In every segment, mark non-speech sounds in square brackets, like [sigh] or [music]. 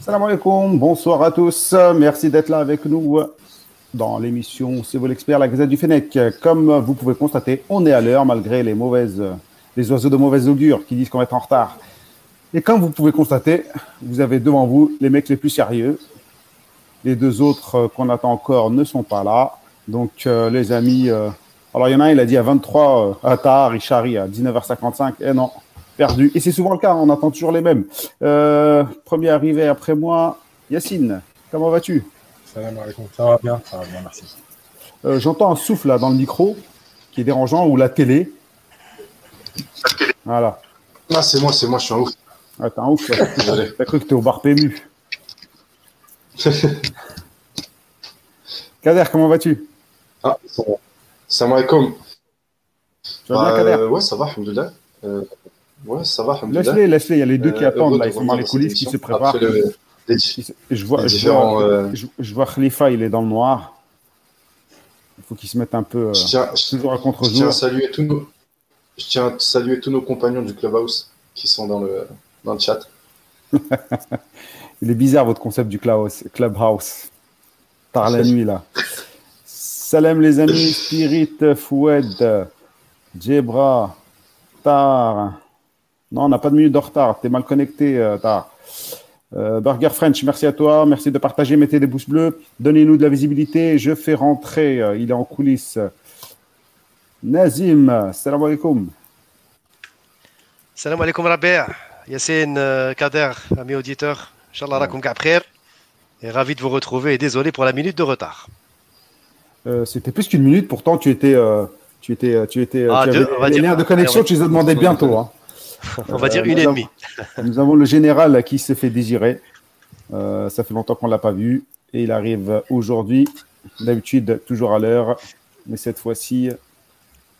Salam alaikum, bonsoir à tous. Merci d'être là avec nous dans l'émission C'est vous l'expert, la Gazette du Fennec. Comme vous pouvez constater, on est à l'heure malgré les mauvaises, les oiseaux de mauvaise augure qui disent qu'on va être en retard. Et comme vous pouvez constater, vous avez devant vous les mecs les plus sérieux. Les deux autres qu'on attend encore ne sont pas là. Donc, euh, les amis, euh, alors il y en a un, il a dit à 23, euh, Attar, Richari à 19h55. Et non, perdu. Et c'est souvent le cas, on attend toujours les mêmes. Euh, premier arrivé après moi, Yacine, comment vas-tu? Salam alaikum, ça va bien, ça va bien, merci. Euh, J'entends un souffle là dans le micro qui est dérangeant ou la télé. Voilà. Ah, c'est moi, c'est moi, je suis en ouf. Ah, t'es un ouf. T'as cru que t'es au bar PMU. [laughs] Kader, comment vas-tu? Ah, ça va. Salam alaikum. Tu vas bien, Bah, Kader? euh, Ouais, ça va, alhamdoulilah. Euh, ouais, ça va. Laisse-les, laisse-les, il y a les deux qui Euh, attendent là, ils sont dans les coulisses qui se préparent. Je vois, je, euh, je, je vois Khalifa, il est dans le noir. Il faut qu'il se mette un peu euh, Je tiens, toujours à je tiens contre-jour. à saluer tous nos, je tiens à saluer tous nos compagnons du Clubhouse qui sont dans le, dans le chat. [laughs] Il est bizarre votre concept du clubhouse. clubhouse. Tard la nuit là. Salam les amis, Spirit, Foued, Djebra, Tar. Non, on n'a pas de minute de retard. T'es mal connecté, euh, Tar. Euh, Burger French, merci à toi. Merci de partager. Mettez des pouces bleus. Donnez-nous de la visibilité. Je fais rentrer. euh, il est en coulisses. Nazim, salam alaikum. Salam alaikum Rabia, Yassine, euh, Kader, amis auditeurs, Inch'Allah rakoum ka'ab khair. Et ravi de vous retrouver et désolé pour la minute de retard. C'était plus qu'une minute. Pourtant, tu étais, tu étais, tu étais, Ah, tu avais les liens de connexion. allez, Tu les as demandé bientôt. hein. On va dire Euh, une et demie. Nous avons le général qui s'est fait désirer. Euh, ça fait longtemps qu'on ne l'a pas vu. Et il arrive aujourd'hui. D'habitude, toujours à l'heure. Mais cette fois-ci,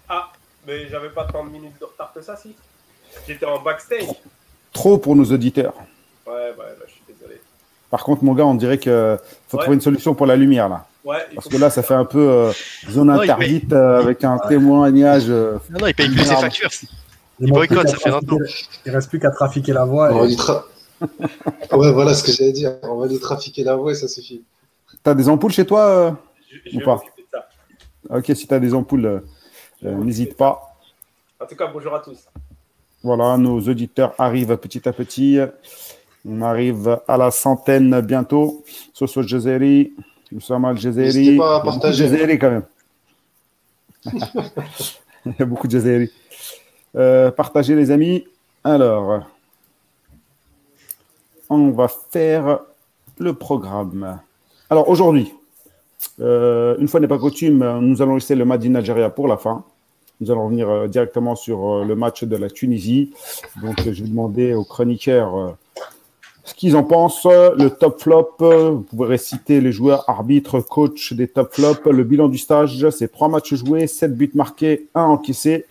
Ah, mais j'avais pas tant de minutes de retard que ça, si. J'étais en backstage. trop pour nos auditeurs. Ouais, ouais, bah, je suis désolé. Par contre, mon gars, on dirait qu'il faut Ouais. trouver une solution pour la lumière. là. Ouais, il Parce que là, ça fait un peu euh, zone Non, il paye. interdite euh, avec un témoignage. euh, Non, non, il paye plus ses factures. Il boycotte, plus ça qu'à fait longtemps. trafiquer- Il reste plus qu'à trafiquer la voie. On va et- tra- [laughs] ouais, voilà ce que j'allais dire. On va lui trafiquer la voie et ça suffit. T'as des ampoules chez toi euh Je, je Ou vais pas m'occuper de ça. Ok, si t'as des ampoules, euh, euh, n'hésite pas. En tout cas, bonjour à tous. Voilà, nos auditeurs arrivent petit à petit. On arrive à la centaine bientôt. Soso Jezeri, Oussama Al-Jezeri. N'hésitez pas à partager. Jezeri quand même. [laughs] Il y a beaucoup de Jezeri. Euh, partagez les amis. Alors, on va faire le programme. Alors aujourd'hui, euh, une fois n'est pas coutume, nous allons laisser le Madin Algérie pour la fin. Nous allons revenir euh, directement sur le match de la Tunisie. Donc, je vais demander aux chroniqueurs ce qu'ils en pensent. Le top flop, vous pouvez réciter les joueurs, arbitres, coach des top flops. Le bilan du stage, c'est trois matchs joués, sept buts marqués, un encaissé.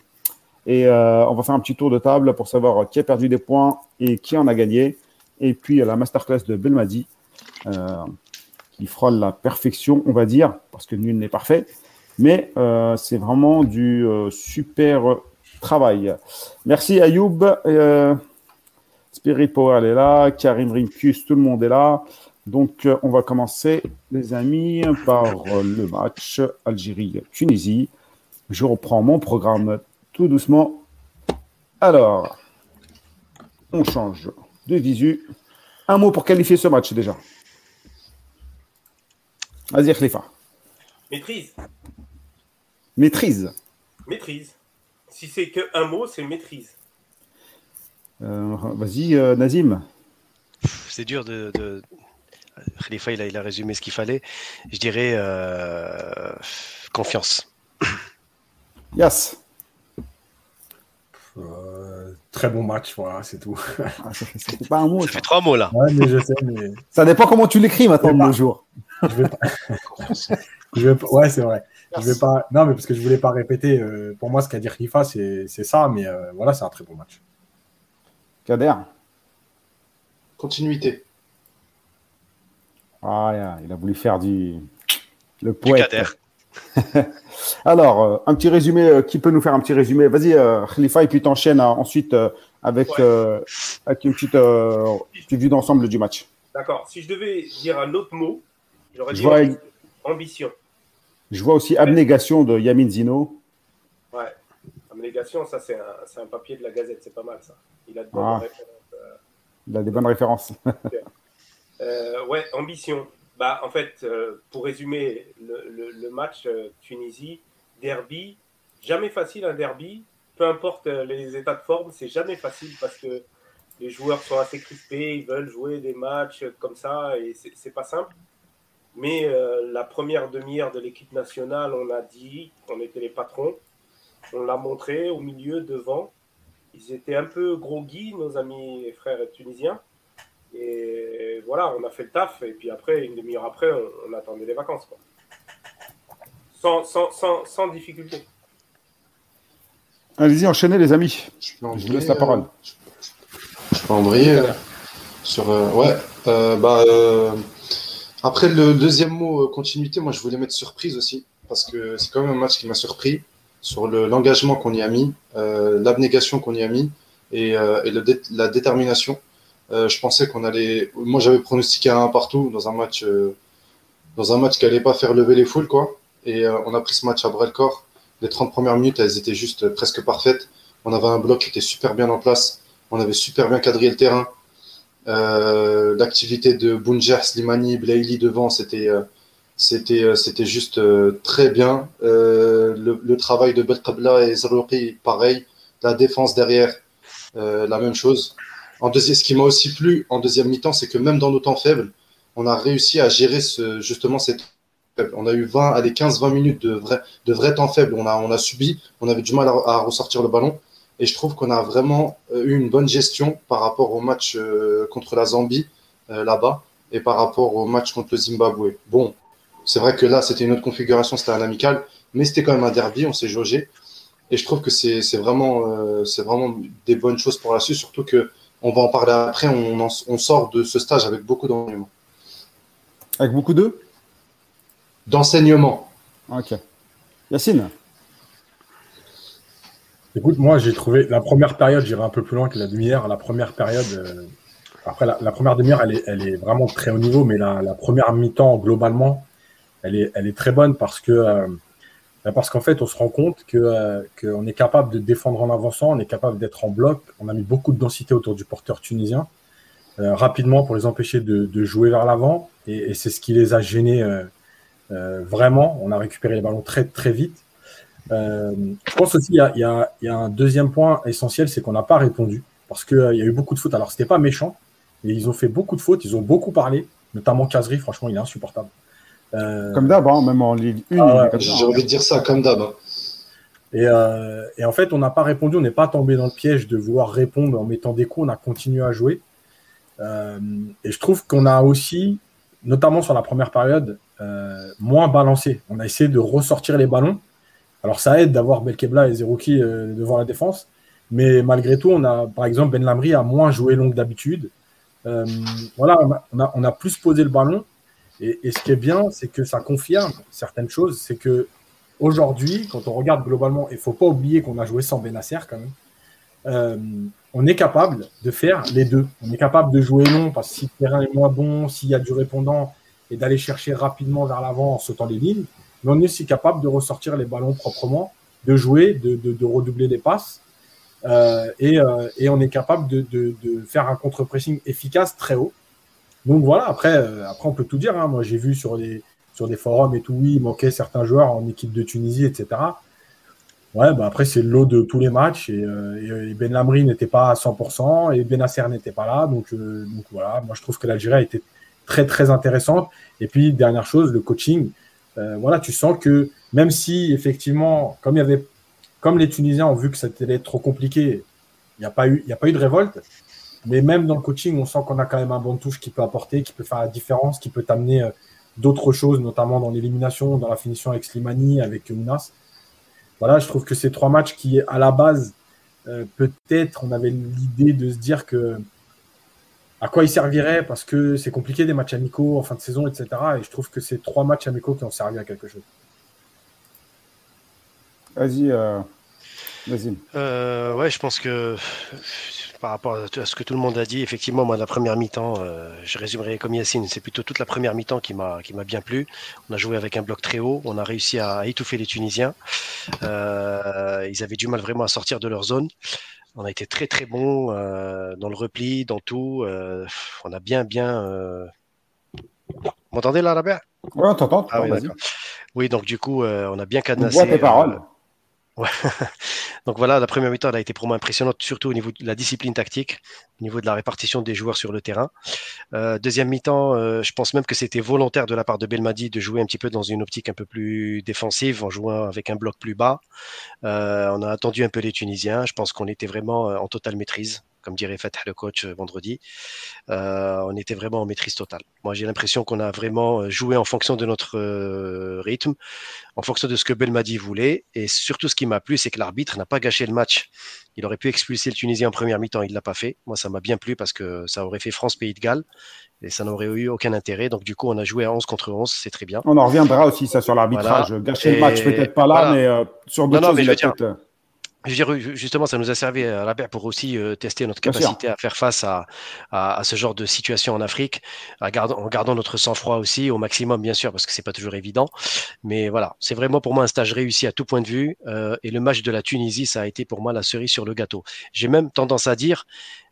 Et euh, on va faire un petit tour de table pour savoir qui a perdu des points et qui en a gagné. Et puis euh, la masterclass de Belmadi, euh, qui frôle la perfection, on va dire, parce que nul n'est parfait. Mais euh, c'est vraiment du euh, super travail. Merci Ayoub. Euh, Spirit Power est là. Karim Rimkus, tout le monde est là. Donc euh, on va commencer, les amis, par euh, le match Algérie-Tunisie. Je reprends mon programme tout doucement. Alors, on change de visu. Un mot pour qualifier ce match déjà. Vas-y, Khalifa. Maîtrise. Maîtrise. Maîtrise. Si c'est qu'un mot, c'est maîtrise. Euh, Vas-y, euh, Nazim. C'est dur de. de... Khalifa, il a, il a résumé ce qu'il fallait. Je dirais euh, confiance. Yas. Euh, très bon match, voilà, c'est tout. Ah, ça fait- pas un mot. Ça ça. fait trois mots là. Ouais, mais je sais, mais Ça dépend comment tu l'écris maintenant de nos jours. je vais pas. [laughs] je vais pas- Ouais, c'est vrai. Je vais pas. Non, mais parce que je voulais pas répéter. euh, pour moi, ce qu'a dit Rifa, c'est c'est ça, mais euh, voilà, c'est un très bon match. Kader. Continuité. Ah, yeah, il a voulu faire du. Le Du poète. Kader. [laughs] Alors, euh, un petit résumé. euh, qui peut nous faire un petit résumé? Vas-y, euh, Khalifa, et puis t'enchaînes euh, ensuite avec, Ouais. avec une petite, petite vue d'ensemble du match. D'accord. Si je devais dire un autre mot, j'aurais dit vois, ambition. je vois aussi abnégation de Yamin Zino. Ouais. Abnégation, ça, c'est un, c'est un papier de la Gazette. C'est pas mal, ça. Il a de bonnes Ah. références. Il a des bonnes références. Euh, ouais, ambition. Bah, en fait, euh, pour résumer le, match euh, Tunisie, derby, jamais facile un derby. Peu importe euh, les états de forme, c'est jamais facile parce que les joueurs sont assez crispés, ils veulent jouer des matchs comme ça et c'est pas simple. Mais la première demi-heure de l'équipe nationale, on a dit qu'on était les patrons. On l'a montré au milieu, devant. Ils étaient un peu groggy, nos amis et frères tunisiens. Et voilà, on a fait le taf. Et puis après, une demi-heure après, on, on attendait les vacances. Quoi. Sans, sans, sans, sans difficulté. Allez-y, enchaînez les amis. Je, peux Je embrayer, vous laisse la parole. euh, je, je peux embrayer euh, sur. euh, ouais. euh, bah, euh, après le deuxième mot, euh, continuité, moi je voulais mettre surprise aussi. Parce que c'est quand même un match qui m'a surpris sur le- l'engagement qu'on y a mis, euh, l'abnégation qu'on y a mis et, euh, et le dé- la détermination. Euh, je pensais qu'on allait. Moi j'avais pronostiqué un 1 partout dans un match, euh, dans un match qui allait pas faire lever les foules, quoi. Et euh, on a pris ce match à bras le corps. Les 30 premières minutes, elles étaient juste presque parfaites. On avait un bloc qui était super bien en place. On avait super bien quadrillé le terrain. L'activité de Bounjer, Slimani, Blaili devant, c'était c'était c'était juste très bien. Le, le travail de Belkabla et Zarouki, pareil. La défense derrière, la même chose. En deuxième, ce qui m'a aussi plu en deuxième mi-temps, c'est que même dans nos temps faibles, on a réussi à gérer ce, justement cette on a eu 20, allez, 15-20 minutes de vrai, de vrai temps faible. On a, on a subi, on avait du mal à, ressortir le ballon. Et je trouve qu'on a vraiment euh, eu une bonne gestion par rapport au match euh, contre la Zambie euh, là-bas et par rapport au match contre le Zimbabwe. Bon, c'est vrai que là, c'était une autre configuration, c'était un amical, mais c'était quand même un derby, on s'est jaugé. Et je trouve que c'est vraiment, euh, vraiment des bonnes choses pour la suite, surtout que on va en parler après, on, en- on sort de ce stage avec beaucoup d'enseignement. Avec beaucoup d'eux D'enseignement. Ok. Yacine? Écoute, moi, j'ai trouvé la première période, j'irai un peu plus loin que la demi-heure. La première période, euh, après la, la première demi-heure, elle est, elle est vraiment très haut niveau, mais la, la première mi-temps, globalement, elle est, elle est très bonne parce que euh, parce qu'en fait, on se rend compte que euh, qu'on est capable de défendre en avançant, on est capable d'être en bloc. On a mis beaucoup de densité autour du porteur tunisien euh, rapidement pour les empêcher de, jouer vers l'avant, et, c'est ce qui les a gênés euh, vraiment. On a récupéré les ballons très très vite. Je pense aussi qu'il y a, il y, a, un deuxième point essentiel, c'est qu'on n'a pas répondu parce qu'il il y a eu beaucoup de fautes. Alors, c'était pas méchant, mais ils ont fait beaucoup de fautes, ils ont beaucoup parlé, notamment Kazri, franchement, il est insupportable. Euh, Comme d'hab, hein, même en Ligue 1. Ah J'ai envie de dire ça comme d'hab. hein. Et, euh, et en fait, on n'a pas répondu, on n'est pas tombé dans le piège de vouloir répondre en mettant des coups, on a continué à jouer. Euh, et je trouve qu'on a aussi, notamment sur la première période, euh, moins balancé. On a essayé de ressortir les ballons. Alors ça aide d'avoir Belkebla et Zerouki euh, devant la défense, mais malgré tout, on a, par exemple, Ben Lamri a moins joué long que d'habitude. Euh, voilà, on a, on, a, on a plus posé le ballon. Et, ce qui est bien, c'est que ça confirme certaines choses. C'est que aujourd'hui, quand on regarde globalement, il faut pas oublier qu'on a joué sans Benasser quand même. Euh, on est capable de faire les deux. On est capable de jouer long parce que si le terrain est moins bon, s'il y a du répondant, et d'aller chercher rapidement vers l'avant en sautant les lignes. Mais on est aussi capable de ressortir les ballons proprement, de jouer, de, redoubler les passes. Euh, et, euh, et on est capable de faire un contre-pressing efficace très haut. Donc voilà, après, euh, après on peut tout dire. Hein. Moi, j'ai vu sur des, sur des forums et tout, oui, il manquait certains joueurs en équipe de Tunisie, etc. Ouais, bah après, c'est le lot de tous les matchs. Et, euh, et Ben Lamri n'était pas à 100% et Benasser n'était pas là. Donc, euh, voilà, moi, je trouve que l'Algérie a été très, très intéressante. Et puis, dernière chose, le coaching. Euh, voilà, tu sens que même si, effectivement, comme les Tunisiens ont vu que c'était trop compliqué, il n'y a a pas eu de révolte. Mais même dans le coaching, on sent qu'on a quand même un bon touche qui peut apporter, qui peut faire la différence, qui peut t'amener euh, d'autres choses, notamment dans l'élimination, dans la finition avec Slimani, avec Mounas. Voilà, je trouve que ces trois matchs qui, à la base, euh, peut-être on avait l'idée de se dire que à quoi ils serviraient parce que c'est compliqué des matchs amicaux en fin de saison, etc. Et je trouve que c'est trois matchs amicaux qui ont servi à quelque chose. Vas-y, euh, vas-y. Euh, ouais, je pense que par rapport à ce que tout le monde a dit, effectivement, moi, la première mi-temps, euh, je résumerai comme Yacine, c'est plutôt toute la première mi-temps qui m'a qui m'a bien plu. On a joué avec un bloc très haut, on a réussi à étouffer les Tunisiens. Euh, ils avaient du mal vraiment à sortir de leur zone. On a été très très bon euh, dans le repli, dans tout. Euh, on a bien bien. Euh... Vous m'entendez là, Robert? Oui, on t'entend. ah, oui, donc du coup, euh, on a bien On cadenassé. voit tes paroles. [laughs] Donc voilà, la première mi-temps a été pour moi impressionnante, surtout au niveau de la discipline tactique, au niveau de la répartition des joueurs sur le terrain. Euh, deuxième mi-temps, euh, je pense même que c'était volontaire de la part de Belmadi de jouer un petit peu dans une optique un peu plus défensive, en jouant avec un bloc plus bas. Euh, on a attendu un peu les Tunisiens. Je pense qu'on était vraiment en totale maîtrise, comme dirait Fatah le coach euh, vendredi. Euh, on était vraiment en maîtrise totale. Moi, j'ai l'impression qu'on a vraiment euh, joué en fonction de notre euh, rythme, en fonction de ce que Belmadi voulait. Et surtout, ce qui m'a plu, c'est que l'arbitre n'a pas gâché le match. Il aurait pu expulser le Tunisien en première mi-temps, il l'a pas fait. Moi, ça m'a bien plu parce que ça aurait fait France-Pays de Galles et ça n'aurait eu aucun intérêt. Donc, du coup, on a joué à 11 contre 11, c'est très bien. On en reviendra aussi, ça, sur l'arbitrage. Gâcher le match, peut-être pas là, voilà. mais euh, sur d'autres non, choses, mais il je a veux dire, peut-être. Je veux dire, justement, ça nous a servi à la paire pour aussi euh, tester notre capacité à faire face à, à, à ce genre de situation en Afrique, à en gardant notre sang-froid aussi au maximum, bien sûr, parce que c'est pas toujours évident. Mais voilà, c'est vraiment pour moi un stage réussi à tout point de vue. euh, et le match de la Tunisie, ça a été pour moi la cerise sur le gâteau. J'ai même tendance à dire,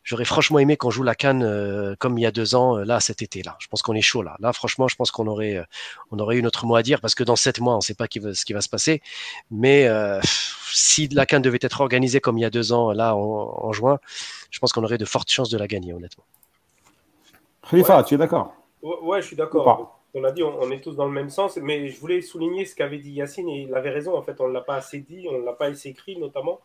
j'aurais franchement aimé qu'on joue la canne euh, comme il y a deux ans, euh, là cet été-là. Je pense qu'on est chaud là. Là, franchement, je pense qu'on aurait, euh, on aurait eu notre mot à dire parce que dans sept mois, on ne sait pas qui va- ce qui va se passer. Mais euh, si la CAN devait être organisée comme il y a deux ans, là, en, en juin, je pense qu'on aurait de fortes chances de la gagner, honnêtement. Khalifa, tu es d'accord? Ouais, ouais, je suis d'accord. On a dit, on, on est tous dans le même sens, mais je voulais souligner ce qu'avait dit Yacine, et il avait raison, en fait, on ne l'a pas assez dit, on ne l'a pas assez écrit, notamment,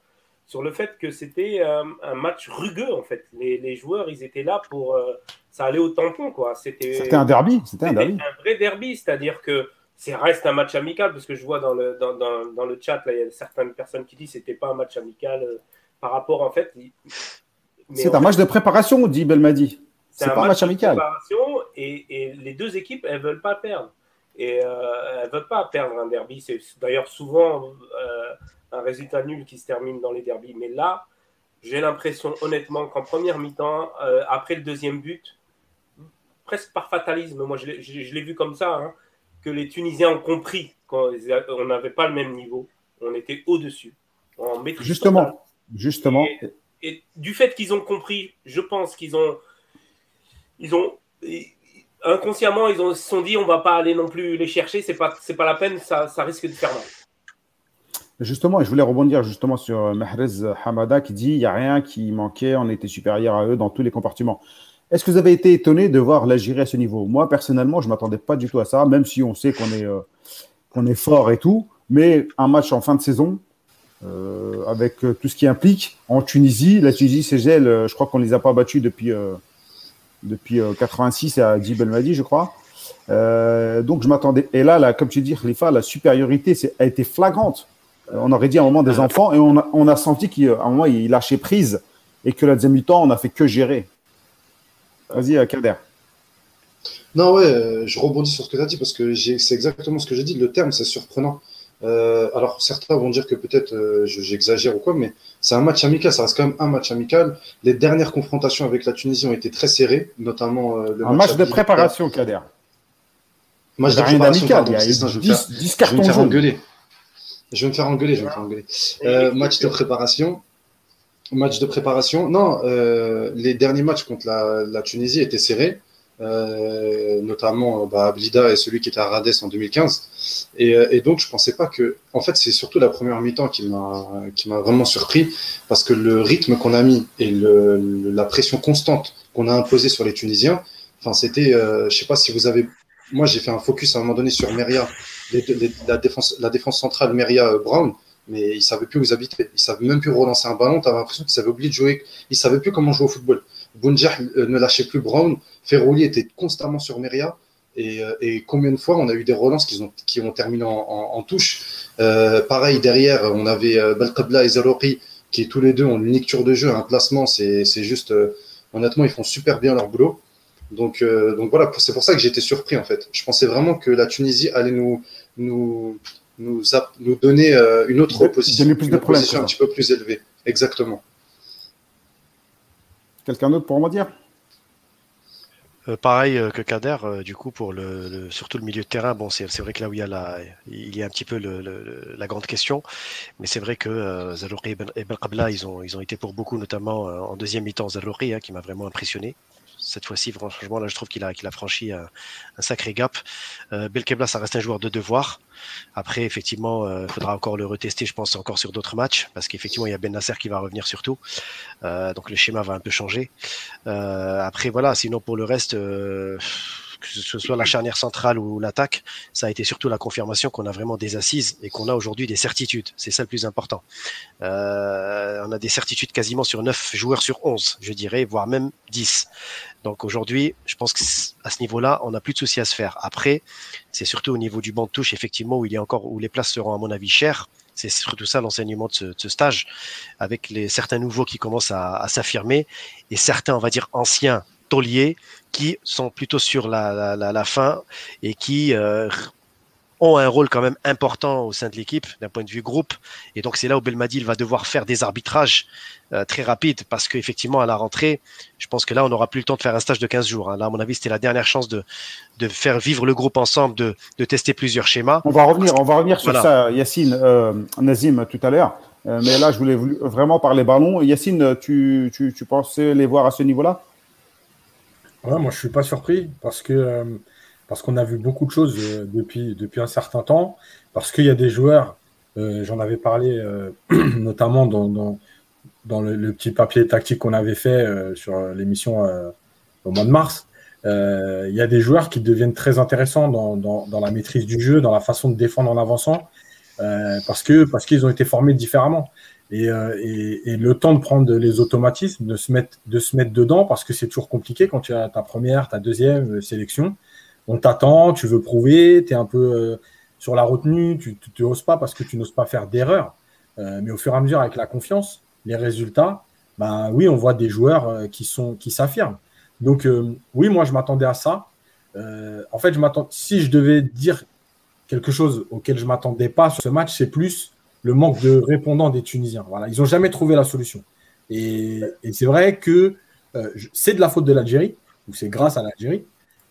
sur le fait que c'était euh, un match rugueux, en fait. Les, les joueurs, ils étaient là pour... euh, ça allait au tampon, quoi. C'était C'était un derby. C'était un derby. un vrai derby, c'est-à-dire que c'est reste un match amical, parce que je vois dans le, dans, dans, dans le chat, là, il y a certaines personnes qui disent que c'était pas un match amical euh, par rapport, en fait... C'est un match de préparation, dit Belmadi. C'est pas un match de amical. préparation et, et les deux équipes, elles veulent pas perdre. Et elles veulent pas perdre un derby. C'est d'ailleurs souvent un résultat nul qui se termine dans les derbys. Mais là, j'ai l'impression, honnêtement, qu'en première mi-temps, euh, après le deuxième but, presque par fatalisme, moi je l'ai- vu comme ça, hein, que les Tunisiens ont compris qu'on n'avait pas le même niveau. On était au-dessus. Justement. totale. Justement. Et du fait qu'ils ont compris, je pense qu'ils ont, ils ont inconsciemment, ils ont, se sont dit, on va pas aller non plus les chercher, c'est pas, c'est pas la peine, ça, ça risque de faire mal. Justement, je voulais rebondir justement sur euh, Mahrez Hamada qui dit il n'y a rien qui manquait, on était supérieur à eux dans tous les compartiments. Est-ce que vous avez été étonné de voir l'Algérie à ce niveau? Moi, personnellement, je ne m'attendais pas du tout à ça, même si on sait qu'on est, euh, fort et tout. Mais un match en fin de saison, euh, avec tout ce qui implique, en Tunisie, la Tunisie, c'est gel, je crois qu'on ne les a pas battus depuis, depuis euh, 86 à Djib El-Madi, je crois. Donc, je m'attendais. Et là, là, comme tu dis, Khalifa, la supériorité a été flagrante. Euh, On aurait dit à un moment des enfants et on a, on a senti qu'à un moment il lâchait prise et que la deuxième mi-temps on a fait que gérer. Vas-y, euh, Kader. Non, ouais, euh, je rebondis sur ce que tu as dit parce que c'est exactement ce que j'ai dit. Le terme, c'est surprenant. Euh, alors, certains vont dire que peut-être euh, je- j'exagère ou quoi, mais c'est un match amical. Ça reste quand même un match amical. Les dernières confrontations avec la Tunisie ont été très serrées, notamment euh, le Un match de préparation, Kader. Match de préparation, d'amical. pardon, Il y a c'est ça, eu je vais me faire- 10, 10 je vais me cartons jaunes. Je vais me faire engueuler, je vais me faire engueuler. Euh, match de préparation. Match de préparation. Non, euh, les derniers matchs contre la, la Tunisie étaient serrés, euh, notamment bah, Blida et celui qui était à Rades en 2015. Et, euh, et donc, je pensais pas que. En fait, c'est surtout la première mi-temps qui m'a qui m'a vraiment surpris parce que le rythme qu'on a mis et le, la pression constante qu'on a imposée sur les Tunisiens, enfin, c'était. Euh, je sais pas si vous avez. Moi, j'ai fait un focus à un moment donné sur Meria, la défense, la défense centrale Meria euh, Brown mais ils savaient plus où ils habitaient. Ils savaient même plus relancer un ballon. Tu avais l'impression qu'ils avaient oublié de jouer. Ils savaient plus comment jouer au football. Bounjah euh, ne lâchait plus Brown. Ferroli était constamment sur Meria. Et, euh, et combien de fois on a eu des relances qui ont, qui ont terminé en, en, touche? Pareil, derrière, on avait Belkabla et Zeroki qui tous les deux ont une lecture de jeu, un placement. C'est juste, honnêtement, ils font super bien leur boulot. Donc, donc voilà, c'est pour ça que été surpris en fait. Je pensais vraiment que la Tunisie allait nous, nous, nous, donner euh, une autre Donner opposition, plus une quoi. un petit peu plus élevée. Exactement. Quelqu'un d'autre pour moi dire euh, pareil euh, que Kader, euh, du coup, pour le, surtout le milieu de terrain, bon, c'est vrai que là où il y a, la, il y a un petit peu le, la grande question, mais c'est vrai que euh, Zalouri et Ben ils ont, ils ont été pour beaucoup, notamment en deuxième mi-temps, Zalouri, hein, qui m'a vraiment impressionné cette fois-ci, franchement, là, je trouve qu'il a, qu'il a franchi un, sacré gap. Euh, Belkebla, ça reste un joueur de devoir. Après, effectivement, il euh, faudra encore le retester, je pense, encore sur d'autres matchs, parce qu'effectivement, il y a Ben Nasser qui va revenir surtout. Euh, donc le schéma va un peu changer. Euh, après, voilà, sinon pour le reste que ce soit la charnière centrale ou l'attaque, ça a été surtout la confirmation qu'on a vraiment des assises et qu'on a aujourd'hui des certitudes. C'est ça le plus important. Euh, on a des certitudes quasiment sur 9 joueurs sur 11, je dirais, voire même 10. Donc aujourd'hui, je pense qu'à ce niveau-là, on n'a plus de soucis à se faire. Après, c'est surtout au niveau du banc de touche, effectivement, où il y a encore où les places seront à mon avis chères. C'est surtout ça l'enseignement de, ce, stage, avec les certains nouveaux qui commencent à s'affirmer et certains, on va dire anciens, tauliers qui sont plutôt sur la, la, la fin et qui euh, ont un rôle quand même important au sein de l'équipe d'un point de vue groupe. Et donc c'est là où Belmadi va devoir faire des arbitrages euh, très rapides parce qu'effectivement à la rentrée, je pense que là on n'aura plus le temps de faire un stage de 15 jours. Hein. Là à mon avis c'était la dernière chance de, de faire vivre le groupe ensemble, de, de tester plusieurs schémas. On va revenir, on va revenir sur ça, Yacine, euh, Nazim tout à l'heure. Euh, mais là je voulais vraiment parler ballon. Yacine, tu, tu, tu pensais les voir à ce niveau-là? Moi, je suis pas surpris parce que euh, parce qu'on a vu beaucoup de choses euh, depuis, depuis un certain temps, parce qu'il y a des joueurs, euh, j'en avais parlé [clears throat] notamment dans, dans, dans le, petit papier tactique qu'on avait fait sur l'émission au mois de mars. Il y a des joueurs qui deviennent très intéressants dans, dans, dans, la maîtrise du jeu, dans la façon de défendre en avançant, parce que parce qu'ils ont été formés différemment. Euh, et, le temps de prendre les automatismes, de se mettre, de se mettre dedans, parce que c'est toujours compliqué quand tu as ta première, ta deuxième euh, sélection. On t'attend, tu veux prouver, tu es un peu euh, sur la retenue, tu n'oses pas parce que tu n'oses pas faire d'erreur. mais au fur et à mesure, avec la confiance, les résultats, ben oui, on voit des joueurs qui sont qui s'affirment. Donc oui, moi je m'attendais à ça. en fait, je m'attends. Si je devais dire quelque chose auquel je m'attendais pas sur ce match, c'est plus le manque de répondants des Tunisiens. Voilà, ils n'ont jamais trouvé la solution. Et, c'est vrai que euh, c'est de la faute de l'Algérie, ou c'est grâce à l'Algérie,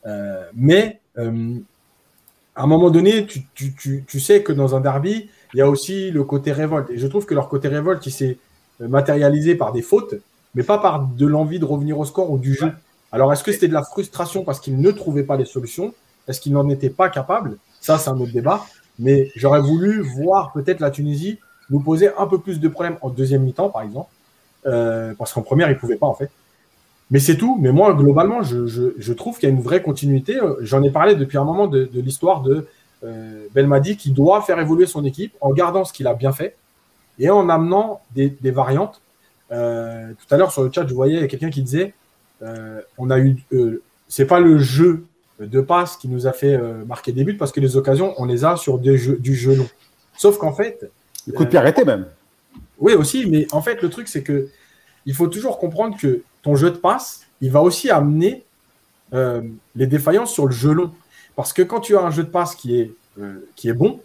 euh, mais euh, à un moment donné, tu, sais que dans un derby, il y a aussi le côté révolte. Et je trouve que leur côté révolte, il s'est matérialisé par des fautes, mais pas par de l'envie de revenir au score ou du jeu. Alors, est-ce que c'était de la frustration parce qu'ils ne trouvaient pas les solutions? Est-ce qu'ils n'en étaient pas capables? Ça, c'est un autre débat. Mais j'aurais voulu voir peut-être la Tunisie nous poser un peu plus de problèmes en deuxième mi-temps, par exemple. Euh, parce qu'en première, ils ne pouvaient pas, en fait. Mais c'est tout. Mais moi, globalement, je, trouve qu'il y a une vraie continuité. J'en ai parlé depuis un moment de, l'histoire de euh, Belmadi qui doit faire évoluer son équipe en gardant ce qu'il a bien fait et en amenant des, variantes. Euh, tout à l'heure, sur le chat, je voyais quelqu'un qui disait on a eu. c'est pas le jeu de passe qui nous a fait euh, marquer des buts parce que les occasions, on les a sur du jeu long. Sauf qu'en fait. Le coup de pied arrêté même. Oui, aussi, mais en fait, le truc, c'est que il faut toujours comprendre que ton jeu de passe, il va aussi amener euh, les défaillances sur le jeu long. Parce que quand tu as un jeu de passe qui est, euh, qui est bon,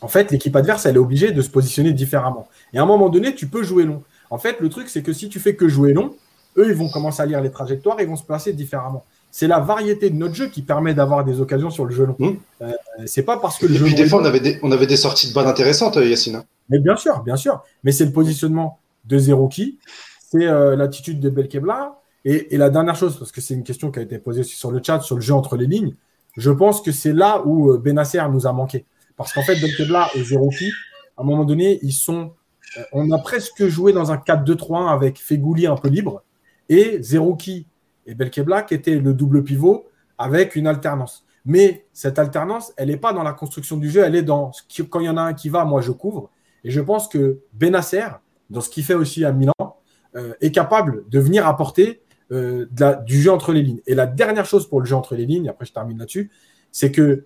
en fait, l'équipe adverse, elle est obligée de se positionner différemment. Et à un moment donné, tu peux jouer long. En fait, le truc, c'est que si tu fais que jouer long, eux, ils vont commencer à lire les trajectoires et ils vont se placer différemment c'est la variété de notre jeu qui permet d'avoir des occasions sur le jeu long. Mmh. Euh, c'est pas parce que le et jeu puis des fois, on avait, des, on avait des sorties de balles intéressantes, euh, Yacine. Mais bien sûr, bien sûr. Mais c'est le positionnement de Zerouki, c'est euh, l'attitude de Belkebla. Et, et, la dernière chose, parce que c'est une question qui a été posée sur le chat, sur le jeu entre les lignes, je pense que c'est là où Benasser nous a manqué. Parce qu'en fait, Belkebla et Zerouki, à un moment donné, ils sont. on a presque joué dans un 4-2-3-1 avec Fegouli un peu libre. Et Zerouki et Belkebla qui était le double pivot avec une alternance. Mais cette alternance, elle n'est pas dans la construction du jeu, elle est dans quand il y en a un qui va, moi je couvre. Et je pense que Benasser, dans ce qu'il fait aussi à Milan, euh, est capable de venir apporter euh, du jeu entre les lignes. Et la dernière chose pour le jeu entre les lignes, après je termine là-dessus, c'est que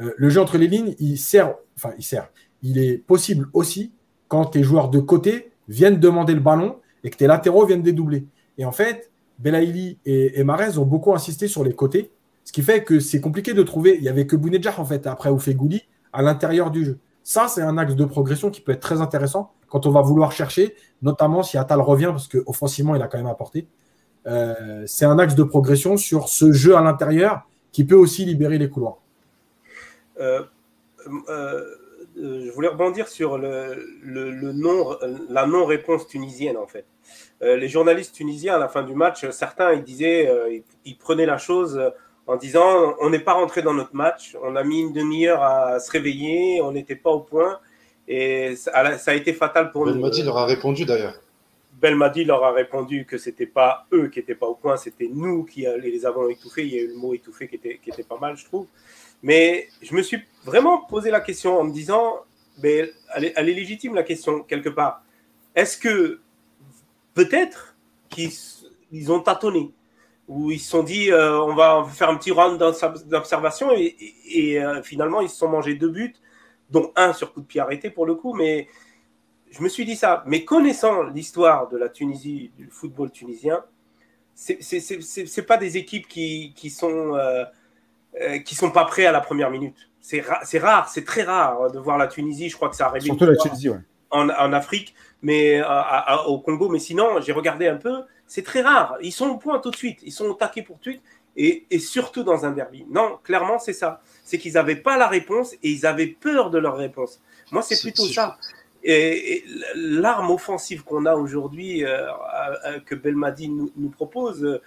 euh, le jeu entre les lignes, il sert, enfin il sert, il est possible aussi quand tes joueurs de côté viennent demander le ballon et que tes latéraux viennent dédoubler. Et en fait, Belaïli et, Marez ont beaucoup insisté sur les côtés, ce qui fait que c'est compliqué de trouver. Il n'y avait que Bounedjah, en fait, après Oufegouli, à l'intérieur du jeu. Ça, c'est un axe de progression qui peut être très intéressant quand on va vouloir chercher, notamment si Atal revient, parce qu'offensivement, il a quand même apporté. euh, c'est un axe de progression sur ce jeu à l'intérieur qui peut aussi libérer les couloirs. Euh, euh, je voulais rebondir sur le, le, non, la non-réponse tunisienne, en fait. Les journalistes tunisiens, à la fin du match, certains, ils disaient, ils, prenaient la chose en disant on n'est pas rentré dans notre match, on a mis une demi-heure à se réveiller, on n'était pas au point, et ça, a été fatal pour nous. Belmadi leur a répondu d'ailleurs. Belmadi leur a répondu que c'était pas eux qui n'étaient pas au point, c'était nous qui les avons étouffés. Il y a eu le mot étouffé qui était, qui était pas mal, je trouve. Mais je me suis vraiment posé la question en me disant, mais elle est, légitime la question quelque part. Est-ce que peut-être qu'ils ont tâtonné ou ils se sont dit euh, on va faire un petit round d'observation et, euh, finalement ils se sont mangés deux buts, dont un sur coup de pied arrêté pour le coup, mais je me suis dit ça. Mais connaissant l'histoire de la Tunisie, du football tunisien, c'est pas des équipes qui, qui sont euh, qui sont pas prêts à la première minute. C'est rare, c'est très rare de voir la Tunisie. Je crois que ça arrive surtout la Tunisie, ouais. en, en, Afrique, mais au Congo. Mais sinon, j'ai regardé un peu. C'est très rare. Ils sont au point tout de suite. Ils sont au taquet pour tout de suite. Et, et surtout dans un derby. Non, clairement, c'est ça. C'est qu'ils n'avaient pas la réponse et ils avaient peur de leur réponse. Moi, c'est plutôt ça. Et, l'arme offensive qu'on a aujourd'hui, euh, euh, que Belmadi nous, nous propose, euh,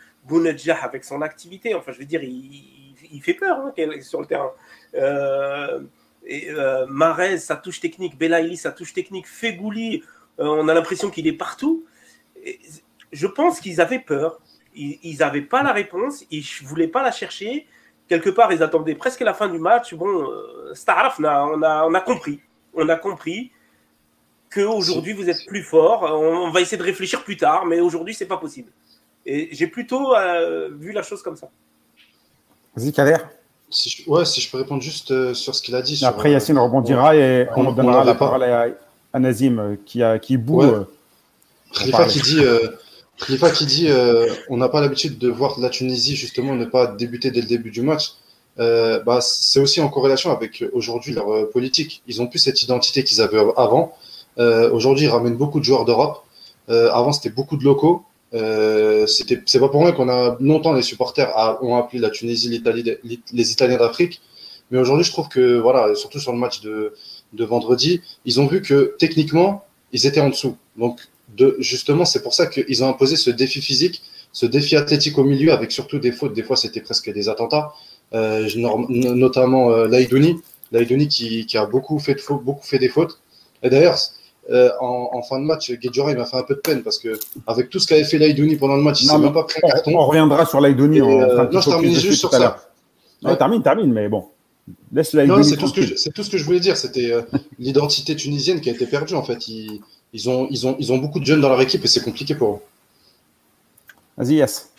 avec son activité, enfin je veux dire, il, fait peur hein, sur le terrain. Euh, et, Marez, sa touche technique, Belaïli, sa touche technique, Fegouli, on a l'impression qu'il est partout. je pense qu'ils avaient peur. Ils n'avaient pas la réponse, ils ne voulaient pas la chercher. Quelque part, ils attendaient presque la fin du match. Bon, Staraf, on a, on, a, on a compris. On a compris qu'aujourd'hui vous êtes plus fort. On, va essayer de réfléchir plus tard, mais aujourd'hui c'est pas possible. Et j'ai plutôt euh, vu la chose comme ça. Vas-y, Kader. Si je, ouais, si je peux répondre juste euh, sur ce qu'il a dit. Après, Yacine rebondira et on, donnera la parole à, Nazim euh, qui, a, qui boue. Khalifa qui dit, Khalifa qui dit on n'a pas l'habitude de voir la Tunisie justement ne pas débuter dès le début du match. bah, c'est aussi en corrélation avec aujourd'hui leur politique. Ils ont plus cette identité qu'ils avaient avant. Euh, aujourd'hui, ils ramènent beaucoup de joueurs d'Europe. Euh, avant, c'était beaucoup de locaux. Euh, c'était, c'est pas pour moi qu'on a longtemps les supporters ont appelé la Tunisie l'Italie, les Italiens d'Afrique. Mais aujourd'hui, je trouve que voilà, surtout sur le match de, de vendredi, ils ont vu que techniquement, ils étaient en dessous. Donc, de, justement, c'est pour ça qu'ils ont imposé ce défi physique, ce défi athlétique au milieu, avec surtout des fautes. Des fois, c'était presque des attentats, euh, notamment euh, Laïdouni, Laïdouni qui, qui a beaucoup fait, de fautes, beaucoup fait des fautes. Et d'ailleurs, euh, en, fin de match, Guedjura, il m'a fait un peu de peine parce que avec tout ce qu'avait fait Laïdouni pendant le match, il s'est même pas pris un carton. On reviendra sur Laïdouni. Euh, non, je termine juste sur ça. Ouais. termine, termine, mais bon. Laisse Laïdouni. c'est tout, ce que je, tout ce que je voulais dire. C'était euh, l'identité tunisienne qui a été perdue en fait. Ils, ils, ont, ils, ont, ils ont beaucoup de jeunes dans leur équipe et c'est compliqué pour eux. Vas-y, Yes.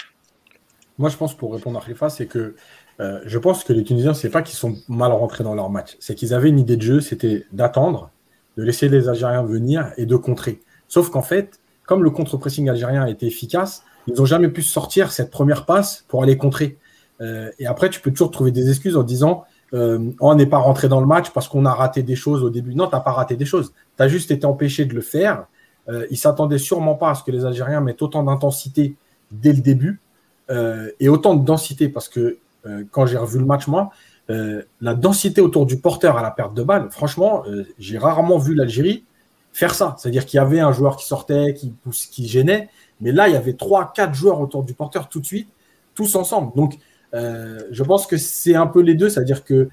Moi, je pense pour répondre à Khalifa, c'est que je pense que les Tunisiens, c'est pas qu'ils sont mal rentrés dans leur match, c'est qu'ils avaient une idée de jeu, c'était d'attendre de laisser les Algériens venir et de contrer. Sauf qu'en fait, comme le contre-pressing algérien a été efficace, ils n'ont jamais pu sortir cette première passe pour aller contrer. Euh, et après, tu peux toujours trouver des excuses en disant euh, on n'est pas rentré dans le match parce qu'on a raté des choses au début. Non, tu n'as pas raté des choses. Tu as juste été empêché de le faire. Euh, ils s'attendaient sûrement pas à ce que les Algériens mettent autant d'intensité dès le début euh, et autant de densité parce que quand j'ai revu le match, moi, la densité autour du porteur à la perte de balle, franchement, j'ai rarement vu l'Algérie faire ça. C'est-à-dire qu'il y avait un joueur qui sortait, qui, qui gênait, mais là, il y avait trois, quatre joueurs autour du porteur tout de suite, tous ensemble. Donc, euh, je pense que c'est un peu les deux, c'est-à-dire que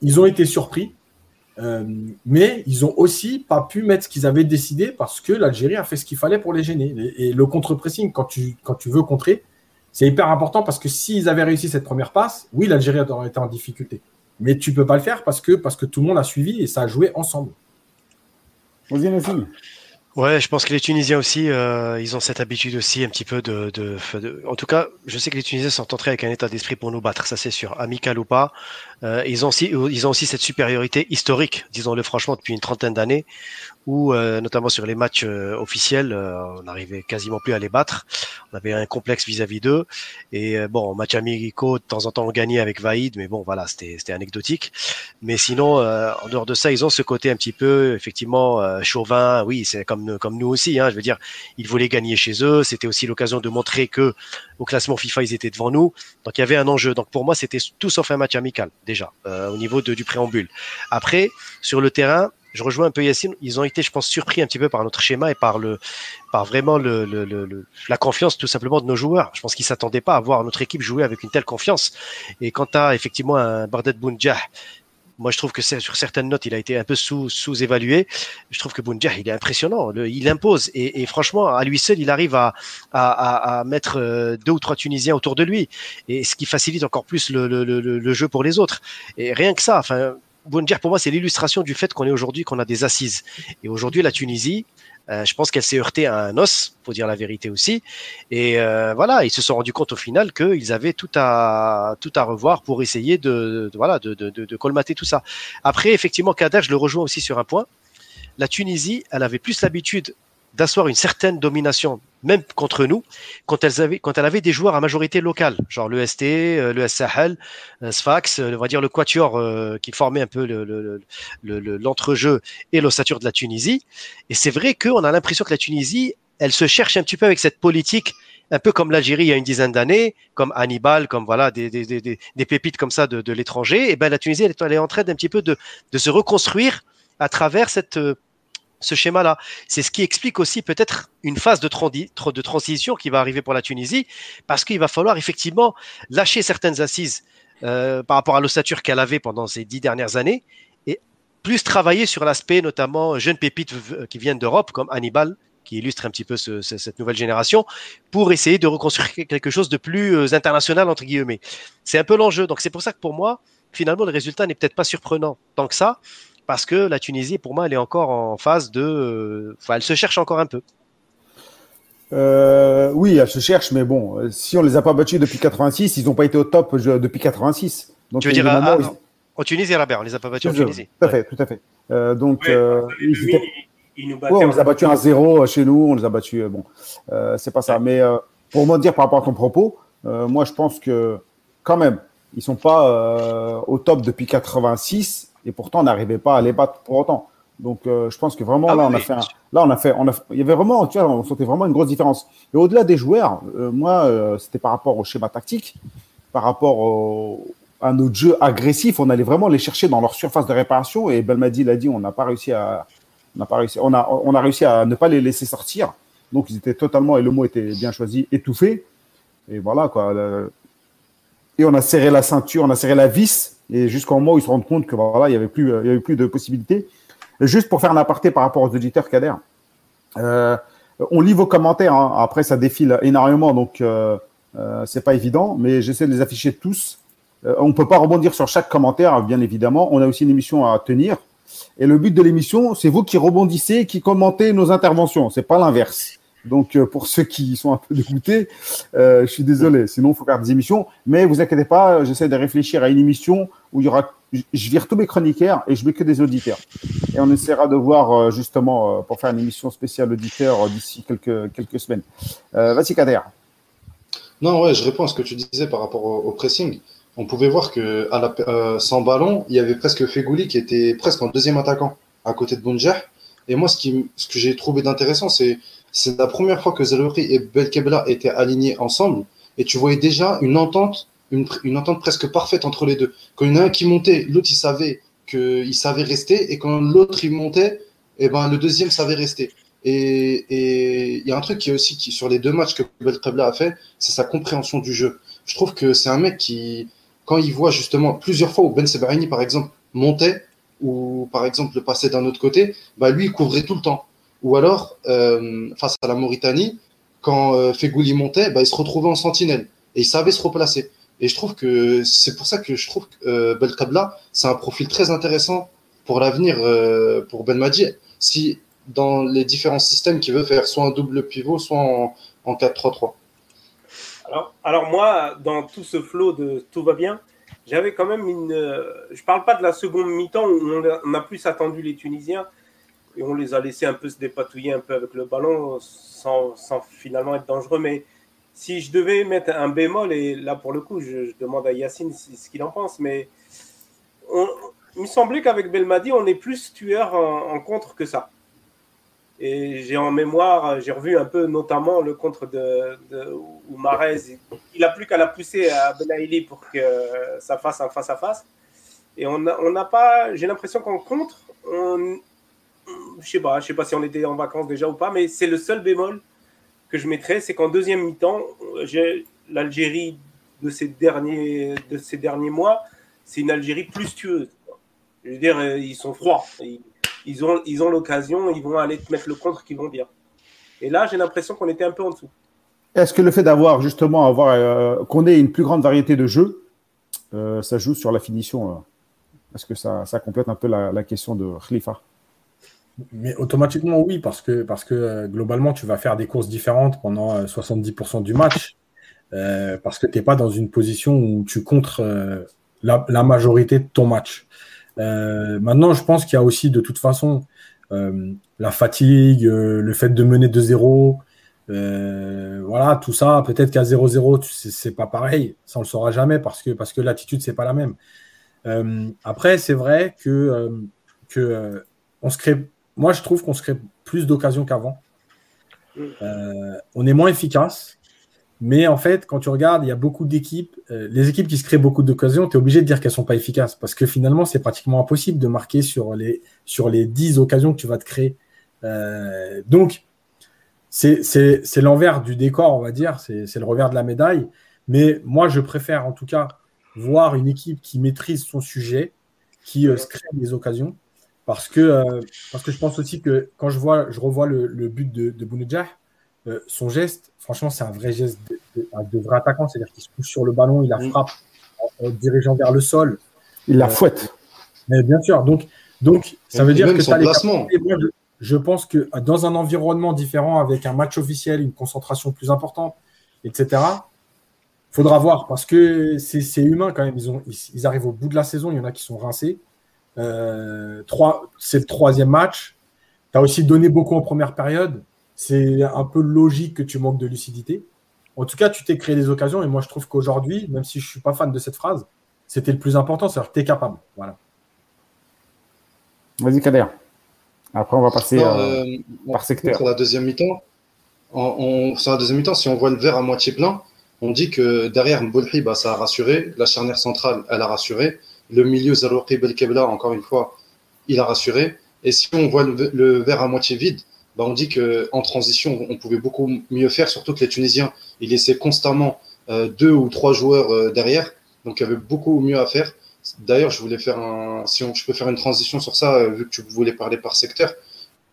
ils ont été surpris, mais ils ont aussi pas pu mettre ce qu'ils avaient décidé parce que l'Algérie a fait ce qu'il fallait pour les gêner. Et, le contre-pressing, quand tu, quand tu veux contrer, c'est hyper important parce que s'ils avaient réussi cette première passe, oui, l'Algérie aurait été en difficulté. Mais tu peux pas le faire parce que, parce que tout le monde a suivi et ça a joué ensemble. Ouais, je pense que les Tunisiens aussi, euh, ils ont cette habitude aussi un petit peu de, de, En tout cas, je sais que les Tunisiens sont entrés avec un état d'esprit pour nous battre, ça c'est sûr, amical ou pas. Euh, ils, ont aussi, ils ont aussi cette supériorité historique, disons-le franchement, depuis une trentaine d'années, où euh, notamment sur les matchs euh, officiels, euh, on n'arrivait quasiment plus à les battre. On avait un complexe vis-à-vis d'eux. Et bon, match amicaux, de temps en temps, on gagnait avec Vaïd, mais bon, voilà, c'était anecdotique. Mais sinon, en dehors de ça, ils ont ce côté un petit peu, effectivement, chauvin. Oui, c'est comme comme, nous aussi. Hein. Je veux dire, ils voulaient gagner chez eux. C'était aussi l'occasion de montrer que au classement FIFA, ils étaient devant nous. Donc il y avait un enjeu. Donc pour moi, c'était tout sauf un match amical déjà euh, au niveau de, du préambule. Après, sur le terrain, je rejoins un peu Yacine. Ils ont été, je pense, surpris un petit peu par notre schéma et par le, par vraiment le, le, le la confiance tout simplement de nos joueurs. Je pense qu'ils s'attendaient pas à voir notre équipe jouer avec une telle confiance. Et quand tu as effectivement un Bardet Bounjah, moi je trouve que sur certaines notes, il a été un peu sous, sous-évalué. Je trouve que Bounjah, il est impressionnant. il impose. Et, franchement, à lui seul, il arrive à, à, à, mettre euh, deux ou trois Tunisiens autour de lui. Et ce qui facilite encore plus le, le jeu pour les autres. Et rien que ça, enfin, Boundir, pour moi, c'est l'illustration du fait qu'on est aujourd'hui, qu'on a des assises. Et aujourd'hui, la Tunisie, euh, je pense qu'elle s'est heurtée à un os, faut dire la vérité aussi. Et euh, voilà, ils se sont rendus compte au final qu'ils avaient tout à revoir pour essayer de, de, colmater tout ça. Après, effectivement, Kader, je le rejoins aussi sur un point. La Tunisie, elle avait plus l'habitude d'asseoir une certaine domination, même contre nous, quand, elles avaient, quand elle avait des joueurs à majorité locale, genre le ST, euh, le Sahel, euh, Sfax, euh, on va dire le Quatuor qui formait un peu l'entrejeu le, le, et l'ossature de la Tunisie. Et c'est vrai qu'on a l'impression que la Tunisie, elle se cherche un petit peu avec cette politique un peu comme l'Algérie il y a une dizaine d'années, comme Hannibal, comme voilà des, des, des, des pépites comme ça de, de l'étranger, et ben la Tunisie elle est, elle est en train d'un petit peu de, de se reconstruire à travers cette ce schéma-là. C'est ce qui explique aussi peut-être une phase de, transition qui va arriver pour la Tunisie, parce qu'il va falloir effectivement lâcher certaines assises euh, par rapport à l'ossature qu'elle avait pendant ces dix dernières années, et plus travailler sur l'aspect notamment jeunes pépites qui viennent d'Europe, comme Hannibal, qui illustre un petit peu ce, cette nouvelle génération, pour essayer de reconstruire quelque chose de plus euh, international, entre guillemets. C'est un peu l'enjeu. Donc c'est pour ça que pour moi, finalement, le résultat n'est peut-être pas surprenant tant que ça, parce que la Tunisie, pour moi, elle est encore en phase de. Euh, enfin, elle se cherche encore un peu. Euh, oui, elle se cherche, mais bon, euh, si on les a pas battus depuis 86, ils n'ont pas été au top depuis 86. Donc, tu veux dire à, en Tunisie, Robert, on les a pas battus en Tunisie. Tout à fait, tout à fait. Euh, donc, euh, ils nous on les a battus à zéro chez nous, on les a battus. bon, c'est pas ça. Mais pour moi dire par rapport à ton propos, moi, je pense que quand même, ils sont pas au top depuis 86 et pourtant on n'arrivait pas à les battre pour autant. Donc euh, je pense que vraiment ah là on a fait un, là on a fait on a il y avait vraiment tu vois on sentait vraiment une grosse différence. Et au-delà des joueurs, euh, moi euh, c'était par rapport au schéma tactique, par rapport au, à notre jeu agressif, on allait vraiment les chercher dans leur surface de réparation et Belmadi l'a dit, on n'a pas réussi à on n'a pas réussi on a on a réussi à ne pas les laisser sortir. Donc ils étaient totalement et le mot était bien choisi étouffés. Et voilà quoi. Et on a serré la ceinture, on a serré la vis et jusqu'au moment où ils se rendent compte que voilà, il n'y avait, plus, de possibilités. juste pour faire un aparté par rapport aux auditeurs Kader, euh, on lit vos commentaires, hein. après ça défile énormément, donc euh, euh, c'est pas évident, mais j'essaie de les afficher tous. Euh, on peut pas rebondir sur chaque commentaire, bien évidemment. On a aussi une émission à tenir. Et le but de l'émission, c'est vous qui rebondissez, qui commentez nos interventions. C'est pas l'inverse. Donc, euh, pour ceux qui sont un peu dégoûtés, euh, je suis désolé. Sinon, il faut faire des émissions. Mais vous inquiétez pas, j'essaie de réfléchir à une émission où il y aura. Je vire tous mes chroniqueurs et je mets que des auditeurs. Et on essaiera de voir euh, justement pour faire une émission spéciale auditeur d'ici quelques, quelques semaines. Vas-y, Kader. Non, ouais, je réponds à ce que tu disais par rapport au, pressing. On pouvait voir que à la, sans ballon, il y avait presque Fegouli qui était presque en deuxième attaquant à côté de Bonjer. Et moi, ce, qui, ce que j'ai trouvé d'intéressant, c'est c'est la première fois que Zelouri et Belkebla étaient alignés ensemble et tu voyais déjà une entente, une, une entente presque parfaite entre les deux. Quand il y en a un qui montait, l'autre il savait qu'il savait rester et quand l'autre il montait, et eh ben le deuxième savait rester. Et il y a un truc qui est aussi qui, sur les deux matchs que Belkebla a fait, c'est sa compréhension du jeu. Je trouve que c'est un mec qui, quand il voit justement plusieurs fois où Ben Sebarini par exemple montait ou par exemple le passait d'un autre côté, bah lui il couvrait tout le temps. Ou alors, euh, face à la Mauritanie, quand euh, montait, bah, il se retrouvait en sentinelle et il savait se replacer. Et je trouve que c'est pour ça que je trouve que euh, Belkabla, c'est un profil très intéressant pour l'avenir euh, pour Ben Madi. Si dans les différents systèmes qu'il veut faire soit un double pivot, soit en, en 4-3-3. Alors, moi, dans tout ce flot de tout va bien, j'avais quand même une. Je parle pas de la seconde mi-temps où on a plus attendu les Tunisiens, et on les a laissés un peu se dépatouiller un peu avec le ballon sans, sans finalement être dangereux. Mais si je devais mettre un bémol, et là pour le coup, je, demande à Yacine ce qu'il en pense, mais on, il me semblait qu'avec Belmadi, on est plus tueur en, contre que ça. Et j'ai en mémoire, j'ai revu un peu notamment le contre de, de Marez, il n'a plus qu'à la pousser à Benaïli pour que ça fasse un face-à-face. Et on n'a pas, j'ai l'impression qu'en contre, on, je sais pas, je sais pas si on était en vacances déjà ou pas, mais c'est le seul bémol que je mettrais, c'est qu'en deuxième mi-temps, l'Algérie de ces derniers mois, c'est une Algérie plus tueuse. Je veux dire, ils sont froids. Ils, ont l'occasion, ils vont aller te mettre le contre qu'ils vont bien. Et là, j'ai l'impression qu'on était un peu en dessous. Est-ce que le fait d'avoir justement euh, qu'on ait une plus grande variété de jeux, euh, ça joue sur la finition euh, Est-ce que ça, ça, complète un peu la, la question de Khalifa? Mais automatiquement, oui, parce que, parce que euh, globalement, tu vas faire des courses différentes pendant 70% euh, du match, euh, parce que tu n'es pas dans une position où tu contres la, majorité de ton match. maintenant, je pense qu'il y a aussi de toute façon la fatigue, le fait de mener 2-0. voilà, tout ça, peut-être qu'à 0-0, c'est pas pareil, ça on le saura jamais parce que, parce que l'attitude, c'est pas la même. après, c'est vrai que, que on se crée moi, je trouve qu'on se crée plus d'occasions qu'avant. Euh, on est moins efficace. Mais en fait, quand tu regardes, il y a beaucoup d'équipes. Euh, les équipes qui se créent beaucoup d'occasions, tu es obligé de dire qu'elles sont pas efficaces. Parce que finalement, c'est pratiquement impossible de marquer sur les, sur les 10 occasions que tu vas te créer. Euh, donc, c'est l'envers du décor, on va dire. C'est le revers de la médaille. Mais moi, je préfère en tout cas voir une équipe qui maîtrise son sujet, qui se crée des occasions, parce que, euh, parce que je pense aussi que quand je, vois, je revois le, le but de, de Bounedjah, euh, son geste, franchement, c'est un vrai geste de, de, vrai attaquant. C'est-à-dire qu'il se couche sur le ballon, il la frappe en, dirigeant vers le sol. Il la euh, fouette. Mais bien sûr. Donc, donc ça veut dire que ça je, je pense que dans un environnement différent, avec un match officiel, une concentration plus importante, etc., faudra voir parce que c'est humain quand même. Ils, ont, ils, ils, arrivent au bout de la saison. Il y en a qui sont rincés. Euh, c'est le troisième match. Tu as aussi donné beaucoup en première période. C'est un peu logique que tu manques de lucidité. En tout cas, tu t'es créé des occasions et moi je trouve qu'aujourd'hui, même si je ne suis pas fan de cette phrase, c'était le plus important, c'est-à-dire que tu es capable. Voilà. Vas-y, Kader. Après, on va passer euh, par secteur. Sur la deuxième mi-temps, sur la deuxième mi-temps, si on voit le verre à moitié plein, on dit que derrière Mboulhi, bah, ça a rassuré. La charnière centrale, elle a rassuré. Le milieu Zarouki Belkebla, encore une fois, il a rassuré. Et si on voit le, verre à moitié vide, bah on dit qu'en transition, on pouvait beaucoup mieux faire, surtout que les Tunisiens, ils laissaient constamment euh, deux ou trois joueurs euh, derrière. Donc il y avait beaucoup mieux à faire. D'ailleurs, je voulais faire un. Si je peux faire une transition sur ça, euh, vu que tu voulais parler par secteur,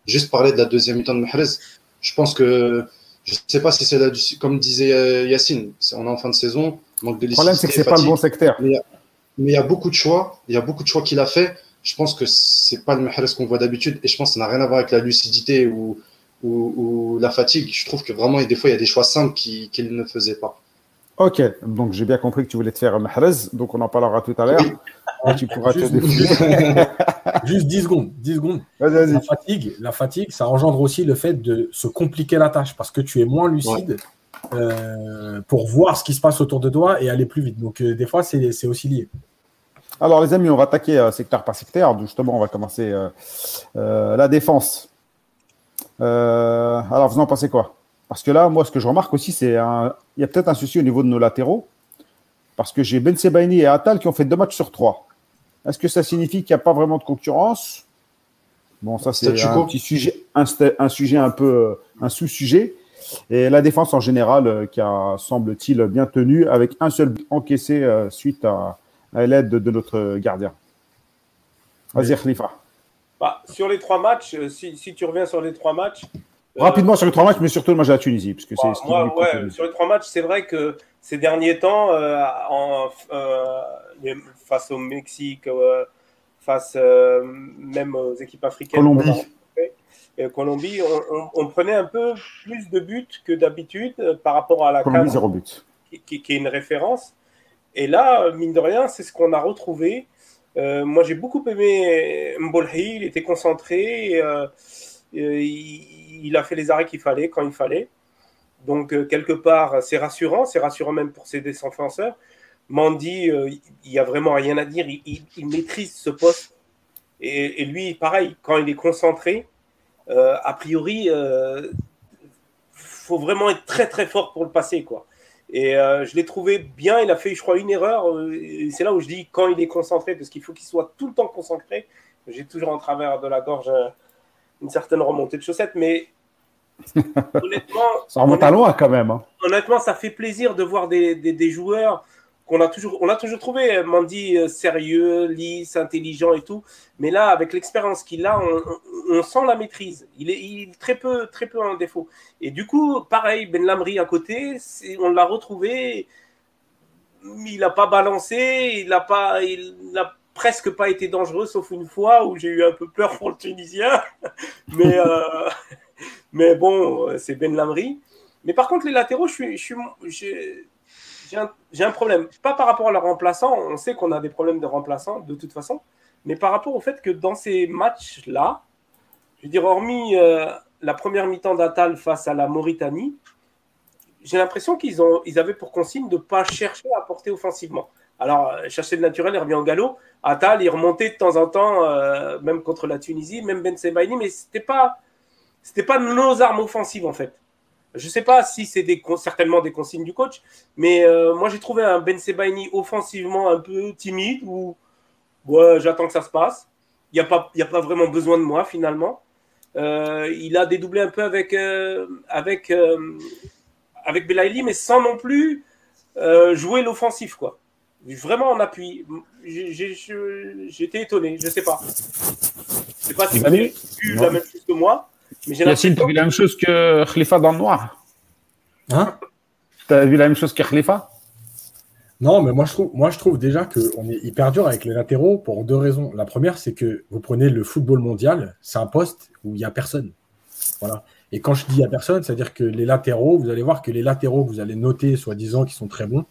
juste parler de la deuxième mi-temps de Mahrez. Je pense que. Je ne sais pas si c'est là, comme disait Yacine, on est en fin de saison, manque de Le problème, c'est que ce n'est pas le bon secteur mais il y a beaucoup de choix. Il y a beaucoup de choix qu'il a fait. Je pense que c'est pas le Mahrez qu'on voit d'habitude. Et je pense que ça n'a rien à voir avec la lucidité ou, ou, la fatigue. Je trouve que vraiment, des fois, il y a des choix simples qu'il ne faisait pas. Ok, donc j'ai bien compris que tu voulais te faire Mahrez. Donc on en parlera tout à l'heure. Tu pourras juste, juste 10 secondes. 10 secondes. La, fatigue, la fatigue, ça engendre aussi le fait de se compliquer la tâche parce que tu es moins lucide. Euh, pour voir ce qui se passe autour de toi et aller plus vite. Donc, euh, des fois, c'est aussi lié. Alors, les amis, on va attaquer euh, secteur par secteur. Justement, on va commencer la défense. alors, vous en pensez quoi? Parce que là, moi, ce que je remarque aussi, c'est il y a peut-être un souci au niveau de nos latéraux. Parce que j'ai Ben Sebaini et Atal qui ont fait deux matchs sur trois. Est-ce que ça signifie qu'il n'y a pas vraiment de concurrence? Bon, ça, c'est un petit sujet, un, un, sujet un peu, un sous-sujet. Et la défense en général, euh, qui a, semble-t-il, bien tenu, avec un seul but encaissé euh, suite à, l'aide de, notre gardien. Vas-y, Khalifa. Bah, sur les trois matchs, euh, si, tu reviens sur les trois matchs. Rapidement sur les trois matchs, mais surtout le match de la Tunisie. Parce que bah, moi, ouais, sur les trois matchs, c'est vrai que ces derniers temps, en, face au Mexique, face même aux équipes africaines, Colombie. Colombie, on, prenait un peu plus de buts que d'habitude euh, par rapport à la Colombie, zéro but. Qui, est une référence. Et là, mine de rien, c'est ce qu'on a retrouvé. Euh, moi, j'ai beaucoup aimé Mbolhi, il était concentré, euh, il, a fait les arrêts qu'il fallait quand il fallait. Donc, quelque part, c'est rassurant, c'est rassurant même pour ses défenseurs. Mandy, il n'y a vraiment rien à dire, il, maîtrise ce poste. Et, et, lui, pareil, quand il est concentré, a priori, il faut vraiment être très très fort pour le passer. Quoi. Et je l'ai trouvé bien, il a fait, je crois, une erreur. c'est là où je dis quand il est concentré, parce qu'il faut qu'il soit tout le temps concentré. J'ai toujours en travers de la gorge une certaine remontée de chaussettes, mais [laughs] honnêtement. Ça remonte à loin quand même. Hein. Honnêtement, ça fait plaisir de voir des, des, joueurs a toujours, on a toujours trouvé euh, Mandy euh, sérieux, lisse, intelligent et tout. Mais là, avec l'expérience qu'il a, on, sent la maîtrise. Il est, très peu, très peu en défaut. Et du coup, pareil, Ben Lamri à côté, on l'a retrouvé. Il n'a pas balancé, il n'a pas, il n'a presque pas été dangereux, sauf une fois où j'ai eu un peu peur pour le Tunisien. [laughs] mais, euh, [laughs] mais bon, c'est Ben Lamri. Mais par contre, les latéraux, je suis, je j'ai un, problème. Pas par rapport à leur remplaçant, on sait qu'on a des problèmes de remplaçants de toute façon, mais par rapport au fait que dans ces matchs-là, je veux dire, hormis euh, la première mi-temps d'Atal face à la Mauritanie, j'ai l'impression qu'ils ont, ils avaient pour consigne de ne pas chercher à porter offensivement. Alors, euh, chercher le naturel, il revient au galop. Atal, il remontait de temps en temps, euh, même contre la Tunisie, même Ben Sebaini, mais c'était pas, c'était pas nos armes offensives en fait. Je ne sais pas si c'est des, certainement des consignes du coach, mais euh, moi j'ai trouvé un Ben Sebaini offensivement un peu timide ou ouais, j'attends que ça se passe. Il n'y a, pas, a pas vraiment besoin de moi finalement. il a dédoublé un peu avec, avec, avec Belaïli, mais sans non plus jouer l'offensif quoi vraiment en appui. J'étais étonné, je sais pas. Je sais pas si vous avez vu la même chose que moi. Yacine, tu as vu la même chose que Khalifa dans le noir? Hein? Tu as vu la même chose que Khalifa? Non, mais moi je trouve, moi je trouve déjà qu'on est hyper dur avec les latéraux pour deux raisons. La première, c'est que vous prenez le football mondial, c'est un poste où il n'y a personne. Voilà. Et quand je dis il n'y a personne, c'est-à-dire que les latéraux, vous allez voir que les latéraux que vous allez noter, soi-disant, qui sont très bons,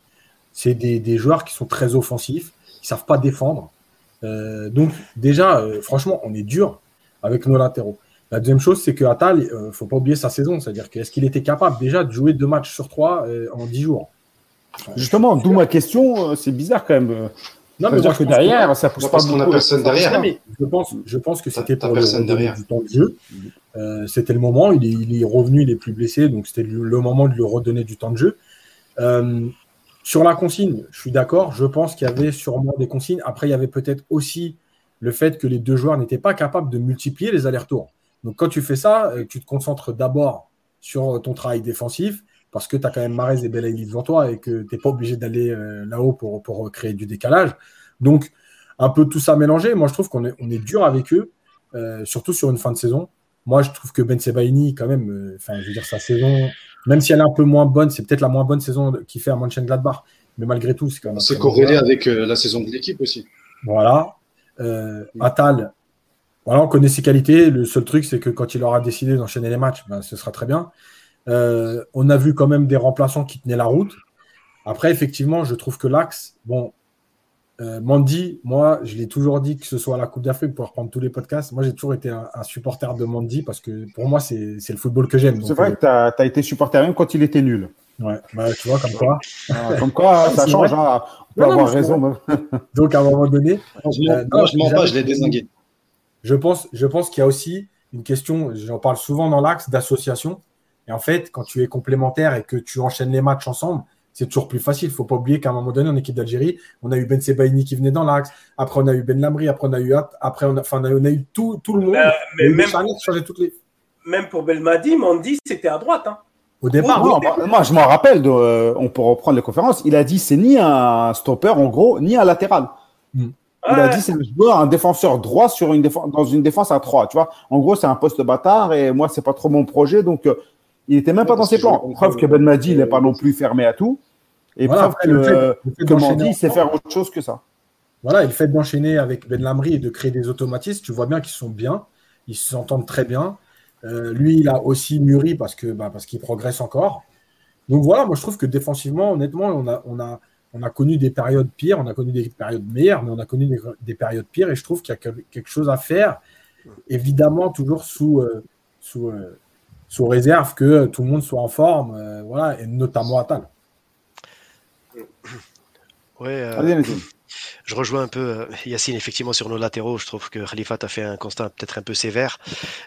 c'est des, joueurs qui sont très offensifs, qui savent pas défendre. Euh, donc déjà, euh, franchement, on est dur avec nos latéraux. La deuxième chose, c'est que Atal, euh, faut pas oublier sa saison, c'est-à-dire qu'est-ce qu'il était capable déjà de jouer deux matchs sur trois en dix jours? Justement, d'où ma question, c'est bizarre quand même. Non, mais que derrière, ça pousse pas parce qu'on a personne derrière. je pense, je pense que c'était pour le derrière. du temps de jeu. c'était le moment. Il est, il est, revenu, il est plus blessé, donc c'était le moment de lui redonner du temps de jeu. Sur la consigne, je suis d'accord. Je pense qu'il y avait sûrement des consignes. Après, il y avait peut-être aussi le fait que les deux joueurs n'étaient pas capables de multiplier les allers-retours. Donc, quand tu fais ça, euh, tu te concentres d'abord sur ton travail défensif parce que tu as quand même Marez et Belaïli devant toi et que tu n'es pas obligé d'aller euh, là-haut pour, pour, créer du décalage. Donc, un peu tout ça mélangé. Moi, je trouve qu'on est, on est dur avec eux, euh, surtout sur une fin de saison. Moi, je trouve que Ben Sebaini, quand même, enfin, je veux dire, sa saison, même si elle est un peu moins bonne, c'est peut-être la moins bonne saison qu'il fait à Mönchengladbach. Mais malgré tout, c'est quand même. C'est corrélé avec euh, la saison de l'équipe aussi. Voilà. Euh, Atal, voilà, on connaît ses qualités. Le seul truc, c'est que quand il aura décidé d'enchaîner les matchs, ben, ce sera très bien. Euh, on a vu quand même des remplaçants qui tenaient la route. Après, effectivement, je trouve que l'axe, bon, euh, Mandy, moi, je l'ai toujours dit que ce soit la Coupe d'Afrique pour reprendre tous les podcasts. Moi, j'ai toujours été un, supporter de Mandy parce que pour moi, c'est le football que j'aime. C'est vrai euh, que tu as, été supporter même quand il était nul. Ouais, bah, tu vois, comme quoi. Ah, comme quoi, [laughs] ça change. Hein. On peut avoir raison. Donc, à un moment donné. je euh, non, je mens pas, je l'ai désingué. Je pense, je pense qu'il y a aussi une question, j'en parle souvent dans l'axe d'association. Et en fait, quand tu es complémentaire et que tu enchaînes les matchs ensemble, c'est toujours plus facile. Il ne faut pas oublier qu'à un moment donné, en équipe d'Algérie, on a eu Ben Sebaini qui venait dans l'axe. Après, on a eu Ben Lamri. Après, on a eu, après, on a, enfin, on a eu tout, tout le monde. Euh, mais même, pour, toutes les... même pour Belmadi, Mandi, c'était à droite. Hein. Au départ, moi, je m'en rappelle, de, euh, on peut reprendre les conférences. Il a dit c'est ni un stopper, en gros, ni un latéral. Il a dit c'est un joueur, un défenseur droit sur une défense, dans une défense à trois. Tu vois, en gros, c'est un poste bâtard et moi, c'est pas trop mon projet. Donc, euh, il n'était même pas dans ses plans. Preuve que Ben Madi, il n'est pas non plus fermé à tout. Et voilà, que, le fait, c'est faire autre chose que ça. Voilà, le fait d'enchaîner avec Ben Lamri et de créer des automatismes, tu vois bien qu'ils sont bien, ils s'entendent très bien. Euh, lui, il a aussi mûri parce que bah, parce qu'il progresse encore. Donc voilà, moi je trouve que défensivement, honnêtement, on a, on a, on a connu des périodes pires, on a connu des périodes meilleures, mais on a connu des, périodes pires et je trouve qu'il y a quelque chose à faire. Évidemment, toujours sous, euh, sous, euh, sous réserve que tout le monde soit en forme, voilà, et notamment Atal. Ouais, euh, Je rejoins un peu euh, Yacine, effectivement, sur nos latéraux. Je trouve que Khalifa a fait un constat peut-être un peu sévère.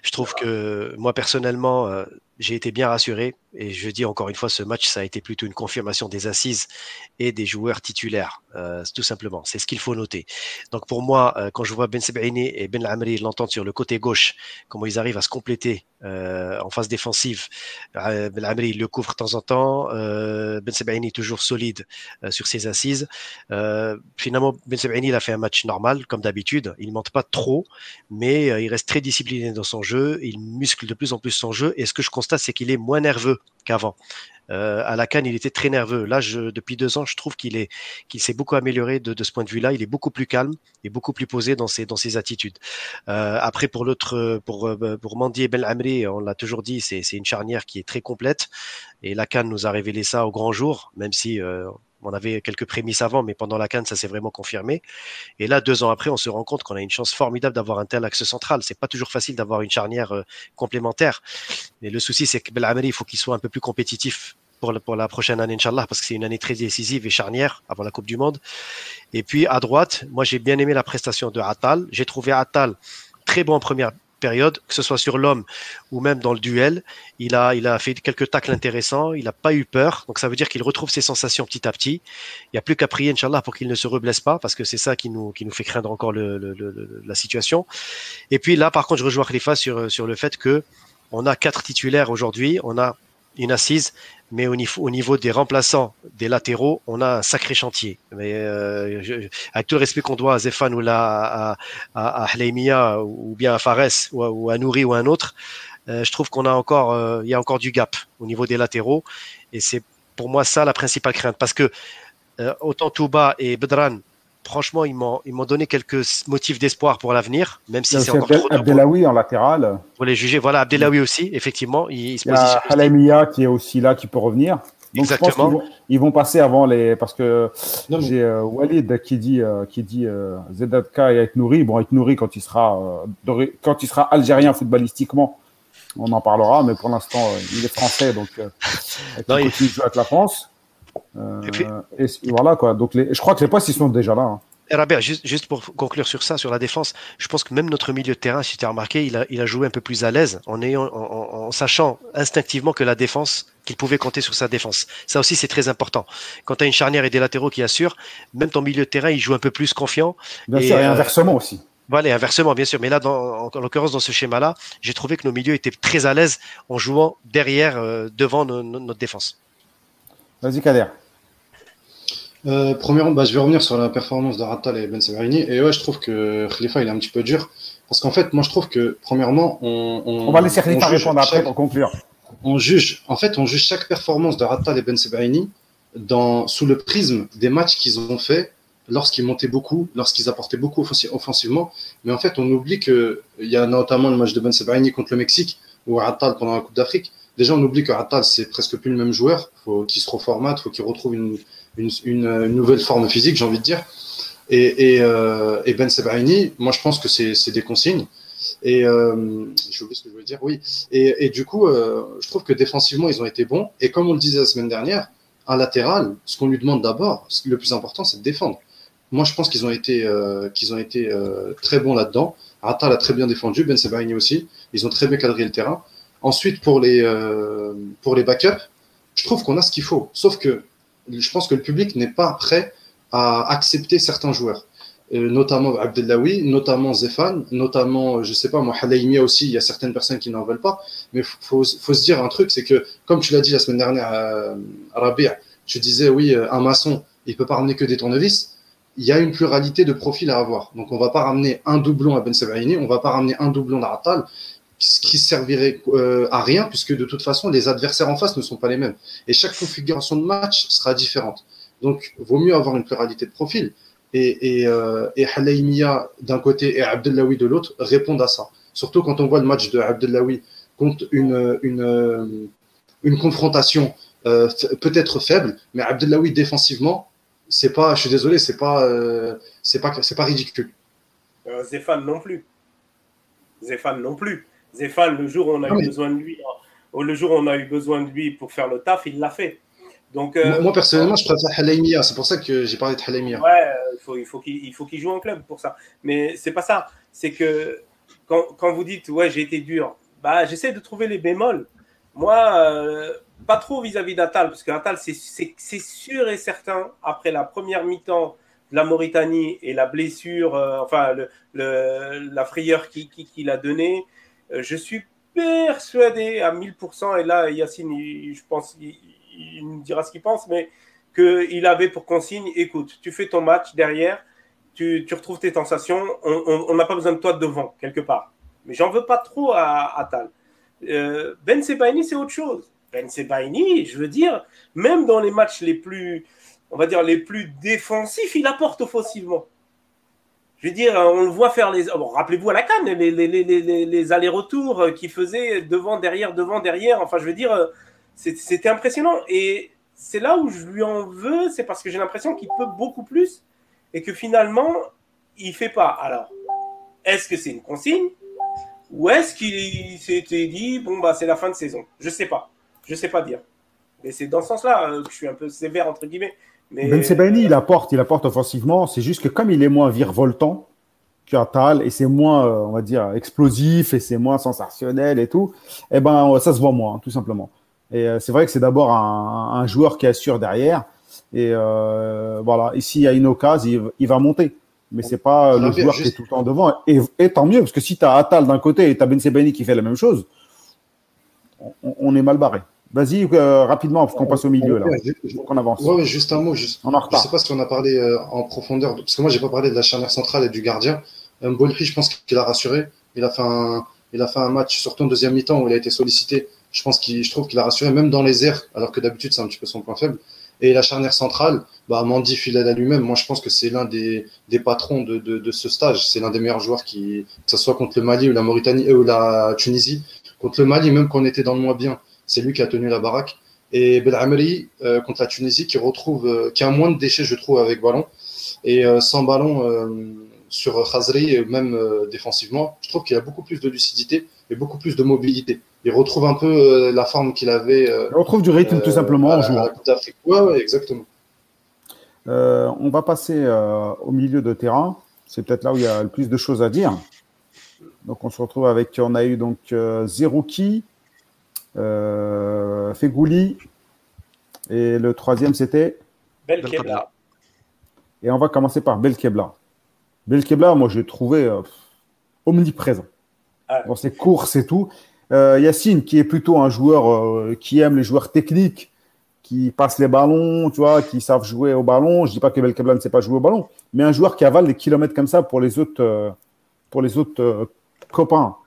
Je trouve que moi, personnellement, euh, j'ai été bien rassuré. Et je dis encore une fois, ce match, ça a été plutôt une confirmation des assises et des joueurs titulaires, euh, tout simplement. C'est ce qu'il faut noter. Donc pour moi, euh, quand je vois Ben Sebaini et Ben Amri l'entendre sur le côté gauche, comment ils arrivent à se compléter euh, en phase défensive. Ben Amri le couvre de temps en temps. Ben Sebaini toujours solide sur ses assises. finalement, Ben Sebaini il a fait un match normal, comme d'habitude. Il ne monte pas trop, mais il reste très discipliné dans son jeu. Il muscle de plus en plus son jeu. Et ce que je constate, c'est qu'il est moins nerveux qu'avant. Euh, à la Cannes, il était très nerveux. Là, depuis deux ans, je trouve qu'il est, qu'il s'est beaucoup amélioré de, ce point de vue-là. Il est beaucoup plus calme et beaucoup plus posé dans ses, dans ses attitudes. Euh, après, pour l'autre, pour, pour Mandy et Ben Amri, on l'a toujours dit, c'est, c'est une charnière qui est très complète. Et la Cannes nous a révélé ça au grand jour, même si euh, on avait quelques prémices avant, mais pendant la Cannes, ça s'est vraiment confirmé. Et là, deux ans après, on se rend compte qu'on a une chance formidable d'avoir un tel axe central. C'est pas toujours facile d'avoir une charnière euh, complémentaire. Mais le souci, c'est que Belhamri, il faut qu'il soit un peu plus compétitif pour, pour la prochaine année, Inch'Allah, parce que c'est une année très décisive et charnière avant la Coupe du Monde. Et puis, à droite, moi, j'ai bien aimé la prestation de Attal. J'ai trouvé Attal très bon en première période, que ce soit sur l'homme ou même dans le duel. Il a, fait quelques tacles intéressants, il n'a pas eu peur, donc ça veut dire qu'il retrouve ses sensations petit à petit. Il n'y a plus qu'à prier, Inch'Allah, pour qu'il ne se reblesse pas, parce que c'est ça qui nous, fait craindre encore la situation. Et puis là, par contre, je rejoins Khalifa sur, sur le fait que on a quatre titulaires aujourd'hui, on a une assise, mais au niveau, au niveau, des remplaçants, des latéraux, on a un sacré chantier. Mais euh, avec tout le respect qu'on doit à Zéphane ou à, à, ou bien à Fares ou à, ou à Nouri ou à un autre, euh, je trouve qu'on a encore, euh, il y a encore du gap au niveau des latéraux, et c'est pour moi ça la principale crainte, parce que autant Touba et Bedran franchement, ils m'ont, ils m'ont donné quelques motifs d'espoir pour l'avenir, même si c'est encore Abdel, trop Abdelawi en latéral. Pour les juger. Voilà, Abdelawi aussi, effectivement. Il, il se y a qui est aussi là, qui peut revenir. Donc, Exactement. Ils vont, ils vont, passer avant les. Parce que j'ai euh, Walid qui dit, euh, qui dit euh, Zedatka et Ait Nouri. Bon, Ait Nouri, quand il sera, euh, quand il sera algérien footballistiquement, on en parlera, mais pour l'instant, il est français, donc non, il continue de jouer avec la France. Euh, et, puis, et, voilà quoi. Donc les, je crois que les postes ils sont déjà là. Hein. Robert, juste, juste, pour conclure sur ça, sur la défense, je pense que même notre milieu de terrain, si tu as remarqué, il a, il a joué un peu plus à l'aise en, ayant, en, en, sachant instinctivement que la défense, qu'il pouvait compter sur sa défense. Ça aussi, c'est très important. Quand tu as une charnière et des latéraux qui assurent, même ton milieu de terrain, il joue un peu plus confiant. Bien et, sûr, et inversement euh, aussi. Voilà, inversement, bien sûr. Mais là, dans, en, l'occurrence, dans ce schéma-là, j'ai trouvé que nos milieux étaient très à l'aise en jouant derrière, euh, devant no, no, notre défense. Vas-y, Kader. Euh, premièrement, bah, je vais revenir sur la performance de Rattal et Ben Severini. Et ouais, je trouve que Khalifa, il est un petit peu dur. Parce qu'en fait, moi, je trouve que, premièrement, on. On, on va laisser Khalifa répondre chaque, après pour conclure. On juge, en fait, on juge chaque performance de Rattal et Ben Severini dans, sous le prisme des matchs qu'ils ont fait lorsqu'ils montaient beaucoup, lorsqu'ils apportaient beaucoup offensivement. Mais en fait, on oublie qu'il y a notamment le match de Ben Severini contre le Mexique ou Rattal pendant la Coupe d'Afrique. Déjà, on oublie que Rattal, c'est presque plus le même joueur. Faut qu'il se reformate, faut qu'il retrouve une, nouvelle forme physique, j'ai envie de dire. Et, euh, Ben Sebaini, moi je pense que c'est des consignes. Et euh, ce que je voulais dire. Oui. Et, du coup, euh, je trouve que défensivement ils ont été bons. Et comme on le disait la semaine dernière, un latéral, ce qu'on lui demande d'abord, le plus important, c'est de défendre. Moi, je pense qu'ils ont été, très bons là-dedans. Atal a très bien défendu, Ben Sebaini aussi. Ils ont très bien cadré le terrain. Ensuite, pour les, euh, pour les backups, je trouve qu'on a ce qu'il faut. Sauf que je pense que le public n'est pas prêt à accepter certains joueurs, euh, notamment Abdellaoui, notamment Zéphane, notamment, je sais pas, moi, Halaimia aussi, il y a certaines personnes qui n'en veulent pas, mais faut, faut se dire un truc, c'est que, comme tu l'as dit la semaine dernière à, à Rabia, tu disais, oui, un maçon, il peut pas ramener que des tournevis, il y a une pluralité de profils à avoir. Donc, on va pas ramener un doublon à Ben Sebaini, on va pas ramener un doublon à Atal, ce qui servirait euh, à rien, puisque de toute façon, les adversaires en face ne sont pas les mêmes. Et chaque configuration de match sera différente. Donc, vaut mieux avoir une pluralité de profils. Et, et, euh, et Halaimia d'un côté et Abdellaoui de l'autre répondent à ça. Surtout quand on voit le match de Abdellaoui contre une, une, une confrontation euh, peut-être faible, mais Abdellaoui défensivement, c'est pas, je suis désolé, c'est pas, euh, c'est pas, c'est pas ridicule. Euh, Zéphane non plus. Zéphane non plus. Zéphane, le jour où on a eu besoin de lui, le jour où on a eu besoin de lui pour faire le taf, il l'a fait. Donc, euh, moi, personnellement, je préfère Halaimia. C'est pour ça que j'ai parlé de Halaimia. Ouais, faut, il faut qu'il joue en club pour ça. Mais c'est pas ça. C'est que quand, quand, vous dites ouais j'ai été dur, bah j'essaie de trouver les bémols. Moi, euh, pas trop vis-à-vis d'Atal, parce qu'Atal c'est sûr et certain après la première mi-temps de la Mauritanie et la blessure, euh, enfin le, le, la frayeur qu'il qui, qui a donnée, euh, je suis persuadé à 1000%, et là Yacine, je pense, il, nous dira ce qu'il pense, mais qu'il avait pour consigne, écoute, tu fais ton match derrière, tu, retrouves tes sensations, on n'a pas besoin de toi devant, quelque part. Mais j'en veux pas trop à, à Tal. Euh, ben Sebaini, c'est autre chose. Ben Sebaini, je veux dire, même dans les matchs les plus, on va dire, les plus défensifs, il apporte offensivement. Je veux dire, on le voit faire les. Bon, Rappelez-vous à la canne, les, les, les, les allers-retours qu'il faisait devant, derrière, devant, derrière. Enfin, je veux dire, c'était impressionnant. Et c'est là où je lui en veux, c'est parce que j'ai l'impression qu'il peut beaucoup plus et que finalement, il fait pas. Alors, est-ce que c'est une consigne ou est-ce qu'il s'était dit, bon, bah, c'est la fin de saison? Je sais pas. Je sais pas dire. Mais c'est dans ce sens-là euh, que je suis un peu sévère, entre guillemets. Mais... Ben Sebaini, il apporte, il apporte offensivement. C'est juste que comme il est moins virevoltant qu'Atal et c'est moins, euh, on va dire, explosif et c'est moins sensationnel et tout, eh ben, ça se voit moins, tout simplement. Et euh, c'est vrai que c'est d'abord un, un, joueur qui assure derrière. Et euh, voilà, ici, il y a une occasion, il, il va monter mais c'est pas le joueur juste... qui est tout le temps devant. Et, et tant mieux, parce que si tu as Atal d'un côté et tu as Ben Sebani qui fait la même chose, on, on est mal barré. Vas-y, euh, rapidement, parce qu'on passe au milieu, là. qu'on avance. Ouais, juste un mot. Juste. On en je sais pas si on a parlé euh, en profondeur, parce que moi, j'ai pas parlé de la charnière centrale et du gardien. Mbolri, je pense qu'il a rassuré. Il a fait un, il a fait un match, surtout en deuxième mi-temps, où il a été sollicité. Je pense qu'il, je trouve qu'il a rassuré, même dans les airs, alors que d'habitude, c'est un petit peu son point faible. Et la charnière centrale, bah, Mandy fidèle à lui-même, moi je pense que c'est l'un des, des patrons de, de, de ce stage. C'est l'un des meilleurs joueurs qui, que ce soit contre le Mali ou la Mauritanie euh, ou la Tunisie. Contre le Mali, même quand on était dans le moins bien, c'est lui qui a tenu la baraque. Et Belhamri euh, contre la Tunisie qui retrouve, euh, qui a moins de déchets, je trouve, avec ballon. Et euh, sans ballon sur Khazri, même défensivement, je trouve qu'il a beaucoup plus de lucidité et beaucoup plus de mobilité il retrouve un peu la forme qu'il avait. Il retrouve du rythme tout simplement en jouant. Ouais, ouais, exactement. Euh, on va passer euh, au milieu de terrain. C'est peut-être là où il y a le plus de choses à dire. Donc on se retrouve avec, on a eu donc euh, Zerouki, euh, Fegouli, et le troisième c'était Belkebla. Et on va commencer par Belkebla. Belkebla, moi je l'ai trouvé euh, omniprésent. Ah. Dans ses courses et tout. Euh, Yacine, qui est plutôt un joueur euh, qui aime les joueurs techniques, qui passe les ballons, tu vois, qui savent jouer au ballon. Je dis pas que Belkebla ne sait pas jouer au ballon, mais un joueur qui avale des kilomètres comme ça pour les autres, euh, pour les autres copains.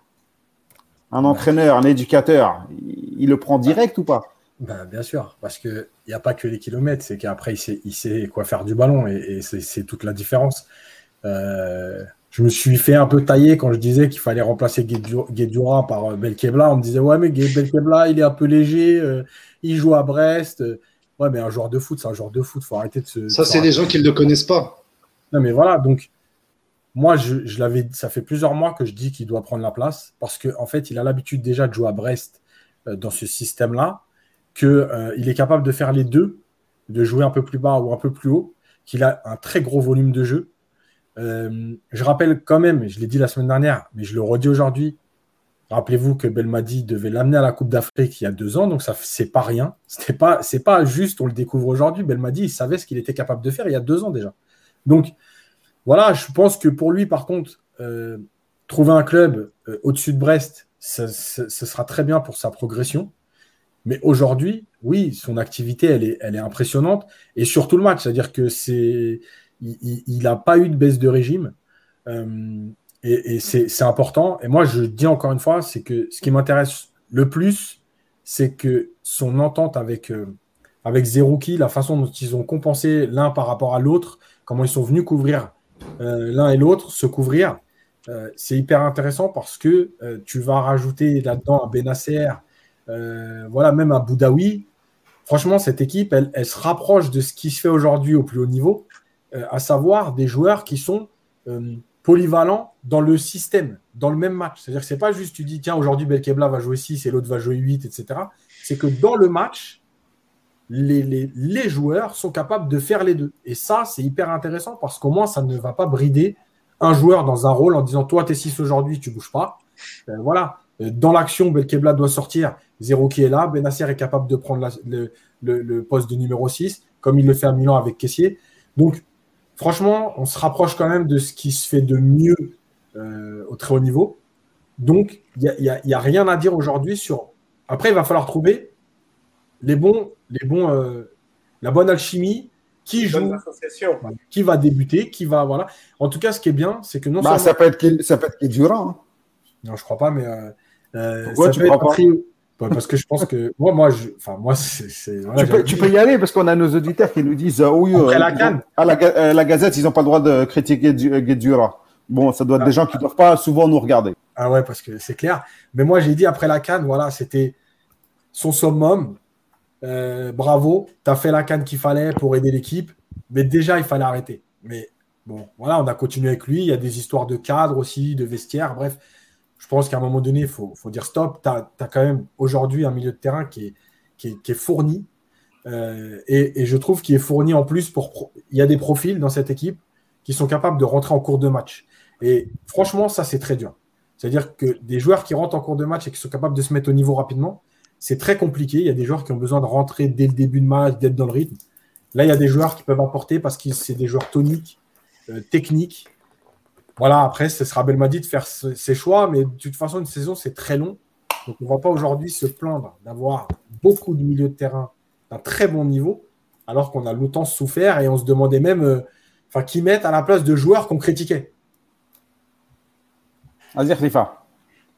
Un entraîneur, un éducateur, il, le prend direct ou pas? Ben, Bien sûr, parce qu'il n'y a pas que les kilomètres, c'est qu'après, il sait, il sait quoi faire du ballon et, et c'est toute la différence. Euh, je me suis fait un peu tailler quand je disais qu'il fallait remplacer Guedjura par euh, Belkebla. On me disait, ouais, mais Belkebla, il est un peu léger, euh, il joue à Brest. Ouais, mais un joueur de foot, c'est un joueur de foot, faut arrêter de se. Ça, c'est des gens qui ne le connaissent pas. Non, mais voilà, donc, moi, je, l'avais, ça fait plusieurs mois que je dis qu'il doit prendre la place parce qu'en en fait, il a l'habitude déjà de jouer à Brest euh, dans ce système-là, qu'il euh, est capable de faire les deux, de jouer un peu plus bas ou un peu plus haut, qu'il a un très gros volume de jeu euh, je rappelle quand même, je l'ai dit la semaine dernière, mais je le redis aujourd'hui. Rappelez-vous que Belmadi devait l'amener à la Coupe d'Afrique il y a deux ans, donc ça c'est pas rien. C'était pas, c'est pas juste, on le découvre aujourd'hui. Belmadi, il savait ce qu'il était capable de faire il y a deux ans déjà. Donc voilà, je pense que pour lui, par contre, euh, trouver un club euh, au-dessus de Brest, ce sera très bien pour sa progression. Mais aujourd'hui, oui, son activité, elle est, elle est impressionnante. Et surtout le match, c'est-à-dire que c'est, il n'a pas eu de baisse de régime. Euh, et, et c'est important. Et moi, je dis encore une fois, c'est que ce qui m'intéresse le plus, c'est que son entente avec, euh, avec Zerouki, la façon dont ils ont compensé l'un par rapport à l'autre, comment ils sont venus couvrir l'un et l'autre, se couvrir, euh, c'est hyper intéressant parce que euh, tu vas rajouter là-dedans un Benasser, voilà, même un Boudaoui. Franchement, cette équipe, elle, se rapproche de ce qui se fait aujourd'hui au plus haut niveau. Euh, à savoir des joueurs qui sont euh, polyvalents dans le système, dans le même match. C'est-à-dire que c'est pas juste tu dis tiens aujourd'hui Belkebla va jouer 6 et l'autre va jouer 8, etc. C'est que dans le match, les, joueurs sont capables de faire les deux. Et ça, c'est hyper intéressant parce qu'au moins, ça ne va pas brider un joueur dans un rôle en disant Toi, t'es 6 aujourd'hui, tu bouges pas. Euh, voilà. Euh, Dans l'action, Belkebla doit sortir. Zéro qui est là. Benasser est capable de prendre le, poste de numéro 6, comme il le fait à Milan avec Caissier. Donc, franchement, on se rapproche quand même de ce qui se fait de mieux euh, au très haut niveau. Donc, il n'y a rien à dire aujourd'hui sur. Après, il va falloir trouver les bons, les bons, euh, la bonne alchimie, qui joue, qui va débuter, qui va. Voilà. En tout cas, ce qui est bien, c'est que non Bah, seulement. ça peut être ça peut être. Hein. Non, je crois pas, mais. euh, euh, Pourquoi ça tu peut crois être un pas? Parce que je pense que. Moi, moi, je... enfin, moi, c'est. voilà, tu, peux, j'ai- tu peux y aller parce qu'on a nos auditeurs qui nous disent euh, oui, Après euh, la ils ont- CAN. à la, ga- euh, la Gazette, ils n'ont pas le droit de critiquer Guedjura. Bon, ça doit être des gens qui ne doivent pas souvent nous regarder. Ah ouais, parce que c'est clair. Mais moi, j'ai dit après la canne, voilà, c'était son summum. Euh, bravo, tu as fait la canne qu'il fallait pour aider l'équipe. Mais déjà, il fallait arrêter. Mais bon, voilà, on a continué avec lui. Il y a des histoires de cadre aussi, de vestiaire. Bref, je pense qu'à un moment donné, il faut, dire stop. Tu as, quand même aujourd'hui un milieu de terrain qui est, fourni. Euh, et, et je trouve qu'il est fourni en plus pour. Il y a des profils dans cette équipe qui sont capables de rentrer en cours de match. Et franchement, ça, c'est très dur. C'est-à-dire que des joueurs qui rentrent en cours de match et qui sont capables de se mettre au niveau rapidement, c'est très compliqué. Il y a des joueurs qui ont besoin de rentrer dès le début de match, d'être dans le rythme. Là, il y a des joueurs qui peuvent apporter parce que c'est des joueurs toniques, euh, techniques. Voilà, après, ce sera Belmadi de faire ses choix, mais de toute façon, une saison, c'est très long. Donc, on ne va pas aujourd'hui se plaindre d'avoir beaucoup de milieux de terrain d'un très bon niveau, alors qu'on a longtemps souffert et on se demandait même euh, qui mettent à la place de joueurs qu'on critiquait. Vas-y, Khalifa.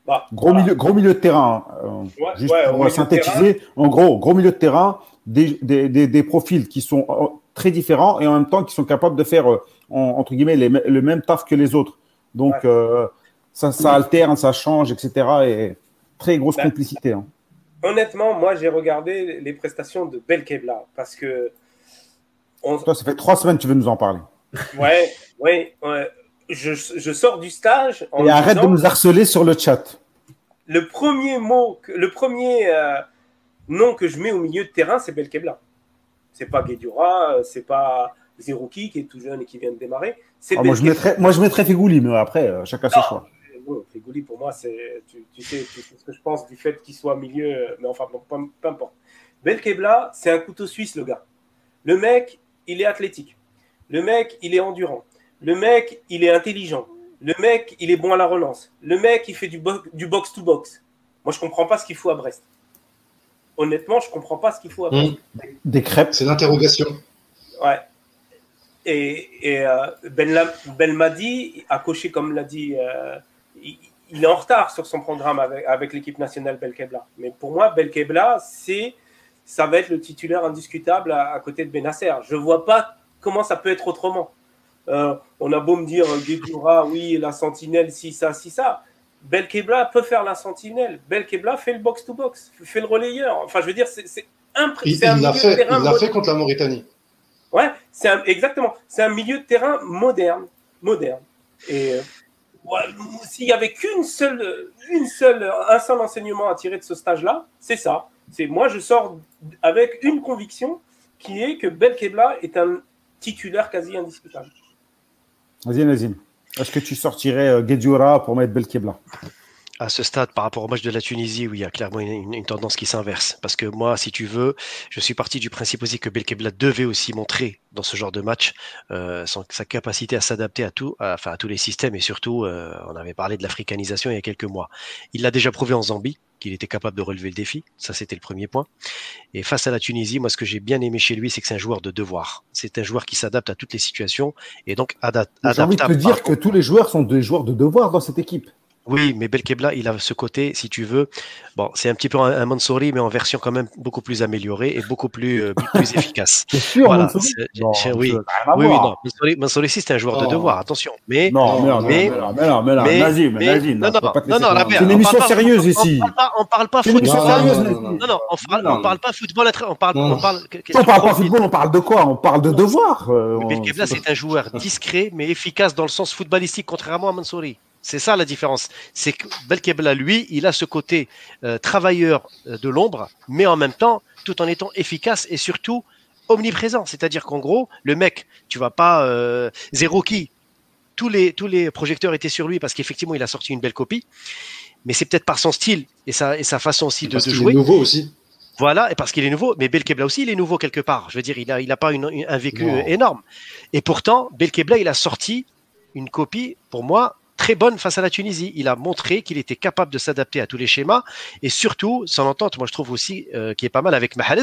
Bah, Gros, voilà. milieu, gros milieu de terrain. euh, Ouais, juste ouais, pour synthétiser, en gros, gros milieu de terrain, des, des, des, des profils qui sont euh, très différents et en même temps qui sont capables de faire, euh, en- entre guillemets, les, le même taf que les autres. Donc, Ouais. euh, ça, ça alterne, ça change, etc. Et très grosse Bah, complicité. hein. Honnêtement, moi, j'ai regardé les prestations de Belkebla parce que. On... Toi, ça fait trois semaines que tu veux nous en parler. Ouais, ouais, ouais. Je, je sors du stage en Et arrête disant- de nous harceler sur le chat. le premier mot, le premier euh, nom que je mets au milieu de terrain, c'est Belkebla. C'est pas Guedjura, euh, c'est pas Zerouki qui est tout jeune et qui vient de démarrer. C'est Ah, moi, je mettrais, moi, je mettrais Figouli, mais après, euh, chacun ses Non. choix. Bon, pour moi, c'est, tu, tu sais, tu sais ce que je pense du fait qu'il soit milieu, mais enfin, bon, peu, peu importe. Belkebla, c'est un couteau suisse, le gars. Le mec, il est athlétique. Le mec, il est endurant. Le mec, il est intelligent. Le mec, il est bon à la relance. Le mec, il fait du, bo- du box-to-box. Moi, je comprends pas ce qu'il faut à Brest. Honnêtement, je comprends pas ce qu'il faut à Brest. Des crêpes. C'est l'interrogation. Ouais. Et, et euh, ben Belmadi a coché, comme l'a dit, euh, il, il est en retard sur son programme avec, avec l'équipe nationale Belkebla. Mais pour moi, Belkebla, c'est, ça va être le titulaire indiscutable à, à côté de Benasser. Je vois pas comment ça peut être autrement. Euh, on a beau me dire, euh, Guedjura, oui, la sentinelle, si ça, si ça. Belkebla peut faire la sentinelle. Belkebla fait le box-to-box, fait le relayeur. Enfin, je veux dire, c'est, impré- Il l'a fait, fait contre la Mauritanie. Ouais, c'est exactement. C'est un milieu de terrain moderne, moderne. Et euh, ouais, s'il y avait qu'une seule, une seule, un seul enseignement à tirer de ce stage-là, c'est ça. C'est moi, je sors avec une conviction qui est que Belkebla est un titulaire quasi indiscutable. Vas-y, Nazim. Est-ce que tu sortirais euh, Guedjura pour mettre Belkebla? À ce stade, par rapport au match de la Tunisie, oui, il y a clairement une, tendance qui s'inverse. Parce que moi, si tu veux, je suis parti du principe aussi que Belkebla devait aussi montrer dans ce genre de match euh, sa capacité à s'adapter à tout, à, enfin à tous les systèmes et surtout, euh, on avait parlé de l'africanisation il y a quelques mois. Il l'a déjà prouvé en Zambie qu'il était capable de relever le défi. Ça, c'était le premier point. Et face à la Tunisie, moi, ce que j'ai bien aimé chez lui, c'est que c'est un joueur de devoir. C'est un joueur qui s'adapte à toutes les situations et donc ada- J'ai envie de te adaptable. dire que tous les joueurs sont des joueurs de devoir dans cette équipe. Oui, mais Belkebla, il a ce côté, si tu veux, bon, c'est un petit peu un, un Mansouri, mais en version quand même beaucoup plus améliorée et beaucoup plus, euh, plus [laughs] efficace. C'est sûr, Voilà, Mansouri Non, oui. Oui, oui, non, Mansouri, c'est un joueur de devoir, attention. Mais, Non, mais non, Mais- mais non, mais non, mais non, mais, Nazim, mais- Nazim, non, non, non, non, paire, C'est une on émission sérieuse ici. On parle pas, football. Non, non, non, Non, non, on parle, Non, non. pas football, on parle, Non. on parle. Si on parle pas football, on parle de quoi? On parle de devoir. euh, Belkebla, c'est un joueur discret, mais efficace dans le sens footballistique, contrairement à Mansouri. C'est ça la différence. C'est que Belkebla, lui, il a ce côté euh, travailleur euh, de l'ombre, mais en même temps, tout en étant efficace et surtout omniprésent. C'est-à-dire qu'en gros, le mec, tu vas pas euh, zéro qui. Tous les, tous les projecteurs étaient sur lui parce qu'effectivement, il a sorti une belle copie. Mais c'est peut-être par son style et sa, et sa façon aussi de, Parce de qu'il est jouer. nouveau aussi. Voilà, et parce qu'il est nouveau, mais Belkebla aussi, il est nouveau quelque part. Je veux dire, il n'a il a pas une- une- un vécu euh, énorme. Et pourtant, Belkebla, il a sorti une copie, pour moi, très bonne face à la Tunisie. Il a montré qu'il était capable de s'adapter à tous les schémas, et surtout, son entente, moi je trouve aussi, euh, qui est pas mal avec Mahrez,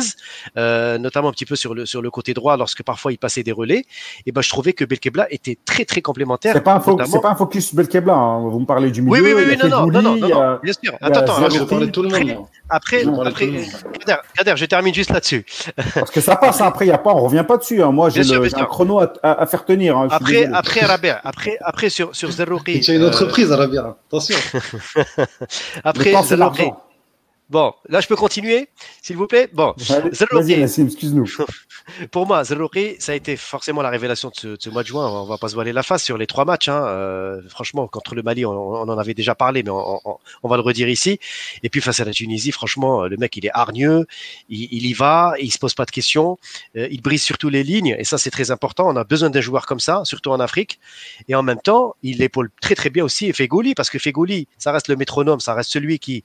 euh, notamment un petit peu sur le, sur le côté droit, lorsque parfois il passait des relais. Et ben, je trouvais que Belkebla était très, très complémentaire. C'est pas, un fo- notamment- c'est pas un focus Belkebla. hein. Vous me parlez du milieu. Oui, oui, oui, oui, non, non, Fegouli, non, non, non, a- non, bien sûr. Attends, attends, de tout le monde. après, après. Kader, Kader, je termine juste là-dessus. Parce que ça passe, après, il y a pas, on revient pas dessus. hein. Moi, j'ai un chrono à, à- à faire tenir. hein. Après, après Rabia, après, après sur, sur Zerrouri. Tu as une euh, entreprise, Arabia. Attention. Le [laughs] Après, temps, c'est Zerrouri. l'argent. Bon, là, je peux continuer, s'il vous plaît? Bon, excuse-nous. [laughs] pour moi, Zerrouri, ça a été forcément la révélation de ce, de ce mois de juin. On va pas se voiler la face sur les trois matchs. Hein. Euh, franchement, contre le Mali, on, on en avait déjà parlé, mais on, on- on va le redire ici. Et puis face à la Tunisie, franchement, le mec, il est hargneux, il, il y va, il se pose pas de questions, euh, il brise surtout les lignes, et ça, c'est très important. On a besoin d'un joueur comme ça, surtout en Afrique. Et en même temps, il épaule très très bien aussi Fegouli, parce que Fegouli, ça reste le métronome, ça reste celui qui,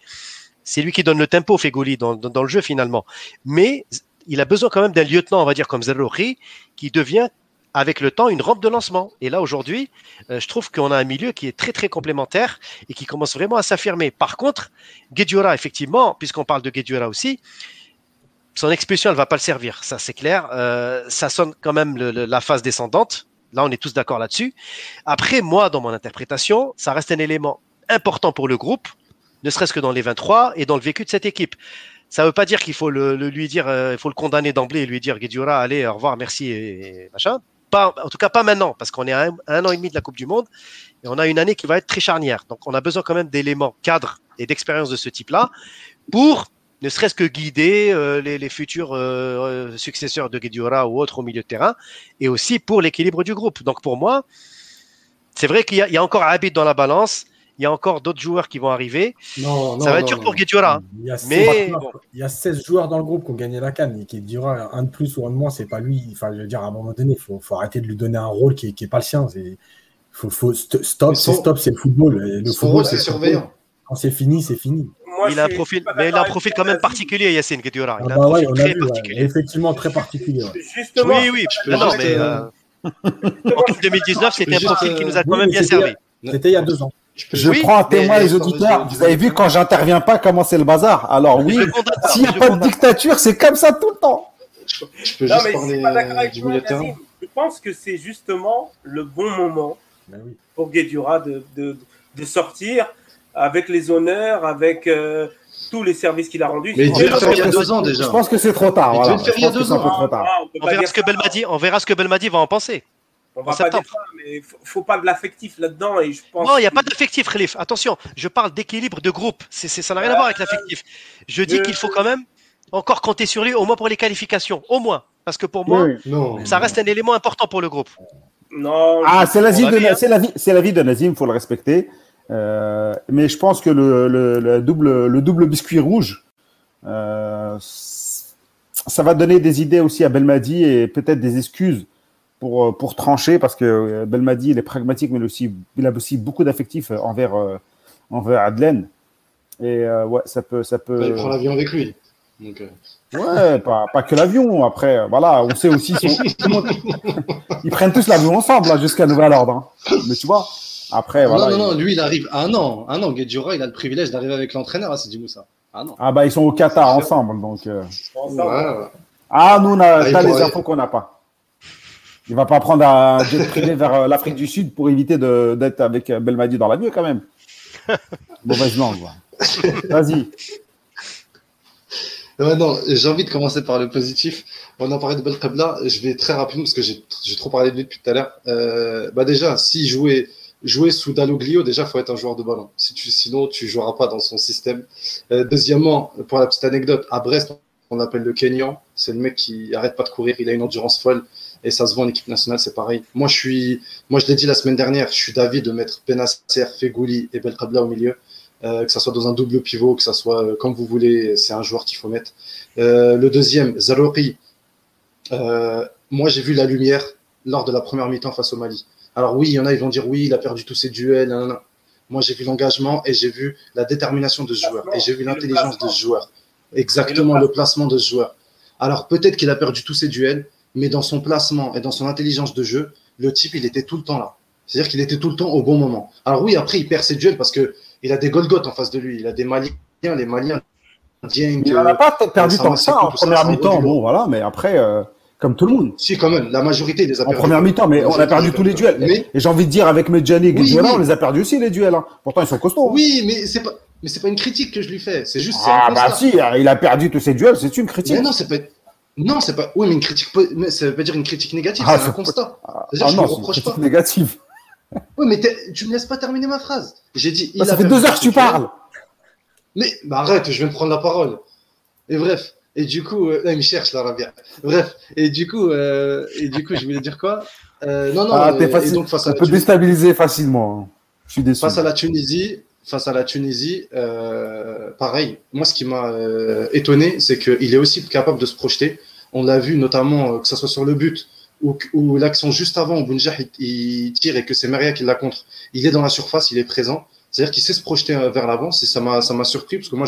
c'est lui qui donne le tempo, Fegouli, dans, dans, le jeu finalement. Mais il a besoin quand même d'un lieutenant, on va dire comme Zerrouri, qui devient avec le temps une rampe de lancement. Et là aujourd'hui, euh, je trouve qu'on a un milieu qui est très très complémentaire et qui commence vraiment à s'affirmer. Par contre, Guedjura, effectivement, puisqu'on parle de Guedjura aussi, son expulsion, elle va pas le servir, ça c'est clair. Euh, ça sonne quand même la phase descendante. Là, on est tous d'accord là-dessus. Après, moi, dans mon interprétation, ça reste un élément important pour le groupe, ne serait-ce que dans les 23 et dans le vécu de cette équipe. Ça veut pas dire qu'il faut le, lui dire, euh, il faut le condamner d'emblée et lui dire Guedjura, allez, au revoir, merci et, machin. Pas, en tout cas, pas maintenant, parce qu'on est à un, an et demi de la Coupe du Monde et on a une année qui va être très charnière. Donc, on a besoin quand même d'éléments cadres et d'expérience de ce type-là pour ne serait-ce que guider euh, les, futurs euh, successeurs de Guedjura ou autres au milieu de terrain et aussi pour l'équilibre du groupe. Donc, pour moi, c'est vrai qu'il y, a- encore Abid dans la balance. Il y a encore d'autres joueurs qui vont arriver. Non, non. ça va être dur non. pour Guedjura. Il y, a 16 Mais bon. il y a 16 joueurs dans le groupe qui ont gagné la canne et qui dira un de plus ou un de moins, c'est pas lui. Enfin, je veux dire, à un moment donné, il faut, faut arrêter de lui donner un rôle qui est, qui est pas le sien. Faut, faut st- stop, son- c'est stop, c'est le football. Et Le Son football, rôle, c'est surveillant. Quand c'est fini, c'est fini. Moi, il a un profil, mais il a un profil quand même particulier, Yacine. Ah Il a bah un ouais, profil on a très vu, ouais. particulier. effectivement très particulier. ouais. Justement, Oui, oui. Non, mais euh, en 2019, c'était un profil qui nous a quand même bien servi. C'était il y a deux ans. Je, peux Je Oui, prends à témoin les auditeurs. Vous avez vu quand j'interviens pas comment c'est le bazar? Alors oui, s'il n'y a pas de dictature, c'est comme ça tout le temps. je peux non, juste mais je parler suis pas d'accord avec du toi, milieu de terrain. Nazim. Je pense que c'est justement le bon moment Ben oui. pour Guedjura de, de, de sortir avec les honneurs, avec euh, tous les services qu'il a rendus. Mais il Je devait le pense faire il y a que- deux ans déjà. Je pense que c'est trop tard. Il devait le faire il y a deux ans. Ah, on verra ce que Belmadi va en penser. On en va pas septembre. dire ça, mais il faut, faut pas de l'affectif là-dedans. Et je pense Non, il n'y a pas d'affectif, Khalif. Attention, je parle d'équilibre de groupe. C'est, c'est- ça n'a rien à voir avec l'affectif. Je dis Euh, qu'il faut quand même encore compter sur lui, au moins pour les qualifications. Au moins. Parce que pour moi, Oui, oui. Non. ça reste un élément important pour le groupe. Non. Ah, c'est l'avis on va de, Nazim, faut le respecter. Euh, mais je pense que le, le, le double, le double biscuit rouge, euh, ça va donner des idées aussi à Belmadi et peut-être des excuses pour, euh, pour trancher parce que euh, Belmadi, il est pragmatique, mais il, aussi, il a aussi beaucoup d'affectifs envers, euh, envers Adlen. Et ouais, ça peut, ça peut. Il prend l'avion avec lui. Donc, euh, Ouais, pas, pas que l'avion. Après, voilà, on sait aussi. son- [laughs] Ils prennent tous l'avion ensemble là, jusqu'à nouvel ordre. hein. Mais tu vois, après, voilà. non, non, non, lui, il arrive un an. Un an, Guedjura, il a le privilège d'arriver avec l'entraîneur, c'est du Moussa. Ah non. Ah bah ils sont au Qatar ensemble, donc. euh. Ouais, ouais. Ah, nous, on a Ah, t'as les infos qu'on n'a pas. Il va pas prendre un jet privé vers euh, l'Afrique du Sud pour éviter d'être avec euh, Belmadi dans l'avion quand même. [laughs] Mauvaise langue. Vas-y. Ouais, non, j'ai envie de commencer par le positif. On a parlé de Belkabla, je vais très rapidement parce que j'ai j'ai trop parlé de lui depuis tout à l'heure. Euh, bah déjà, si jouer, jouer sous Daloglio, déjà, faut être un joueur de ballon. Si tu, sinon, tu joueras pas dans son système. Euh, deuxièmement, pour la petite anecdote, à Brest, on l'appelle le Kenyan. C'est le mec qui arrête pas de courir, il a une endurance folle. Et ça se voit en équipe nationale, c'est pareil. Moi, je suis, moi, je l'ai dit la semaine dernière, je suis d'avis de mettre Benasser, Fegouli et Belkabla au milieu. Euh, que ça soit dans un double pivot, que ça soit euh, comme vous voulez, c'est un joueur qu'il faut mettre. Euh, le deuxième, Zalori. moi, j'ai vu la lumière lors de la première mi-temps face au Mali. Alors oui, il y en a, ils vont dire oui, il a perdu tous ses duels. Moi, j'ai vu l'engagement et j'ai vu la détermination de ce joueur et j'ai vu l'intelligence de ce joueur. Exactement le placement de ce joueur. Alors peut-être qu'il a perdu tous ses duels, mais dans son placement et dans son intelligence de jeu, le type, il était tout le temps là. C'est-à-dire qu'il était tout le temps au bon moment. Alors oui, après, il perd ses duels parce que il a des Golgoth en face de lui. Il a des Maliens, les Maliens. Il n'a pas perdu tant que ça en première mi-temps. Bon, voilà, mais après, euh, comme tout le monde. Si, quand même, la majorité les a perdus. En première mi-temps, mais on a perdu tous les duels. Et j'ai envie de dire, avec Medjani et oui, on les a perdus aussi, les duels. Hein. Pourtant, ils sont costauds. Hein. Oui, mais c'est pas. Mais c'est pas une critique que je lui fais, c'est juste. Ah, bah si, il a perdu tous ses duels, c'est une critique. Mais non, c'est pas. Non, c'est pas. Oui, mais une critique. Ça veut pas dire une critique négative, ah, c'est un constat. Ah, ah non, c'est une critique négative. Oui, mais tu me laisses pas terminer ma phrase. J'ai dit. Bah, ça fait deux heures que tu parles. Mais bah, arrête, je vais me prendre la parole. Et bref. Et du coup, euh, il me cherche là, bien. Bref. Et du coup, euh, et du coup, je voulais dire quoi? Euh, Non, non. Ah, facile. Donc, face ça peut déstabiliser facilement. Hein. Je suis déçu. Face à la Tunisie, face à la Tunisie, euh, pareil. Moi, ce qui m'a euh, étonné, c'est qu'il est aussi capable de se projeter. On l'a vu notamment que ce soit sur le but où, l'action juste avant, où Bounjah il, tire et que c'est Maria qui l'a contre, il est dans la surface, il est présent. C'est-à-dire qu'il sait se projeter euh, vers l'avant. Ça m'a, ça m'a surpris parce que moi,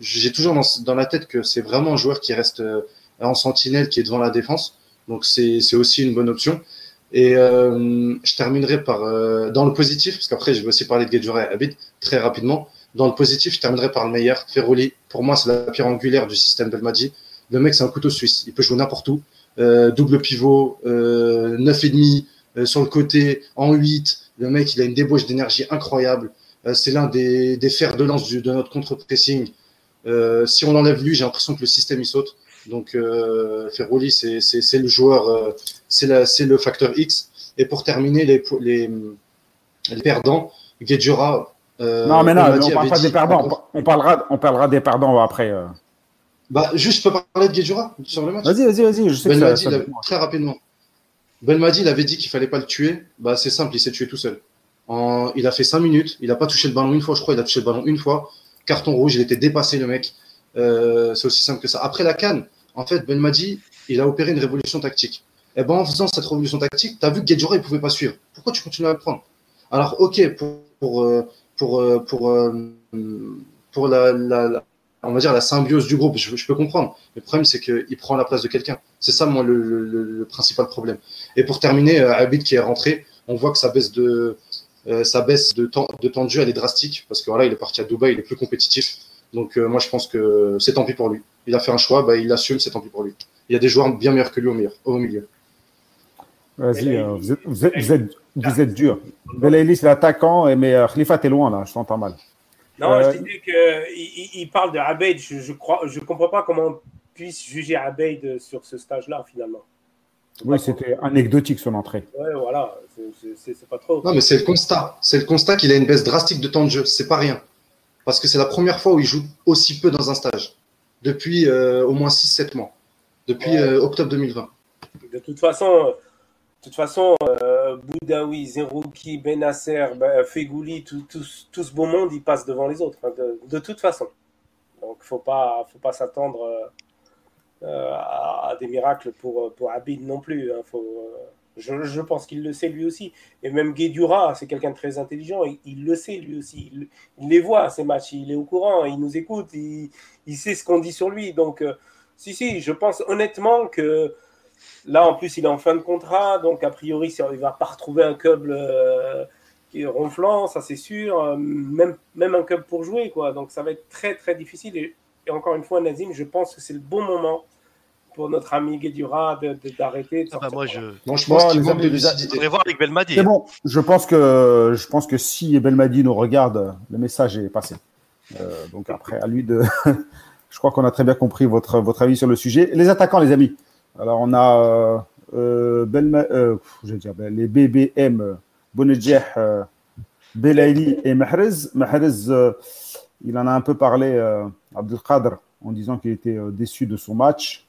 j'ai toujours dans, la tête que c'est vraiment un joueur qui reste euh, en sentinelle, qui est devant la défense. Donc c'est, c'est aussi une bonne option. Et euh, je terminerai par dans le positif, parce qu'après je vais aussi parler de Guedjura et Abid très rapidement. Dans le positif, je terminerai par le meilleur, Ferroli. Pour moi, c'est la pierre angulaire du système Belmadi. Le mec, c'est un couteau suisse. Il peut jouer n'importe où. Euh, double pivot, euh, 9,5 euh, sur le côté, en 8. Le mec, il a une débauche d'énergie incroyable. Euh, c'est l'un des, des, fers de lance de notre contre-pressing. si on enlève lui, j'ai l'impression que le système il saute. Donc euh, Ferroli, c'est le joueur, c'est le facteur X. Et pour terminer, les, les, les perdants, Guedjura. Euh, non, mais non, on, parle pas des perdants. On, parlera, on parlera des perdants après. Bah, juste, je peux parler de Guedjura sur le match Vas-y, vas-y, vas-y. Je sais ben que ça, Très rapidement. Belmadi, il avait dit qu'il fallait pas le tuer. Bah, c'est simple, il s'est tué tout seul. En... Il a fait 5 minutes, il a pas touché le ballon une fois, je crois, il a touché le ballon une fois. Carton rouge, il était dépassé, le mec. Euh, c'est aussi simple que ça. Après la canne, en fait, Belmadi, il a opéré une révolution tactique. Et eh ben, en faisant cette révolution tactique, tu as vu que Guedjura, il pouvait pas suivre. Pourquoi tu continues à le prendre? Alors, ok, pour, pour, euh, pour, euh, pour, pour, la, la on va dire, la symbiose du groupe. Je, peux comprendre. Le problème, c'est qu'il prend la place de quelqu'un. C'est ça, moi, le, principal problème. Et pour terminer, euh, Abid qui est rentré, on voit que sa baisse de, euh, baisse de temps, de temps de jeu, elle est drastique parce que voilà, il est parti à Dubaï, il est plus compétitif. Donc, euh, moi, je pense que c'est tant pis pour lui. Il a fait un choix, bah, il assume, c'est tant pis pour lui. Il y a des joueurs bien meilleurs que lui au, milieu. Au milieu. Vas-y, vous, êtes, vous, êtes, vous, êtes, dur. Belaïli, c'est l'attaquant, mais Khalifa, t'es loin là, je t'entends mal. Non, je euh, disais qu'il il parle de Abeid. Je ne je je comprends pas comment on puisse juger Abeid sur ce stage-là, finalement. Oui, c'était anecdotique son entrée. Oui, voilà, c'est pas trop. Non, mais c'est le constat. C'est le constat qu'il a une baisse drastique de temps de jeu. C'est pas rien. Parce que c'est la première fois où il joue aussi peu dans un stage. Depuis euh, au moins 6-7 mois. Depuis euh, octobre 2020. De toute façon, toute façon, euh, Boudaoui, Zerouki, Benasser, ben, Fegouli, tout, ce beau monde, il passe devant les autres, hein, de, toute façon. Donc, faut pas, faut pas s'attendre euh, à, des miracles pour, Abid non plus. Hein. faut, euh, je, pense qu'il le sait lui aussi. Et même Guédura, c'est quelqu'un de très intelligent, il, le sait lui aussi. Il, les voit, ces matchs, il est au courant, il nous écoute, il, il sait ce qu'on dit sur lui. Donc, euh, si, si, je pense honnêtement que Là, en plus, il est en fin de contrat, donc a priori, il ne va pas retrouver un club euh, qui est ronflant, ça c'est sûr. Euh, même, même un club pour jouer, quoi. Donc ça va être très très difficile. Et, encore une fois, Nazim, je pense que c'est le bon moment pour notre ami Guédura d'arrêter. De, ah bah moi, je, non, je pense de lucidité. voir avec Belmadi. C'est bon. Je pense que je pense que si Belmadi nous regarde, le message est passé. Euh, donc après, à lui de. [laughs] je crois qu'on a très bien compris votre votre avis sur le sujet. Les attaquants, les amis. Alors, on a euh, euh, euh dire, ben, les BBM, Bounedjah, euh, Belaili et Mahrez. Mahrez, il en a un peu parlé, Abdelkader, en disant qu'il était déçu de son match.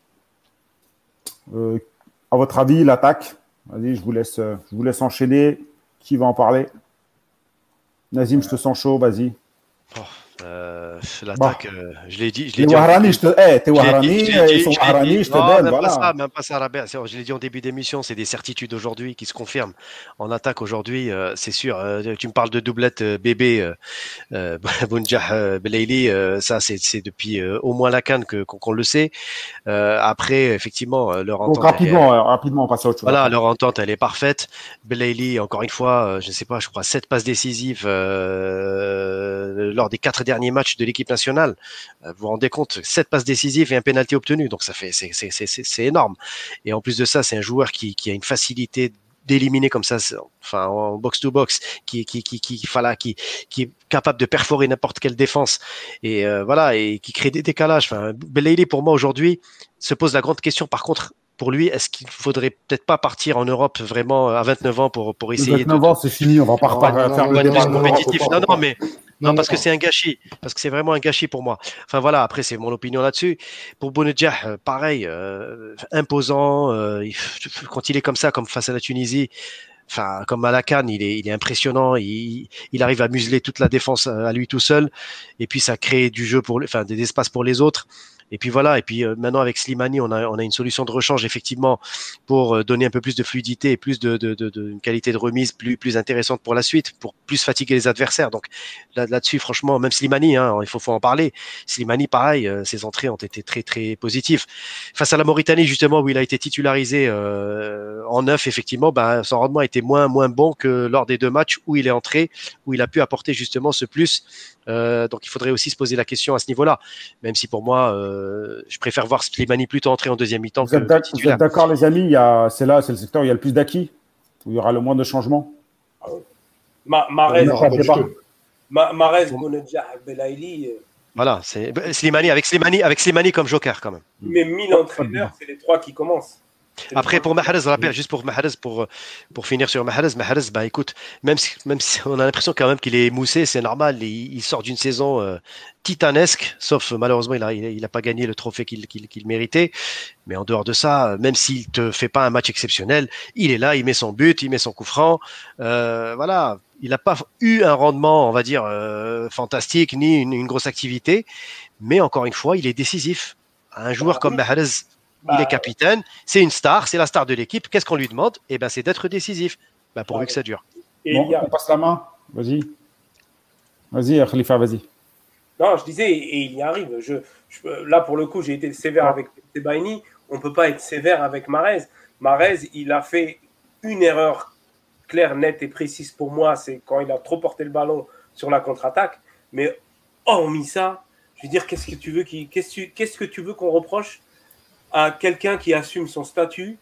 À votre avis, l'attaque? Vas-y, je vous laisse, euh, je vous laisse enchaîner. Qui va en parler? Nazim, je te sens chaud, vas-y. Oh, euh, L'attaque, euh, je l'ai dit. Je l'ai dit je l'ai dit, en début d'émission, c'est des certitudes aujourd'hui qui se confirment. En attaque aujourd'hui, euh, c'est sûr. tu me parles de doublette bébé [laughs] Bounjah Belaili, ça c'est depuis au moins la canne qu'on le sait. Après, effectivement, leur entente. rapidement, rapidement, on passe à autre chose. voilà, leur entente, elle est parfaite. Belaili, encore une fois, je ne sais pas, je crois sept passes décisives lors des quatre derniers matchs de l'équipe nationale. Euh, Vous vous rendez compte, sept passes décisives et un pénalty obtenu, donc ça fait, c'est, énorme. Et en plus de ça, c'est un joueur qui, qui a une facilité d'éliminer comme ça, enfin en box to box, qui, qui, qui, qui, voilà, qui, qui est capable de perforer n'importe quelle défense et euh, voilà et qui crée des décalages. Enfin, pour moi aujourd'hui se pose la grande question. Par contre, pour lui, est-ce qu'il faudrait peut-être pas partir en Europe vraiment à 29 ans pour, pour essayer de, 29 ans, c'est fini, on va pas repartir faire le débat. compétitif. Non, non, mais non, parce que c'est un gâchis, parce que c'est vraiment un gâchis pour moi. Enfin voilà, après c'est mon opinion là-dessus. Pour Bounedjah, euh, pareil, euh, imposant. euh, quand il est comme ça, comme face à la Tunisie, enfin comme à la Cannes, il est, il est impressionnant. Il, il arrive à museler toute la défense à lui tout seul, et puis ça crée du jeu pour, enfin des espaces pour les autres. Et puis voilà, et puis euh, maintenant avec Slimani, on a, on a une solution de rechange effectivement pour euh, donner un peu plus de fluidité et plus de, qualité de remise plus, plus intéressante pour la suite, pour plus fatiguer les adversaires. Donc là- là-dessus, franchement, même Slimani, hein, il faut, en parler. Slimani, pareil, euh, ses entrées ont été très très positives. Face à la Mauritanie, justement, où il a été titularisé en neuf, effectivement, ben, son rendement était moins moins bon que lors des deux matchs où il est entré, où il a pu apporter justement ce plus. Donc il faudrait aussi se poser la question à ce niveau-là, même si pour moi, je préfère voir Slimani plutôt entrer en deuxième mi-temps Vous que, êtes vous d'accord, les amis C'est là, c'est le secteur où il y a le plus d'acquis, où il y aura le moins de changements? Ma, Marez. Ma, Marez, Belaïli, euh, Voilà, c'est Slimani avec Slimani avec Slimani comme joker quand même. mais 1000 entraîneurs, c'est les trois qui commencent. Après, pour Mahrez, je rappelle, juste pour Mahrez, pour, pour finir sur Mahrez, Mahrez, bah écoute, même si, même si on a l'impression quand même qu'il est moussé, c'est normal, il, il sort d'une saison euh, titanesque, sauf malheureusement, il a, il a, pas gagné le trophée qu'il qu'il qu'il méritait. Mais en dehors de ça, même s'il te fait pas un match exceptionnel, il est là, il met son but, il met son coup franc. Euh, voilà, il n'a pas eu un rendement, on va dire, euh, fantastique, ni une, une grosse activité. Mais encore une fois, il est décisif. Un joueur comme Mahrez, il Bah, est capitaine, c'est une star, c'est la star de l'équipe. Qu'est-ce qu'on lui demande? Eh ben, c'est d'être décisif. Ben, pourvu que ça dure. Et Bon, il y a- on passe la main. Vas-y. Vas-y, Khalifa, vas-y. Non, je disais, et il y arrive. Je, je- là, pour le coup, j'ai été sévère avec Sebaini. On ne peut pas être sévère avec Marez. Marez, il a fait une erreur claire, nette et précise pour moi. C'est quand il a trop porté le ballon sur la contre-attaque. Mais hormis ça, je veux dire, qu'est-ce que tu veux que tu- qu'est-ce que tu veux qu'on reproche? À quelqu'un qui assume son statut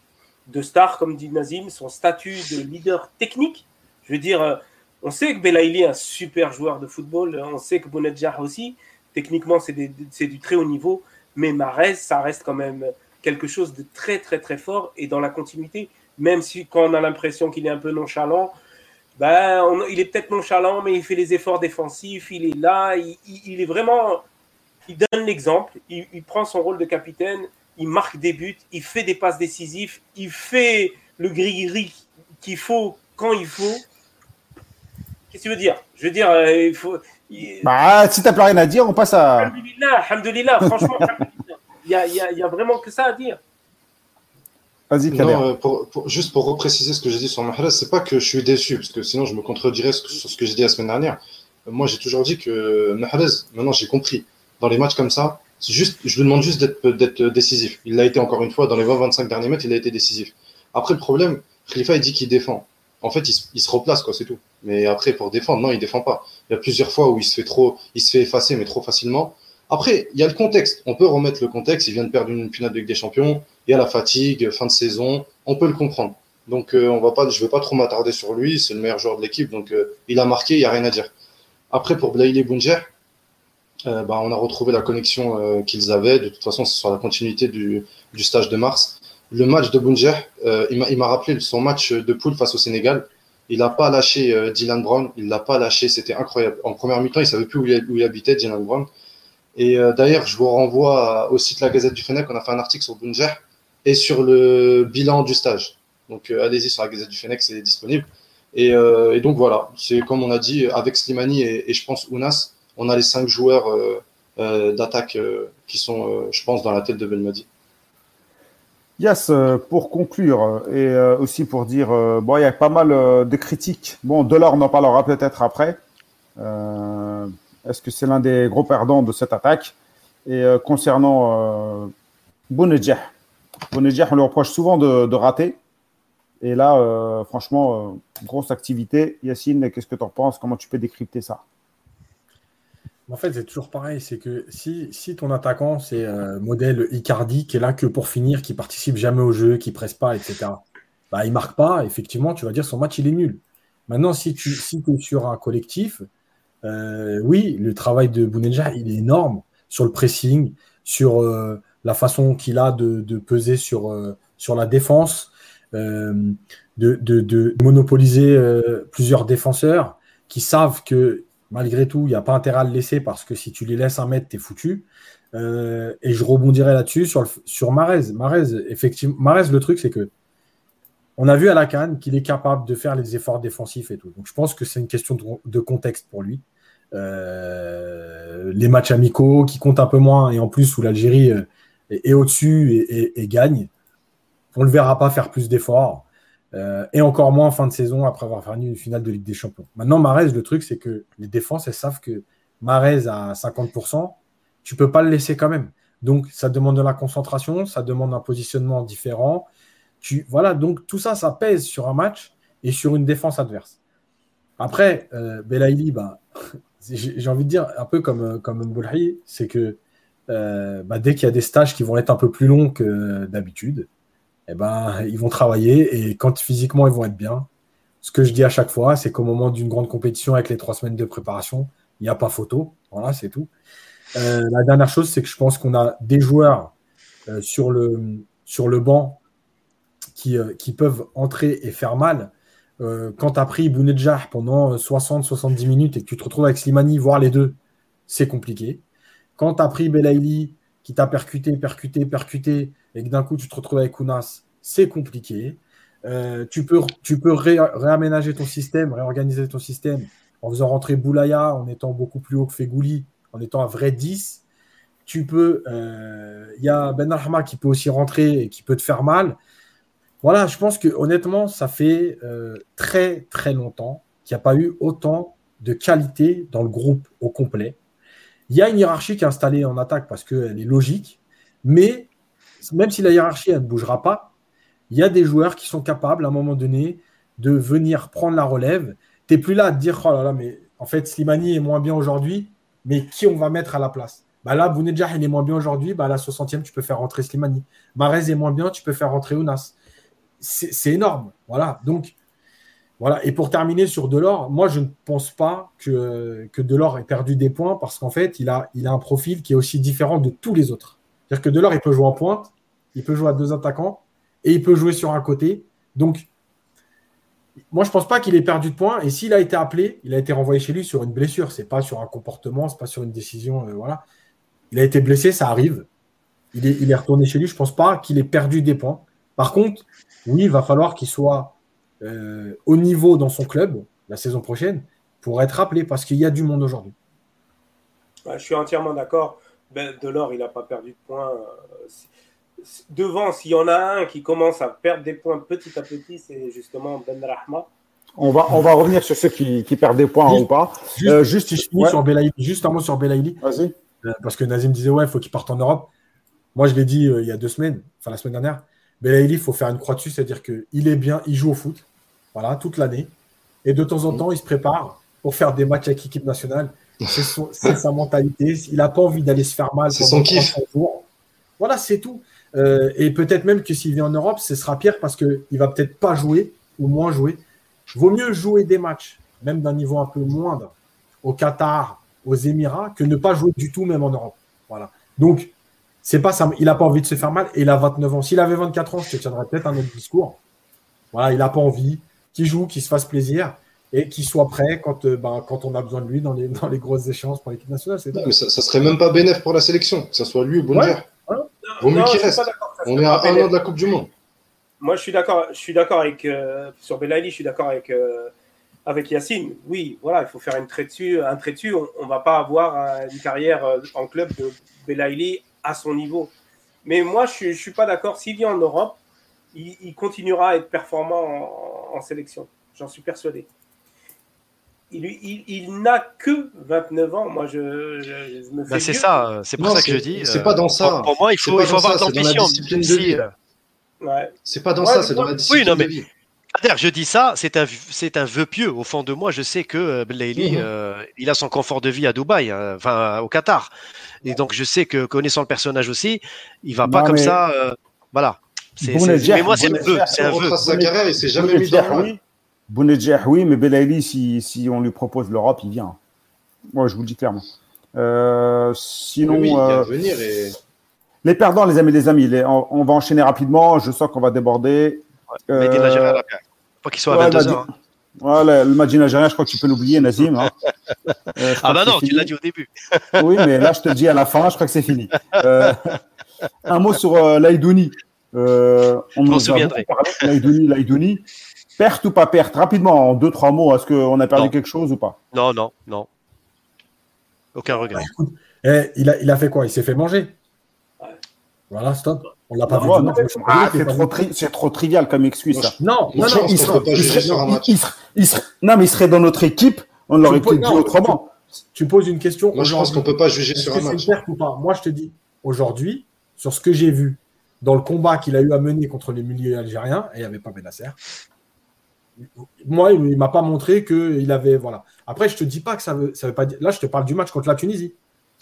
de star, comme dit Nazim, son statut de leader technique Je veux dire, euh, on sait que Belaïli est un super joueur de football. On sait que Bounedjah aussi. Techniquement, c'est du très haut niveau. Mais Marez, ça reste quand même quelque chose de très, très, très fort. Et dans la continuité, même si quand on a l'impression qu'il est un peu nonchalant, ben, il est peut-être nonchalant, mais il fait les efforts défensifs. Il est là. Il, est vraiment. Il donne l'exemple. Il prend son rôle de capitaine. Il marque des buts. Il fait des passes décisives. Il fait le gris-gris qu'il faut quand il faut. Qu'est-ce que tu veux dire? Je veux dire, euh, il faut. il- Bah, si t'as plus rien à dire, on passe à. Alhamdulillah, alhamdulillah, franchement, alhamdulillah. il y a, il y, a, il y a vraiment que ça à dire. Vas-y, euh, pour- pour- juste pour repréciser ce que j'ai dit sur Mahrez, c'est pas que je suis déçu, parce que sinon je me contredirais ce que- sur ce que j'ai dit la semaine dernière. Euh, Moi, j'ai toujours dit que Mahrez, maintenant j'ai compris, dans les matchs comme ça, juste, je lui demande juste d'être décisif. Il l'a été encore une fois, dans les 20-25 derniers mètres, il a été décisif. Après, le problème, Khalifa, il dit qu'il défend. En fait, il, se- il se replace, quoi, c'est tout. Mais après, pour défendre, non, il défend pas. Il y a plusieurs fois où il se fait trop, il se fait effacer, mais trop facilement. Après, il y a le contexte. On peut remettre le contexte. Il vient de perdre une finale de Ligue des Champions. Il y a la fatigue, fin de saison. On peut le comprendre. Donc, euh, on va pas, je vais pas trop m'attarder sur lui. C'est le meilleur joueur de l'équipe. Donc, euh, il a marqué. Il y a rien à dire. Après, pour Blaile Bunger, euh, bah, on a retrouvé la connexion euh, qu'ils avaient. De toute façon, c'est sur la continuité du, stage de mars. Le match de Bunger, euh, il m'a- rappelé son match de poule face au Sénégal. Il n'a pas lâché Dylan Brown. Il l'a pas lâché. C'était incroyable. En première mi-temps, il savait plus où il, habitait, Dylan Brown. Et d'ailleurs, je vous renvoie au site La Gazette du Fennec. On a fait un article sur Bunger. et sur le bilan du stage. Donc allez-y sur la Gazette du Fennec, c'est disponible. Et, donc voilà, c'est comme on a dit, avec Slimani et, je pense Ounas, on a les cinq joueurs d'attaque qui sont, je pense, dans la tête de Belmadi. Yes, pour conclure et aussi pour dire, bon, il y a pas mal de critiques. Bon, Delors, on en parlera peut-être après. Est-ce que c'est l'un des gros perdants de cette attaque? Et concernant euh, Bounedjah, on lui reproche souvent de, rater. Et là, franchement, grosse activité. Yacine, qu'est-ce que tu en penses? Comment tu peux décrypter ça? En fait, c'est toujours pareil. C'est que si, si ton attaquant, c'est euh, modèle Icardi, qui est là que pour finir, qui participe jamais au jeu, qui presse pas, etc., bah, il marque pas, effectivement, tu vas dire son match, il est nul. Maintenant, si tu si es sur un collectif, euh, oui, le travail de Bounedja, il est énorme sur le pressing, sur euh, la façon qu'il a de, peser sur, sur la défense, de, monopoliser plusieurs défenseurs qui savent que malgré tout, il n'y a pas intérêt à le laisser parce que si tu les laisses un mètre, tu es foutu. Euh, et je rebondirai là-dessus sur, sur Marez. Marez, effectivement, Marez, le truc, c'est que on a vu à la Cannes qu'il est capable de faire les efforts défensifs et tout. Donc je pense que c'est une question de, contexte pour lui. Euh, les matchs amicaux qui comptent un peu moins et en plus où l'Algérie euh, est, au-dessus et, et, gagne, on ne le verra pas faire plus d'efforts. Euh, et encore moins en fin de saison après avoir fait une finale de Ligue des Champions. Maintenant, Marez, le truc, c'est que les défenses, elles savent que Marez à 50%, tu peux pas le laisser quand même. Donc, ça demande de la concentration, ça demande un positionnement différent. Tu, voilà, donc tout ça, ça pèse sur un match et sur une défense adverse. Après, euh, Belaïli, bah, [laughs] j'ai envie de dire, un peu comme, comme Mboulhi, c'est que euh, bah, dès qu'il y a des stages qui vont être un peu plus longs que d'habitude, eh ben, ils vont travailler et quand physiquement ils vont être bien, ce que je dis à chaque fois, c'est qu'au moment d'une grande compétition avec les trois semaines de préparation, il n'y a pas photo. Voilà, c'est tout. Euh, la dernière chose, c'est que je pense qu'on a des joueurs euh, sur, le, banc qui, euh, qui peuvent entrer et faire mal. quand tu as pris Bounedjah pendant 60-70 minutes et que tu te retrouves avec Slimani, voir les deux, c'est compliqué. Quand tu as pris Belaïli qui t'a percuté, percuté, percuté, et que d'un coup tu te retrouves avec Ounas, c'est compliqué. Euh, tu peux, réaménager ton système, réorganiser ton système en faisant rentrer Boulaya, en étant beaucoup plus haut que Fegouli, en étant un vrai 10. Tu peux, il euh, y a Ben Arma qui peut aussi rentrer et qui peut te faire mal. Voilà, je pense que honnêtement, ça fait euh, très très longtemps qu'il n'y a pas eu autant de qualité dans le groupe au complet. Il y a une hiérarchie qui est installée en attaque parce qu'elle est logique, mais même si la hiérarchie ne bougera pas, il y a des joueurs qui sont capables à un moment donné de venir prendre la relève. Tu n'es plus là à te dire, oh là là, mais en fait, Slimani est moins bien aujourd'hui, mais qui on va mettre à la place? Bah Là, Bounedjah, il est moins bien aujourd'hui, bah à la 60e, tu peux faire rentrer Slimani. Marez est moins bien, tu peux faire rentrer Ounas. C'est énorme. Voilà. Donc, voilà. Et pour terminer sur Delors, moi, je ne pense pas que, Delors ait perdu des points parce qu'en fait, il a, un profil qui est aussi différent de tous les autres. C'est-à-dire que Delors, il peut jouer en pointe, il peut jouer à deux attaquants et il peut jouer sur un côté. Donc, moi, je ne pense pas qu'il ait perdu de points. Et s'il a été appelé, il a été renvoyé chez lui sur une blessure. Ce n'est pas sur un comportement, ce n'est pas sur une décision. Euh, voilà. Il a été blessé, ça arrive. Il est retourné chez lui. Je ne pense pas qu'il ait perdu des points. Par contre, oui, il va falloir qu'il soit euh, au niveau dans son club la saison prochaine pour être appelé parce qu'il y a du monde aujourd'hui. je suis entièrement d'accord. Ben, Delors, il n'a pas perdu de points. Euh, devant, s'il y en a un qui commence à perdre des points petit à petit, c'est justement Ben Rahma. On va, on va revenir sur ceux qui, qui perdent des points ou pas. Juste, euh, juste, sur juste un mot sur Belaïli. Vas-y. Euh, parce que Nazim disait, ouais, il faut qu'il parte en Europe. Moi, je l'ai dit il y a deux semaines, enfin la semaine dernière. Belaïli, il faut faire une croix dessus, c'est-à-dire qu'il est bien, il joue au foot, voilà, toute l'année. Et de temps en temps, il se prépare pour faire des matchs avec l'équipe nationale. C'est [laughs] sa mentalité. Il n'a pas envie d'aller se faire mal. C'est son kiff. Voilà, c'est tout. Euh, et peut-être même que s'il vient en Europe, ce sera pire parce qu'il ne va peut-être pas jouer ou moins jouer. Vaut mieux jouer des matchs, même d'un niveau un peu moindre, au Qatar, aux Émirats, que ne pas jouer du tout, même en Europe. Voilà. Donc, c'est pas ça. Il n'a pas envie de se faire mal et il a 29 ans. S'il avait 24 ans, je te tiendrais peut-être un autre discours. Voilà, il n'a pas envie. Qu'il joue, qu'il se fasse plaisir et qu'il soit prêt quand, euh, ben, quand on a besoin de lui dans les, [laughs] dans les grosses échéances pour l'équipe nationale. mais ça, ça, serait même pas bénéf pour la sélection, que ce soit lui ou Bonnier. Vaut mieux qu'il reste. On est à un an de la Coupe du Monde. Moi, je suis d'accord. Je suis d'accord avec euh, sur Belaïli. Je suis d'accord avec euh, avec Yacine. Oui, voilà, il faut faire une trait dessus, un trait dessus. On, ne va pas avoir une carrière en club de Belaïli à son niveau. Mais moi, je, ne suis pas d'accord. S'il vient en Europe, il, continuera à être performant en, sélection. J'en suis persuadé. Il, n'a que 29 ans. Moi, je, me bah, fais. c'est ça. C'est pour ça que je dis. C'est pas dans ça. Pour, moi, il faut, il faut avoir l'ambition. C'est pas dans ça, c'est dans la discipline oui, non, mais... Je dis ça, c'est un, c'est un vœu pieux. Au fond de moi, je sais que euh, Belaïli, mhm. euh, il a son confort de vie à Dubaï, hein, enfin au Qatar. Et donc, je sais que connaissant le personnage aussi, il va pas comme ça. Euh, voilà. C'est, mais moi, c'est un vœu. C'est un vœu. sa carrière, il s'est jamais mis dans oui. Bounedjah, oui, mais Belaïli, si, si on lui propose l'Europe, il vient. Moi, je vous le dis clairement. sinon. Oui, il va venir et. Les perdants, les amis, les amis, on, va enchaîner rapidement. Je sens qu'on va déborder. Euh, Pas qu'il soit à 22 ans. Hein. le match nigérien, je crois que tu peux l'oublier, Nazim. Hein. [laughs] Euh, ah bah non, tu l'as dit au début. oui, mais là, je te le dis à la fin, je crois que c'est fini. Euh, un mot sur euh, l'Aïdouni. Euh, on me souviendrait. L'Aïdouni, l'Aïdouni. Perte ou pas perte? Rapidement, en deux, trois mots, est-ce qu'on a perdu quelque chose ou pas? Non, non, non. Aucun regret. Eh, il, a, il a fait quoi? Il s'est fait manger voilà, stop. On l'a pas vu. Ah, c'est trop, trivial comme excuse. Non, non, non, il serait, non, mais il serait dans notre équipe, on l'aurait peut dit autrement. Tu poses une question. Moi, je pense qu'on peut pas juger sur un match. Ou pas? Moi, je te dis, aujourd'hui, sur ce que j'ai vu dans le combat qu'il a eu à mener contre les milieux algériens, et il n'y avait pas Benasser. Moi, il ne m'a pas montré qu'il avait. Voilà. Après, je te dis pas que ça veut, ça veut pas dire. Là, je te parle du match contre la Tunisie.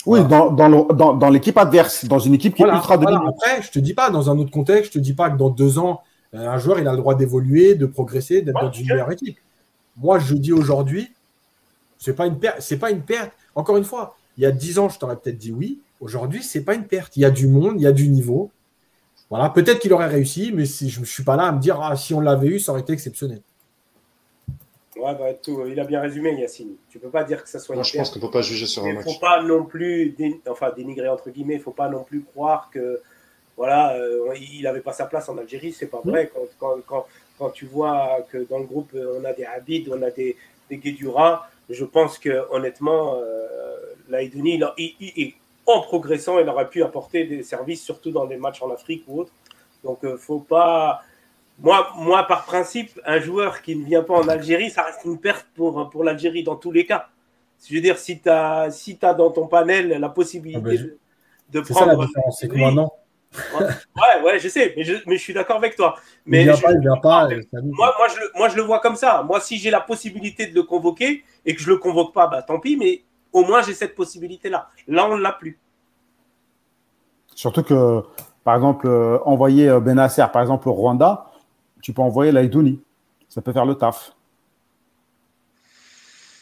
Oui, dans, dans, dans, l'équipe adverse, dans une équipe qui est ultra dominante. Après, je te dis pas, dans un autre contexte, je te dis pas que dans deux ans, euh, un joueur, il a le droit d'évoluer, de progresser, d'être dans une meilleure équipe. Moi, je dis aujourd'hui, c'est pas une perte. C'est pas une perte. Encore une fois, il y a dix ans, je t'aurais peut-être dit oui. Aujourd'hui, c'est pas une perte. Il y a du monde, il y a du niveau. Voilà, peut-être qu'il aurait réussi, mais si, je ne suis pas là à me dire ah, si on l'avait eu, ça aurait été exceptionnel. Ouais, bah, tout, il a bien résumé, Yacine. Tu peux pas dire que ça soit. Moi, je pense qu'on peut pas juger sur un match. Il faut pas non plus, enfin, dénigrer entre guillemets. Il faut pas non plus croire que, voilà, euh, il n'avait pas sa place en Algérie. C'est pas vrai. Quand, quand, quand, quand, tu vois que dans le groupe, on a des Habib, on a des, des Guédura, je pense que honnêtement, euh, Laïdouni, en progressant, il aurait pu apporter des services, surtout dans des matchs en Afrique ou autre. Donc, euh, faut pas moi, moi, par principe, un joueur qui ne vient pas en Algérie, ça reste une perte pour, pour l'Algérie dans tous les cas. Je veux dire, si tu as, si as dans ton panel la possibilité ah ben, de, prendre. Ça la différence, c'est que maintenant. Ouais, ouais, je sais, mais je, mais je suis d'accord avec toi. Mais il vient pas, il vient pas. Moi, moi, je, moi, je le vois comme ça. Moi, si j'ai la possibilité de le convoquer et que je le convoque pas, bah tant pis, mais au moins j'ai cette possibilité-là. Là, on ne l'a plus. Surtout que, par exemple, euh, envoyer euh, Benasser, par exemple, au Rwanda, tu peux envoyer l'Aïdouni. Ça peut faire le taf.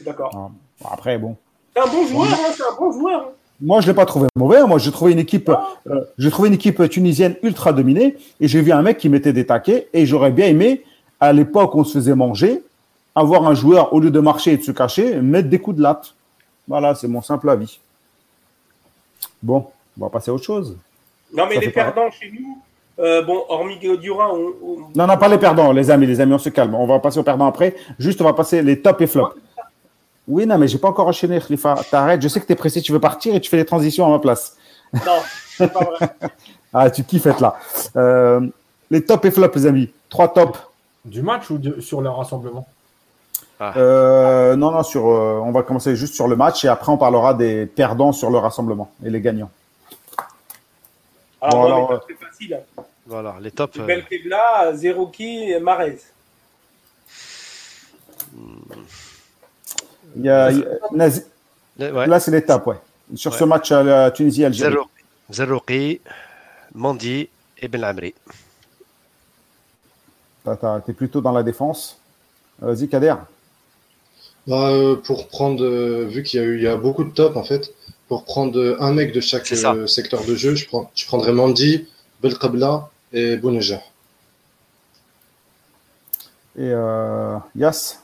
D'accord. Ah, après, bon. C'est un bon joueur, hein, c'est un bon joueur. Hein. Moi, je ne l'ai pas trouvé mauvais. Moi, j'ai trouvé une équipe, euh, j'ai trouvé une équipe tunisienne ultra dominée et j'ai vu un mec qui mettait des taquets et j'aurais bien aimé, à l'époque où on se faisait manger, avoir un joueur, au lieu de marcher et de se cacher, mettre des coups de latte. Voilà, c'est mon simple avis. Bon, on va passer à autre chose. Non, mais les perdants chez nous, euh, bon, hormis Dura, on, Non, non, pas les perdants, les amis, les amis, on se calme. On va passer aux perdants après. Juste, on va passer les top et flops. Oui, non, mais j'ai pas encore enchaîné, Khalifa. T'arrêtes, je sais que tu es pressé, tu veux partir et tu fais les transitions à ma place. Non, c'est pas vrai. [laughs] ah, tu kiffes être là. Euh, les top et flops, les amis. Trois tops. Du match ou sur le rassemblement? Ah. euh, Non, non, sur, on va commencer juste sur le match et après on parlera des perdants sur le rassemblement et les gagnants. Alors, c'est facile. Voilà, les tops. Euh... Belkebla, Zerouki et Marez. Il y a, Là, c'est l'étape, ouais. Sur ce match à la Tunisie-Algérie. Zerouki, Mandi et Ben Amri. Tu es plutôt dans la défense. Vas-y, Kader. Bah, euh, pour prendre, euh, vu qu'il y, a eu, il y a beaucoup de tops en fait, pour prendre un mec de chaque euh, secteur de jeu, je, prends, je prendrais Mandi, Belkabla et Bouneja. Et euh, Yas?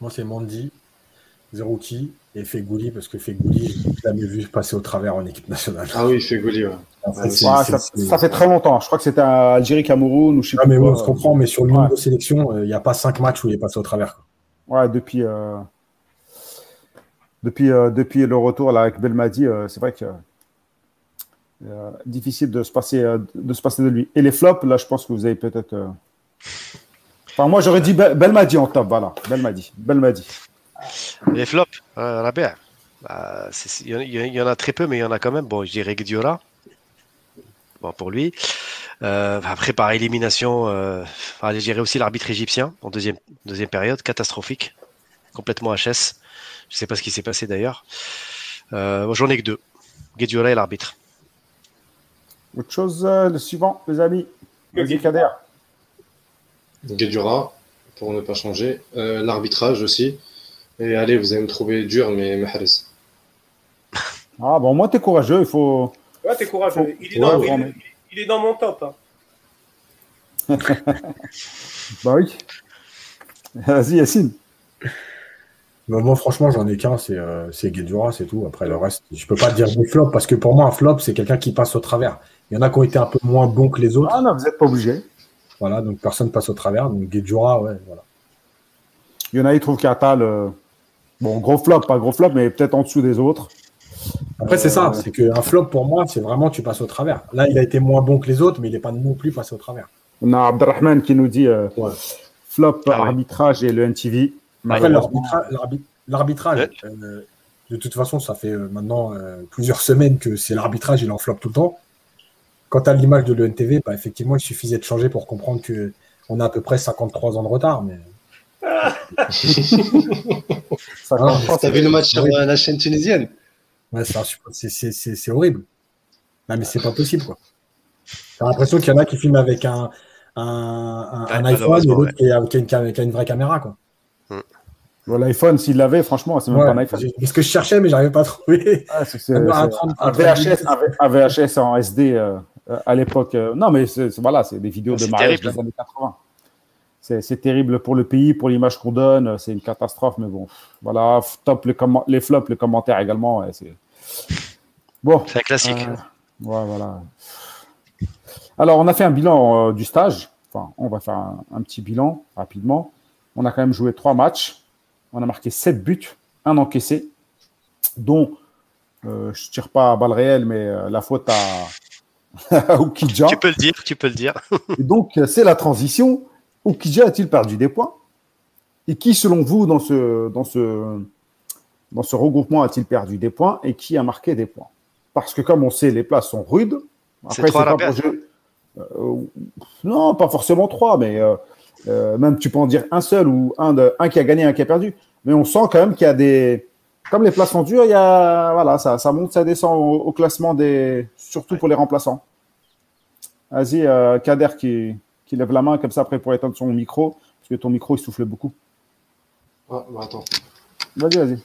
Moi, c'est Mandi, Zerouki et Fegouli, parce que Fegouli, je l'ai jamais vu passer au travers en équipe nationale. Ah oui, Fegouli, ouais. Ouais, c'est- ça, fait très longtemps. Je crois que c'était à Algérie, Cameroun ou je sais Ah, plus mais on se comprend, mais sur le nombre Ouais. de sélections, euh, il n'y a pas cinq matchs où il est passé au travers. quoi. Ouais, depuis, euh, depuis, euh, depuis le retour là, avec Belmadi, euh, c'est vrai que euh, difficile de se, passer, euh, de se passer de lui. Et les flops, là, je pense que vous avez peut-être. euh, Enfin, moi, j'aurais dit Bel- Belmadi en top, voilà. Belmadi. Belmadi. Les flops, euh, Rabia. Bah, il il y en a- très peu, mais il y en a quand même. Bon, je dirais Guediola. Bon, pour lui. Euh, après, par élimination, je dirais aussi l'arbitre égyptien en deuxième, deuxième période, catastrophique, complètement HS. Je sais pas ce qui s'est passé d'ailleurs. J'en ai que deux. Guediola et l'arbitre. Autre chose, euh, le suivant, les amis. Vas-y, Kader. Guedjura, pour ne pas changer. Euh, L'arbitrage aussi. Et allez, vous allez me trouver dur, mais Mahrez. Ah, bon, moi, t'es courageux, il faut. Ouais, t'es courageux. Il est, Ouais, dans, vraiment. il, il est dans mon top. hein. [laughs] Bah oui. Vas-y, Yacine. Mais moi, franchement, j'en ai qu'un, c'est euh, c'est Guedjura, c'est tout. Après, le reste, je peux pas dire des flops, parce que pour moi, un flop, c'est quelqu'un qui passe au travers. Il y en a qui ont été un peu moins bons que les autres. Ah non, vous n'êtes pas obligé. Voilà, donc personne passe au travers. Donc Guedjura, ouais, voilà. Il y en a, ils trouvent qu'Atal. euh, Bon, gros flop, pas gros flop, mais peut-être en dessous des autres. Après, c'est Euh, ça, c'est qu'un flop pour moi, c'est vraiment tu passes au travers. Là, il a été moins bon que les autres, mais il n'est pas non plus passé au travers. On a Abdelrahman qui nous dit euh, Ouais. flop, Ah ouais. arbitrage et le NTV. Après, l'arbitrage, Ouais. euh, de toute façon, ça fait euh, maintenant euh, plusieurs semaines que c'est l'arbitrage, il en flop tout le temps. Quant à l'image de l'ENTV, bah, effectivement, il suffisait de changer pour comprendre que on a à peu près 53 ans de retard. Mais [laughs] Ah, T'as vu le match sur la chaîne tunisienne? Ouais, c'est horrible. Non, mais c'est pas possible. quoi. T'as l'impression qu'il y en a qui filment avec un, un, un- un Ouais, iPhone et l'autre qui, a- qui une cam- qui a une vraie caméra. Quoi. Bon, L'iPhone, s'il l'avait, franchement, c'est même Ouais, pas un iPhone. c'est ce que je cherchais, mais j'arrivais pas à trouver. Ah, [laughs] Un c'est- 30, un VHS, un VHS en SD euh, à l'époque. euh, non, mais c'est voilà, c'est des vidéos Ah, de mariage terrible. des années 80. C'est terrible pour le pays, pour l'image qu'on donne. euh, C'est une catastrophe, mais bon, voilà. Top les flops, les commentaires également. ouais, c'est bon. C'est classique. Euh, ouais, voilà. Alors, on a fait un bilan euh, du stage. Enfin, on va faire un, un petit bilan rapidement. On a quand même joué trois matchs. On a marqué sept buts, un encaissé, dont euh, je tire pas à balle réelle, mais euh, la faute à, [laughs] Tu peux le dire, tu peux le dire. [laughs] Et donc, c'est la transition. Oukidja a-t-il perdu des points? Et qui, selon vous, dans ce, dans ce, dans ce regroupement, a-t-il perdu des points? Et qui a marqué des points? Parce que, comme on sait, les places sont rudes. C'est Après, la pas pour Euh, non, pas forcément trois, mais euh, euh, même tu peux en dire un seul ou un, de, un qui a gagné, un qui a perdu. Mais on sent quand même qu'il y a des. Comme les places sont dures, il y a, voilà, ça, ça monte, ça descend au, au classement des. Surtout pour les remplaçants. Vas-y, euh, Kader qui, qui lève la main comme ça après pour éteindre son micro, parce que ton micro il souffle beaucoup. Ah, bah, attends. Vas-y, vas-y.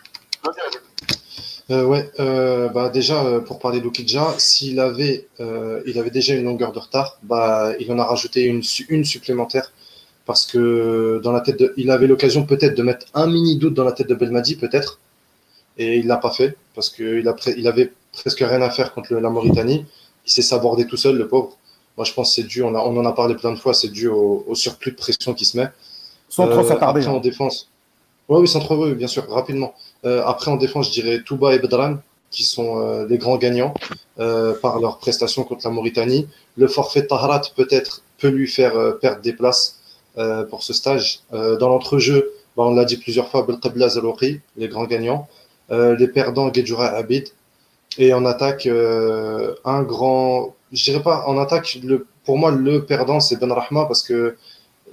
Euh, ouais, euh, bah déjà euh, pour parler d'Okidja, s'il avait, il avait déjà une longueur de retard, bah il en a rajouté une, une supplémentaire parce que dans la tête de, il avait l'occasion peut-être de mettre un mini doute dans la tête de Belmadi peut-être et il l'a pas fait parce que il avait presque rien à faire contre le- la Mauritanie. Il s'est sabordé tout seul le pauvre. Moi je pense que c'est dû, on, a- on en a parlé plein de fois, c'est dû au, au surplus de pression qui se met. Sans trop Euh, s'attarder. Après, en hein. défense. Oui, oui, sans trop, oui, bien sûr, rapidement. Euh, après, en défense, je dirais Touba et Bedran, qui sont euh, les grands gagnants euh, par leur prestation contre la Mauritanie. Le forfait Tahrat, peut-être, peut lui faire perdre des places pour ce stage. Dans l'entrejeu, bah, on l'a dit plusieurs fois, Belqabla Zalouri, les grands gagnants. Euh, les perdants, Gedjura Abid. Et en attaque, euh, un grand. Je dirais pas, en attaque, pour moi, le perdant, c'est Ben Rahma, parce que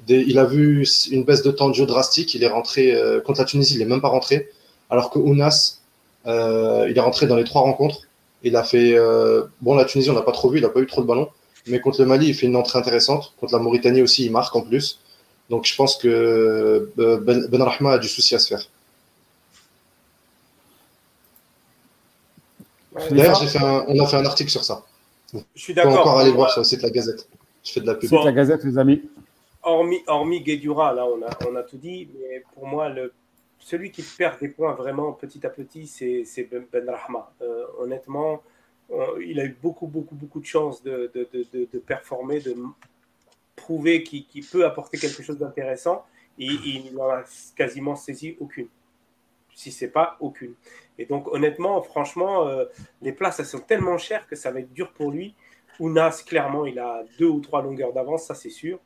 il a vu une baisse de temps de jeu drastique. Il est rentré euh, contre la Tunisie, il n'est même pas rentré. Alors que Ounas, il est rentré dans les trois rencontres. Il a fait. bon, la Tunisie, on l'a pas trop vu, il n'a pas eu trop de ballons. Mais contre le Mali, il fait une entrée intéressante. Contre la Mauritanie aussi, il marque en plus. Donc je pense que Ben, ben Rahma a du souci à se faire. D'ailleurs, j'ai fait un- on a fait un article sur ça. Je suis On peut d'accord. encore aller voir sur le site de la Gazette. Je fais de la pub. C'est la Gazette, les amis. hormis, hormis Guedjura, là, on a, on a tout dit, mais pour moi, le celui qui perd des points vraiment petit à petit, c'est Ben, ben Rahma. honnêtement, il a eu beaucoup, beaucoup, beaucoup de chances de, de, de, de performer, de prouver qu'il peut apporter quelque chose d'intéressant. Et, il n'en a quasiment saisi aucune. Si c'est pas aucune. Et donc, honnêtement, franchement, euh, les places, elles sont tellement chères que ça va être dur pour lui. Ounas, clairement, il a deux ou trois longueurs d'avance, ça c'est sûr.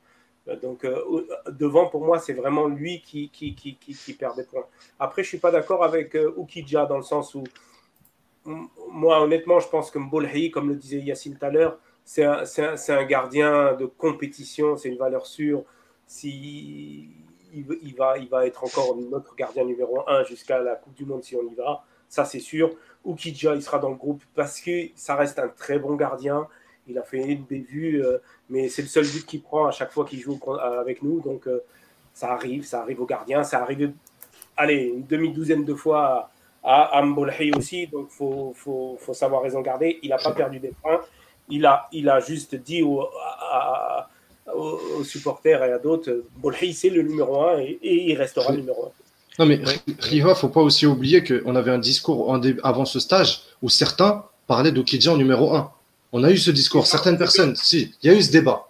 Euh, donc, euh, devant, pour moi, c'est vraiment lui qui, qui, qui, perd des points. Après, je suis pas d'accord avec Oukidja dans le sens où moi, honnêtement, je pense que Mbolhi, comme le disait Yacine tout à l'heure, c'est un, un, gardien de compétition, c'est une valeur sûre. Si, il, va, il va être encore notre gardien numéro 1 jusqu'à la Coupe du Monde si on y va, ça c'est sûr. Ukidja, il sera dans le groupe parce que ça reste un très bon gardien. Il a fait une bévue, euh, mais c'est le seul but qu'il prend à chaque fois qu'il joue avec nous. Donc euh, ça arrive, ça arrive au gardien, ça arrive, allez, une demi-douzaine de fois à Ambolhi aussi, donc il faut, faut, faut, savoir raison garder. Il n'a pas perdu des points, il a, il a juste dit aux, supporters et à d'autres, Bolhi c'est le numéro 1 et, il restera le numéro 1. Non mais Riva, faut pas aussi oublier qu'on avait un discours avant ce stage où certains parlaient d'Okidja en numéro 1. On a eu ce discours, certaines personnes, si, il y a eu ce débat.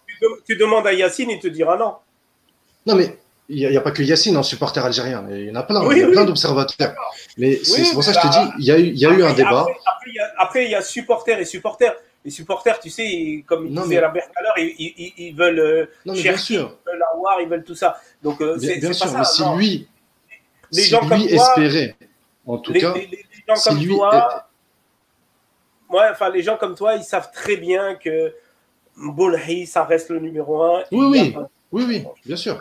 Tu, demandes à Yacine, il te dira non. Non mais il n'y a, pas que Yacine en supporter algérien, il y en a plein, il y a plein d'observateurs. Mais c'est pour ça que je te dis, il y a eu, il y a eu un débat. Après, il y a supporters et supporters. Les supporters, tu sais, comme il disait Robert tout à l'heure, ils, ils, veulent euh, non, chercher, ils veulent avoir, ils veulent tout ça. Donc, euh, bien, bien sûr, mais si lui, les si gens lui comme espérait, en tout cas, les, gens si comme lui toi, ouais, enfin, les gens comme toi, ils savent très bien que Bolhi, ça reste le numéro un. Oui, oui, oui, oui, bien sûr.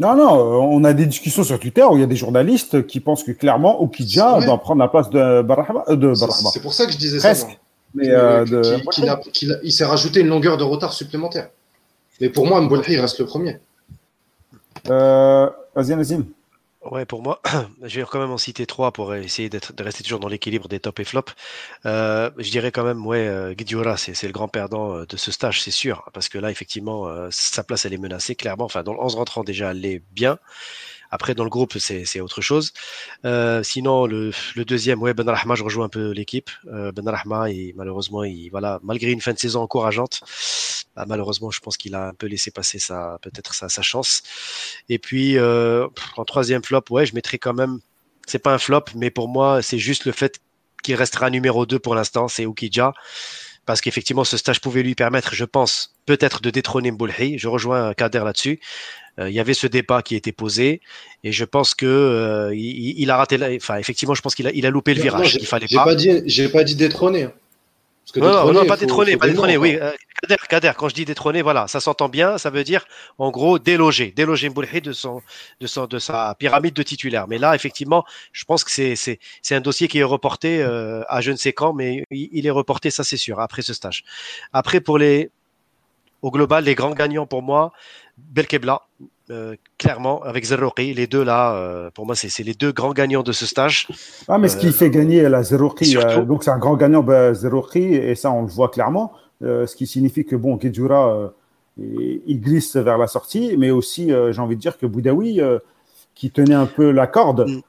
Non, non, euh, on a des discussions sur Twitter où il y a des journalistes qui pensent que clairement Okidja doit prendre la place de Barahma. Euh, c'est pour ça que je disais ça. Mais euh, il, s'est rajouté une longueur de retard supplémentaire. Mais pour moi, Mbolhi reste le premier. Vas-y, Nazim. Ouais, pour moi, [clears throat] je vais quand même en citer trois pour essayer de rester toujours dans l'équilibre des top et flop. Euh, je dirais quand même, ouais, euh, c'est le grand perdant euh, de ce stage, c'est sûr, parce que là, effectivement, euh, sa place, elle est menacée, clairement. Enfin, dans le 11 rentrant, déjà, elle est bien. Après, dans le groupe, c'est autre chose. Euh, sinon, le, deuxième, ouais, Ben Rahma, je rejoins un peu l'équipe. Euh, ben Rahma, et malheureusement, il, voilà, malgré une fin de saison encourageante, bah, malheureusement, je pense qu'il a un peu laissé passer sa, peut-être sa, chance. Et puis, euh, en troisième flop, ouais, je mettrais quand même, c'est pas un flop, mais pour moi, c'est juste le fait qu'il restera numéro 2 pour l'instant, c'est Ukija parce qu'effectivement, ce stage pouvait lui permettre, je pense, peut-être de détrôner Mboulhi. Je rejoins Kader là-dessus. Euh, il y avait ce débat qui était posé et je pense que euh, il, a raté. Enfin, effectivement, je pense qu'il a, il a loupé le virage. il fallait pas. pas dit, j'ai pas dit détrôner. Hein. non, non, pas détrôner, pas détrôner, oui. Euh, Kader, Kader, quand je dis détrôner, voilà, ça s'entend bien, ça veut dire, en gros, déloger, déloger Mboulhi de son, de son, de sa pyramide de titulaire. Mais là, effectivement, je pense que c'est, c'est, c'est un dossier qui est reporté à je ne sais quand, mais il, est reporté, ça c'est sûr, après ce stage. Après, pour les, au global, les grands gagnants pour moi, Belkebla, euh, clairement, avec Zerouki, les deux là, euh, pour moi, c'est les deux grands gagnants de ce stage. Ah, mais ce qui euh, fait gagner la Zerouki, donc c'est un grand gagnant Zerouki, et ça, on le voit clairement, ce qui signifie que, bon, Kedjura, il glisse vers la sortie, mais aussi, j'ai envie de dire que Boudaoui, qui tenait un peu la corde, mm.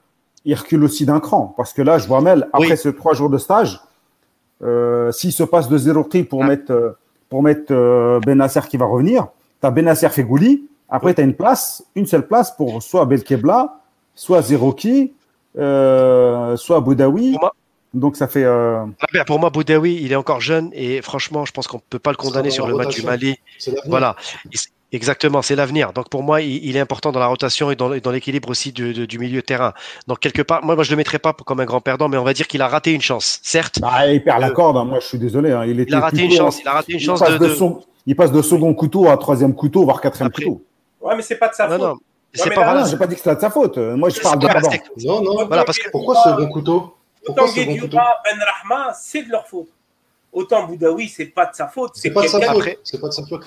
il recule aussi d'un cran, parce que là, je vois Mel, après ces trois jours de stage, s'il se passe de Zerouki pour ah. mettre, pour mettre Benasser qui va revenir, tu as Benasser Fegouli, après, tu as une place, une seule place pour soit Belkebla, soit Zeroki, euh, soit Boudaoui. Donc ça fait. Euh... Pour moi, Boudaoui, il est encore jeune et franchement, je pense qu'on ne peut pas le condamner sur le match du Mali. Voilà. Exactement, c'est l'avenir. Donc pour moi, il, est important dans la rotation et dans, dans l'équilibre aussi du, du, milieu terrain. Donc quelque part, moi, moi je le mettrais pas comme un grand perdant, mais on va dire qu'il a raté une chance, certes. Bah, il perd la euh, corde. Hein. Moi, je suis désolé. Hein. Il, a raté une chance. Il a raté une chance de. de... il passe de second couteau à troisième couteau, voire quatrième couteau. Ouais, mais c'est pas de sa faute. Non, c'est pas là, j'ai pas dit que c'était de sa faute. Moi, je parle de Non, non, voilà, parce que pourquoi ce bon couteau Autant Guedioura, Ben Rahma, c'est de leur faute. Autant Boudaoui, c'est pas de sa faute. C'est pas de sa faute. C'est pas de sa faute.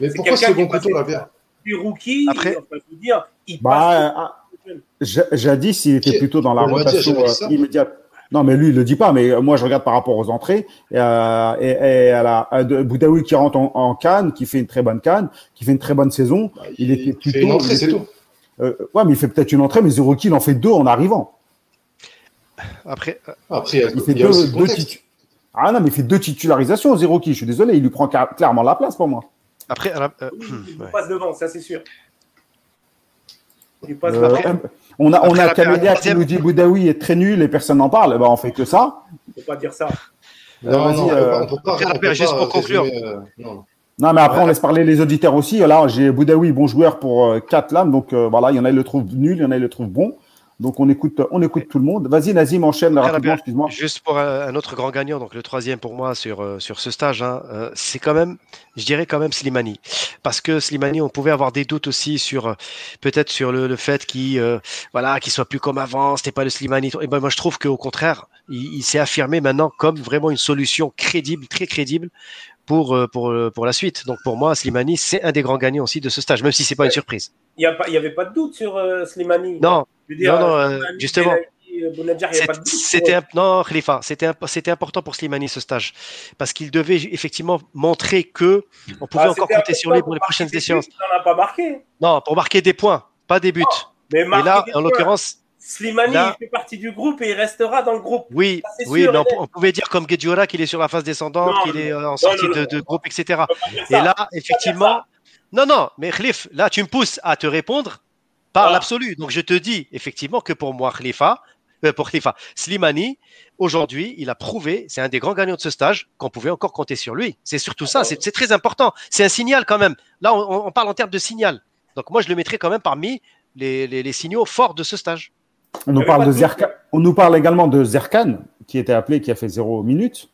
Mais pourquoi ce bon couteau, bien Du rookie, Après, on peut vous dire, il bah, passe. Jadis, il était plutôt dans la rotation euh, immédiate. Non, mais lui, il le dit pas. Mais moi, je regarde par rapport aux entrées. Et, euh, et, et à la à Boudaoui qui rentre en, en Cannes, qui fait une très bonne Cannes, qui fait une très bonne saison. Bah, il, était plutôt. Une entrée, c'est tout. Euh, ouais, mais il fait peut-être une entrée, mais Zerouki, il en fait deux en arrivant. Après, euh, Après, il y a, Il fait il deux, deux titu- Ah non, mais il fait deux titularisations, Zerouki. Je suis désolé, il lui prend clairement la place pour moi. après, à la- euh, Oui, il ouais. passe devant, ça c'est sûr. Il passe Euh, devant, euh, on a, on a Camélia qui nous dit Boudaoui est très nul et personne n'en parle. Ben, on fait que ça. il faut pas dire ça. Non, Vas-y, non, on peut euh, on peut pas. On peut juste pas pour conclure. résumer, euh, non, non. Mais après, Ouais. on laisse parler les auditeurs aussi. Là, j'ai Boudaoui, bon joueur pour euh, 4 lames. Donc euh, voilà, il y en a, ils le trouvent nul, il y en a, ils le trouvent bon. Donc on écoute, on écoute tout le monde. Vas-y, Nazim, enchaîne rapidement, excuse-moi. Juste pour un, autre grand gagnant, donc le troisième pour moi sur, euh, sur ce stage, hein, euh, c'est quand même, je dirais quand même Slimani. Parce que Slimani, on pouvait avoir des doutes aussi sur euh, peut-être sur le, le fait qu'il euh, voilà, qu'il soit plus comme avant, c'était pas le Slimani. Et ben moi je trouve qu'au contraire, il, il s'est affirmé maintenant comme vraiment une solution crédible, très crédible pour, pour, pour la suite. Donc pour moi, Slimani, c'est un des grands gagnants aussi de ce stage, même si c'est pas une surprise. Il n'y avait pas de doute sur euh, Slimani. Non, Je veux dire, non, non, euh, euh, justement. C'était un- non, Khalifa, c'était un- c'était important pour Slimani ce stage parce qu'il devait effectivement montrer que on pouvait Ah, encore compter sur lui pour les prochaines échéances. a pas marqué. Non, pour marquer des points, pas des buts. Mais Et là, en l'occurrence, Slimani, là- il fait partie du groupe et il restera dans le groupe. oui, Ça, oui, sûr, mais on, on pouvait dire comme Guedjura qu'il est sur la phase descendante, qu'il est euh, en sortie de, groupe, etc. On Et là, effectivement, non, non, mais Khalif, là, tu me pousses à te répondre par Ah. l'absolu. Donc, je te dis effectivement que pour moi, Khalifa, euh, pour Khalifa, Slimani, aujourd'hui, il a prouvé, c'est un des grands gagnants de ce stage, qu'on pouvait encore compter sur lui. C'est surtout ça, c'est c'est très important. C'est un signal quand même. Là, on, on parle en termes de signal. Donc, moi, je le mettrais quand même parmi les, les- les signaux forts de ce stage. On nous parle pas de de Zerkan. On nous parle également de Zerkan, qui était appelé, qui a fait zéro minute.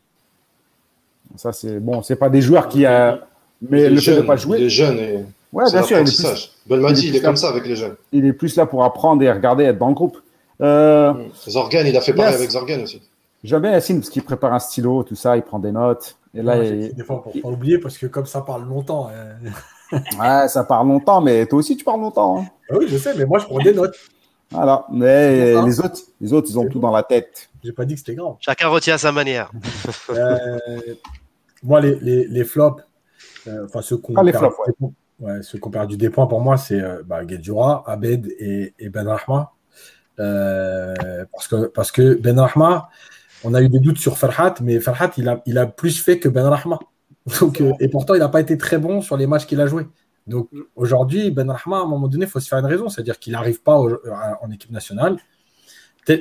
Ça, c'est bon, c'est pas des joueurs qui a. Mais le fait de pas Il jouer. est jeune et Ouais, bien sûr, il est, plus, l'apprentissage. Belmadi, il est il comme là. ça avec les jeunes. il est plus là pour apprendre et regarder, être dans le groupe. Euh, Zorgan, il a fait pareil Yes. avec Zorgan aussi. J'aime bien Yacine parce qu'il prépare un stylo, tout ça, il prend des notes. Et là, Ouais, il- Des fois, pour pas oublier, parce que comme ça parle longtemps. euh, [laughs] ouais, ça parle longtemps, mais toi aussi, tu parles longtemps. hein. ah Oui, je sais, mais moi, je prends des notes. Voilà. Mais les autres, les autres, ils ont tout bon. dans la tête. J'ai pas dit que c'était grave. Chacun retient à sa manière. [laughs] Euh, moi, les, les, les flops, euh, enfin ceux qu'on Ah, les perd, flops, ouais. Ouais, ceux qui ont perdu des points pour moi, c'est euh, bah, Guedjura, Abed et, et Ben Rahma. Euh, parce, que, parce que Ben Rahma, on a eu des doutes sur Farhat, mais Farhat, il a, il a plus fait que Ben Rahma. Donc, euh, et pourtant, il n'a pas été très bon sur les matchs qu'il a joués. Donc aujourd'hui, Ben Rahma, à un moment donné, il faut se faire une raison, c'est-à-dire qu'il n'arrive pas au- à- en équipe nationale.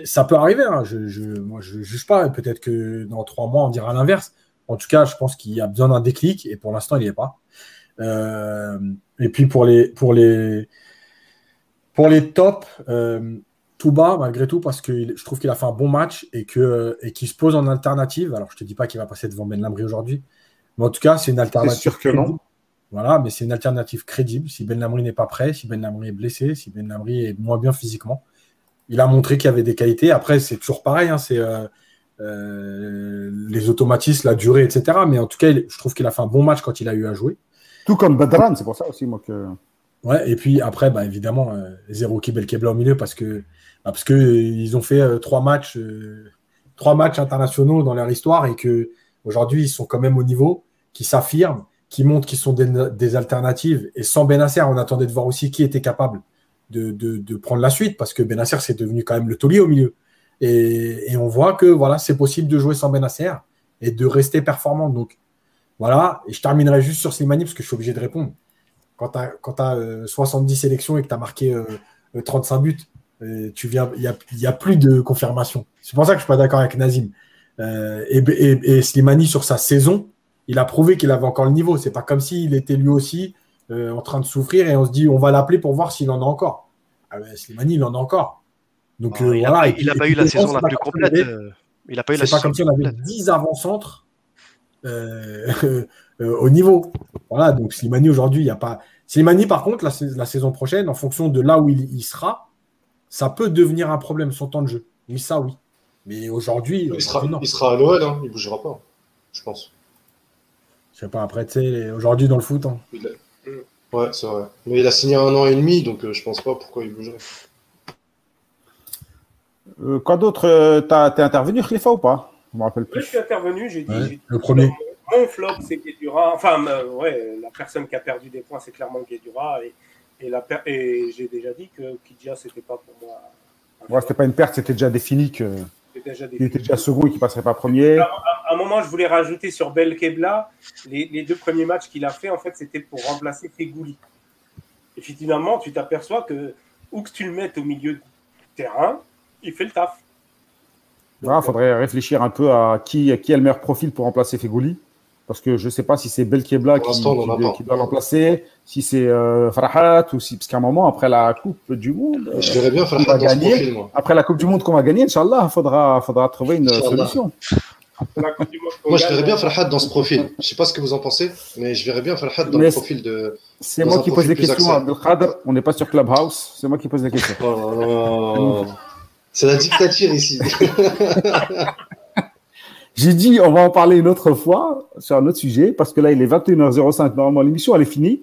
Ça peut arriver, hein, je, je, moi je juge pas, peut-être que dans trois mois on dira l'inverse. En tout cas, je pense qu'il y a besoin d'un déclic et pour l'instant il n'y est pas. Euh, et puis pour les, pour les, pour les tops, euh, tout bas malgré tout parce que je trouve qu'il a fait un bon match et que et qu'il se pose en alternative. Alors je te dis pas qu'il va passer devant Ben Lamry aujourd'hui, mais en tout cas c'est une alternative. sûr que non. crédible. Voilà, mais c'est une alternative crédible. Si Ben Lamry n'est pas prêt, si Ben Lamry est blessé, si Ben Lamry est moins bien physiquement, il a montré qu'il y avait des qualités. Après, c'est toujours pareil, hein, c'est euh, euh, les automatismes, la durée, etc. Mais en tout cas, je trouve qu'il a fait un bon match quand il a eu à jouer. Tout comme Badran, c'est pour ça aussi, moi, que. Ouais, et puis après, bah, évidemment, euh, zéro Kibel Kebla au milieu parce que bah, parce que euh, ils ont fait euh, trois matchs, euh, trois matchs internationaux dans leur histoire et que aujourd'hui ils sont quand même au niveau, qui s'affirment, qui montrent qu'ils sont des, alternatives. Et sans Benasser, on attendait de voir aussi qui était capable de, de, de prendre la suite parce que Benasser c'est devenu quand même le taulier au milieu. Et, et on voit que voilà, c'est possible de jouer sans Benasser et de rester performant. Donc voilà, et je terminerai juste sur Slimani parce que je suis obligé de répondre quand tu as, 70 sélections et que tu as marqué euh, euh, 35 buts, euh, tu viens, il n'y a, y a plus de confirmation. C'est pour ça que je suis pas d'accord avec Nazim. Euh, et, et- et Slimani, sur sa saison, il a prouvé qu'il avait encore le niveau. C'est pas comme s'il était lui aussi euh, en train de souffrir et on se dit on va l'appeler pour voir s'il en a encore. Ah Slimani, il en a encore. Donc Ah, euh, il n'a voilà. pas, eu la saison la plus complète. euh, Il n'a pas eu la c'est pas saison comme si on avait complète. 10 avant-centres euh, [laughs] euh, au niveau. Voilà, donc Slimani aujourd'hui, il n'y a pas. Slimani, par contre, la, sais- la saison prochaine, en fonction de là où il, il sera, ça peut devenir un problème, son temps de jeu. Oui, ça, oui. Mais aujourd'hui, Il il sera à l'OL, hein, il bougera pas, je pense. Je sais pas, après, tu sais, aujourd'hui dans le foot, hein. Ouais, c'est vrai. Mais il a signé un an et demi, donc euh, je pense pas pourquoi il bougerait. Euh, quoi d'autre euh, T'as- T'es intervenu, Khalifa, ou pas? Je me rappelle Oui, plus. je suis intervenu, j'ai dit. Ouais, j'ai dit le premier. Mon, flop, c'est Guédura. Enfin, euh, ouais, la personne qui a perdu des points, c'est clairement Guédura. Et Et, la per- et j'ai déjà dit que Kidja, c'était pas pour moi. un Ouais, c'était pas une perte, c'était déjà défini C'était déjà des était déjà second et qu'il passerait pas premier. À un moment, je voulais rajouter sur Belkebla, les, les deux premiers matchs qu'il a fait, en fait, c'était pour remplacer Fegouli. Et finalement, tu t'aperçois que où que tu le mettes au milieu du terrain, il fait le taf. Voilà, faudrait réfléchir un peu à qui, qui a le meilleur profil pour remplacer Fegouli. Parce que je ne sais pas si c'est Belkebla qui, qui- qui doit l'emplacer, si c'est euh, Farhat, ou si, parce qu'à un moment, après la Coupe du Monde, euh, Je verrais bien gagner. profil, moi. après la Coupe du Monde qu'on va gagner, Inch'Allah, il faudra, faudra trouver une Inch'Allah. solution. Moi, je verrais bien Farhad dans ce profil. Je sais pas ce que vous en pensez, mais je verrais bien Farhad dans Mais le profil de. C'est moi qui pose les questions. Abdelkader. On n'est pas sur Clubhouse, c'est moi qui pose les questions. Oh là là. [laughs] C'est la dictature ici. [laughs] J'ai dit, on va en parler une autre fois sur un autre sujet, parce que là, il est 21h05. Normalement, l'émission, elle est finie.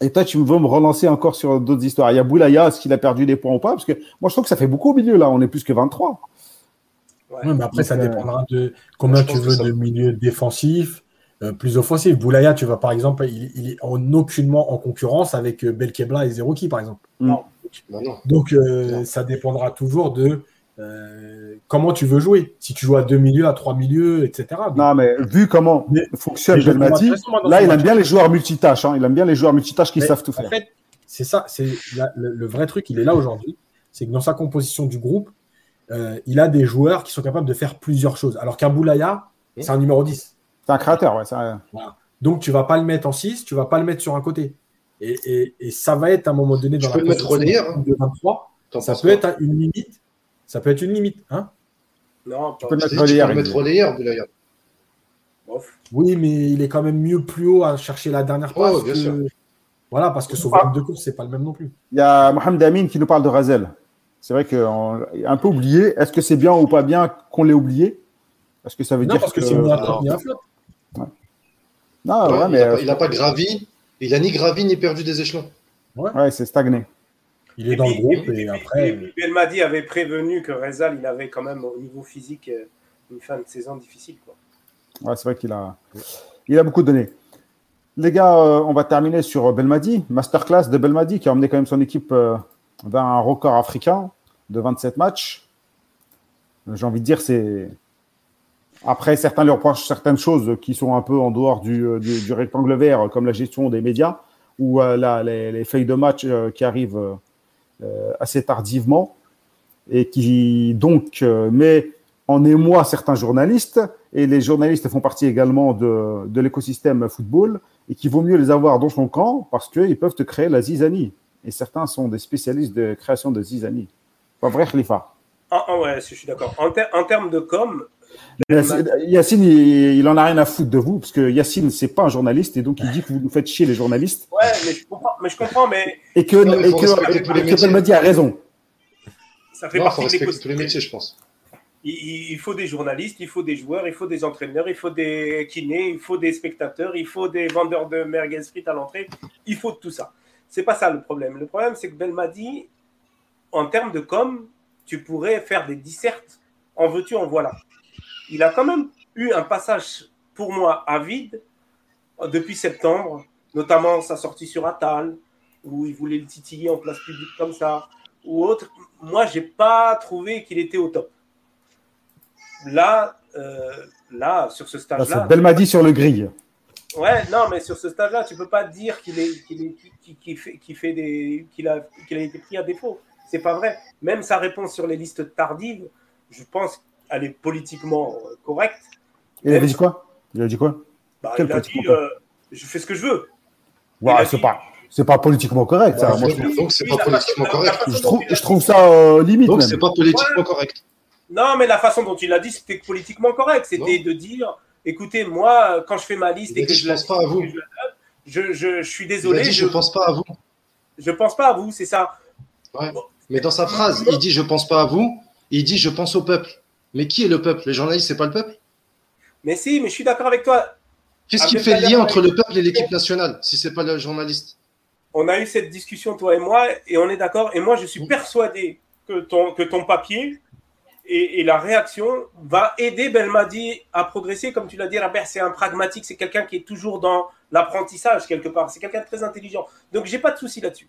Et toi, tu veux me relancer encore sur d'autres histoires. Il y a Boulaya, est-ce qu'il a perdu des points ou pas? Parce que moi, je trouve que ça fait beaucoup au milieu, là. On est plus que 23. Ouais. Ouais, mais après, ça Donc, euh, dépendra de combien tu veux ça- de milieu défensif, plus offensif. Boulaya, tu vas par exemple, il, il est en aucunement en concurrence avec euh, Belkebla et Zerouki, par exemple. Bah non. Donc, euh, Non. ça dépendra toujours de euh, comment tu veux jouer. Si tu joues à deux milieux, à trois milieux, etc. Donc, Non, mais vu comment Mais- fonctionne dans là, il aime bien les joueurs multitâches. hein. Il aime bien les joueurs multitâches qui Mais savent tout En faire. fait, c'est ça, c'est le, le vrai truc, il est là aujourd'hui. C'est que dans sa composition du groupe, euh, il a des joueurs qui sont capables de faire plusieurs choses. Alors qu'un Boulaya, c'est un numéro 10. C'est un créateur, ouais. ça- Donc, tu vas pas le mettre en 6, tu vas pas le mettre sur un côté. Et, et- et ça va être à un moment donné dans Tu la peux le mettre relayeur, hein. de 23. T'en Ça peut quoi être une limite. Ça peut être une limite. Hein Non, Tu peux mettre il mettre oui, mais il est quand même mieux plus haut à chercher la dernière Oh, passe. bien que- sûr. Voilà, parce que son Ah. volume de course, c'est pas le même non plus. Il y a Mohamed Amin qui nous parle de Razel. C'est vrai qu'on est un peu oublié. Est-ce que c'est bien ou pas bien qu'on l'ait oublié? Est-ce que ça veut Non, dire parce que, que... c'est ni un flop. Non, Ouais, ouais, il, mais a, pas- il a pas gravi. Il a ni gravi ni perdu des échelons. ouais, c'est stagné. Il est dans le groupe et après. Belmadi avait prévenu que Rezal, il avait quand même au niveau physique euh, une fin de saison difficile. Quoi. Ouais, c'est vrai qu'il a, il a beaucoup donné. Les gars, euh, on va terminer sur Belmadi. Masterclass de Belmadi qui a emmené quand même son équipe euh, vers un record africain de 27 matchs. Euh, J'ai envie de dire, c'est. Après, certains lui reprochent certaines choses qui sont un peu en dehors du, euh, du- rectangle vert, comme la gestion des médias ou euh, les, les feuilles de match euh, qui arrivent euh, euh, assez tardivement et qui donc euh, met en émoi certains journalistes. Et les journalistes font partie également de, de l'écosystème football et qu'il vaut mieux les avoir dans son camp parce qu'ils peuvent te créer la zizanie. Et certains sont des spécialistes de création de zizanie. Pas vrai, Khalifa? Ah, ah ouais, je suis d'accord. En, en termes de com, Yacine, Yacine, il, il en a rien à foutre de vous parce que Yacine, c'est pas un journaliste et donc il dit que vous nous faites chier les journalistes ouais, mais je comprends, mais, je comprends, mais et que, Non, mais et faut que. Belmadi a raison. ça fait Non, il faut partie de respecter tous les métiers, je pense. Il faut des journalistes, il faut des joueurs, il faut des entraîneurs, il faut des kinés, il faut des spectateurs, il faut des vendeurs de merguez frites à l'entrée. Il faut tout ça. C'est pas ça le problème. Le problème, c'est que Belmadi, en termes de com, tu pourrais faire des dissertes. En veux-tu, en voilà. Il a quand même eu un passage, pour moi, à vide depuis septembre, notamment sa sortie sur Atal, où il voulait le titiller en place publique comme ça, ou autre. Moi, j'ai pas trouvé qu'il était au top. Là, euh, là, sur ce Là, stage-là, c'est Belmadi sur le grille. Ouais, non, mais sur ce stade-là, tu peux pas dire qu'il est, qu'il est, qu'il- qu'il fait, qu'il fait des, qu'il a, qu'il a été pris à défaut. C'est pas vrai. Même sa réponse sur les listes tardives, je pense qu'elle est politiquement euh, correcte. Il avait dit quoi? Il a dit quoi? Bah, il a dit, euh, je fais ce que je veux. Ouais, Il c'est dit- pas, c'est pas politiquement correct. ça. Ouais, Moi, c'est je. Donc, c'est Oui, pas politiquement façon- correct. je trouve, il je trouve ça euh, limite Donc, c'est pas politiquement correct. Non, mais la façon dont il l'a dit, c'était politiquement correct. C'était de dire, écoutez, moi, quand je fais ma liste Il et que je la pense pas à vous. je je, suis Il a désolé, dit, je, je pense pas à vous. je pense pas à vous, c'est ça. Mais dans sa phrase, il dit je pense pas à vous, il dit je pense au peuple. Mais qui est le peuple? Les journalistes, c'est pas le peuple? Mais si, mais je suis d'accord avec toi. Qu'est-ce qui fait le lien entre le peuple et l'équipe nationale si c'est pas le journaliste? On a eu cette discussion, toi et moi, et on est d'accord. Et moi, je suis persuadé que ton, que ton papier, et, la réaction va aider Belmadi à progresser. Comme tu l'as dit, Robert, c'est un pragmatique, c'est quelqu'un qui est toujours dans l'apprentissage quelque part. C'est quelqu'un de très intelligent. Donc, j'ai pas de souci là-dessus.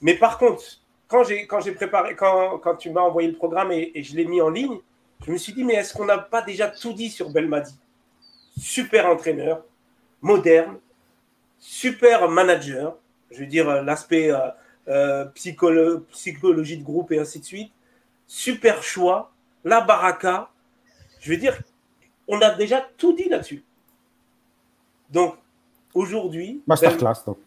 Mais par contre, quand j'ai quand j'ai préparé, quand, quand tu m'as envoyé le programme et, et je l'ai mis en ligne, je me suis dit, mais est-ce qu'on n'a pas déjà tout dit sur Belmadi? Super entraîneur, moderne, super manager, je veux dire l'aspect euh, euh, psychologie de groupe et ainsi de suite, super choix, la baraka, je veux dire, on a déjà tout dit là-dessus. Donc, aujourd'hui. Masterclass, donc.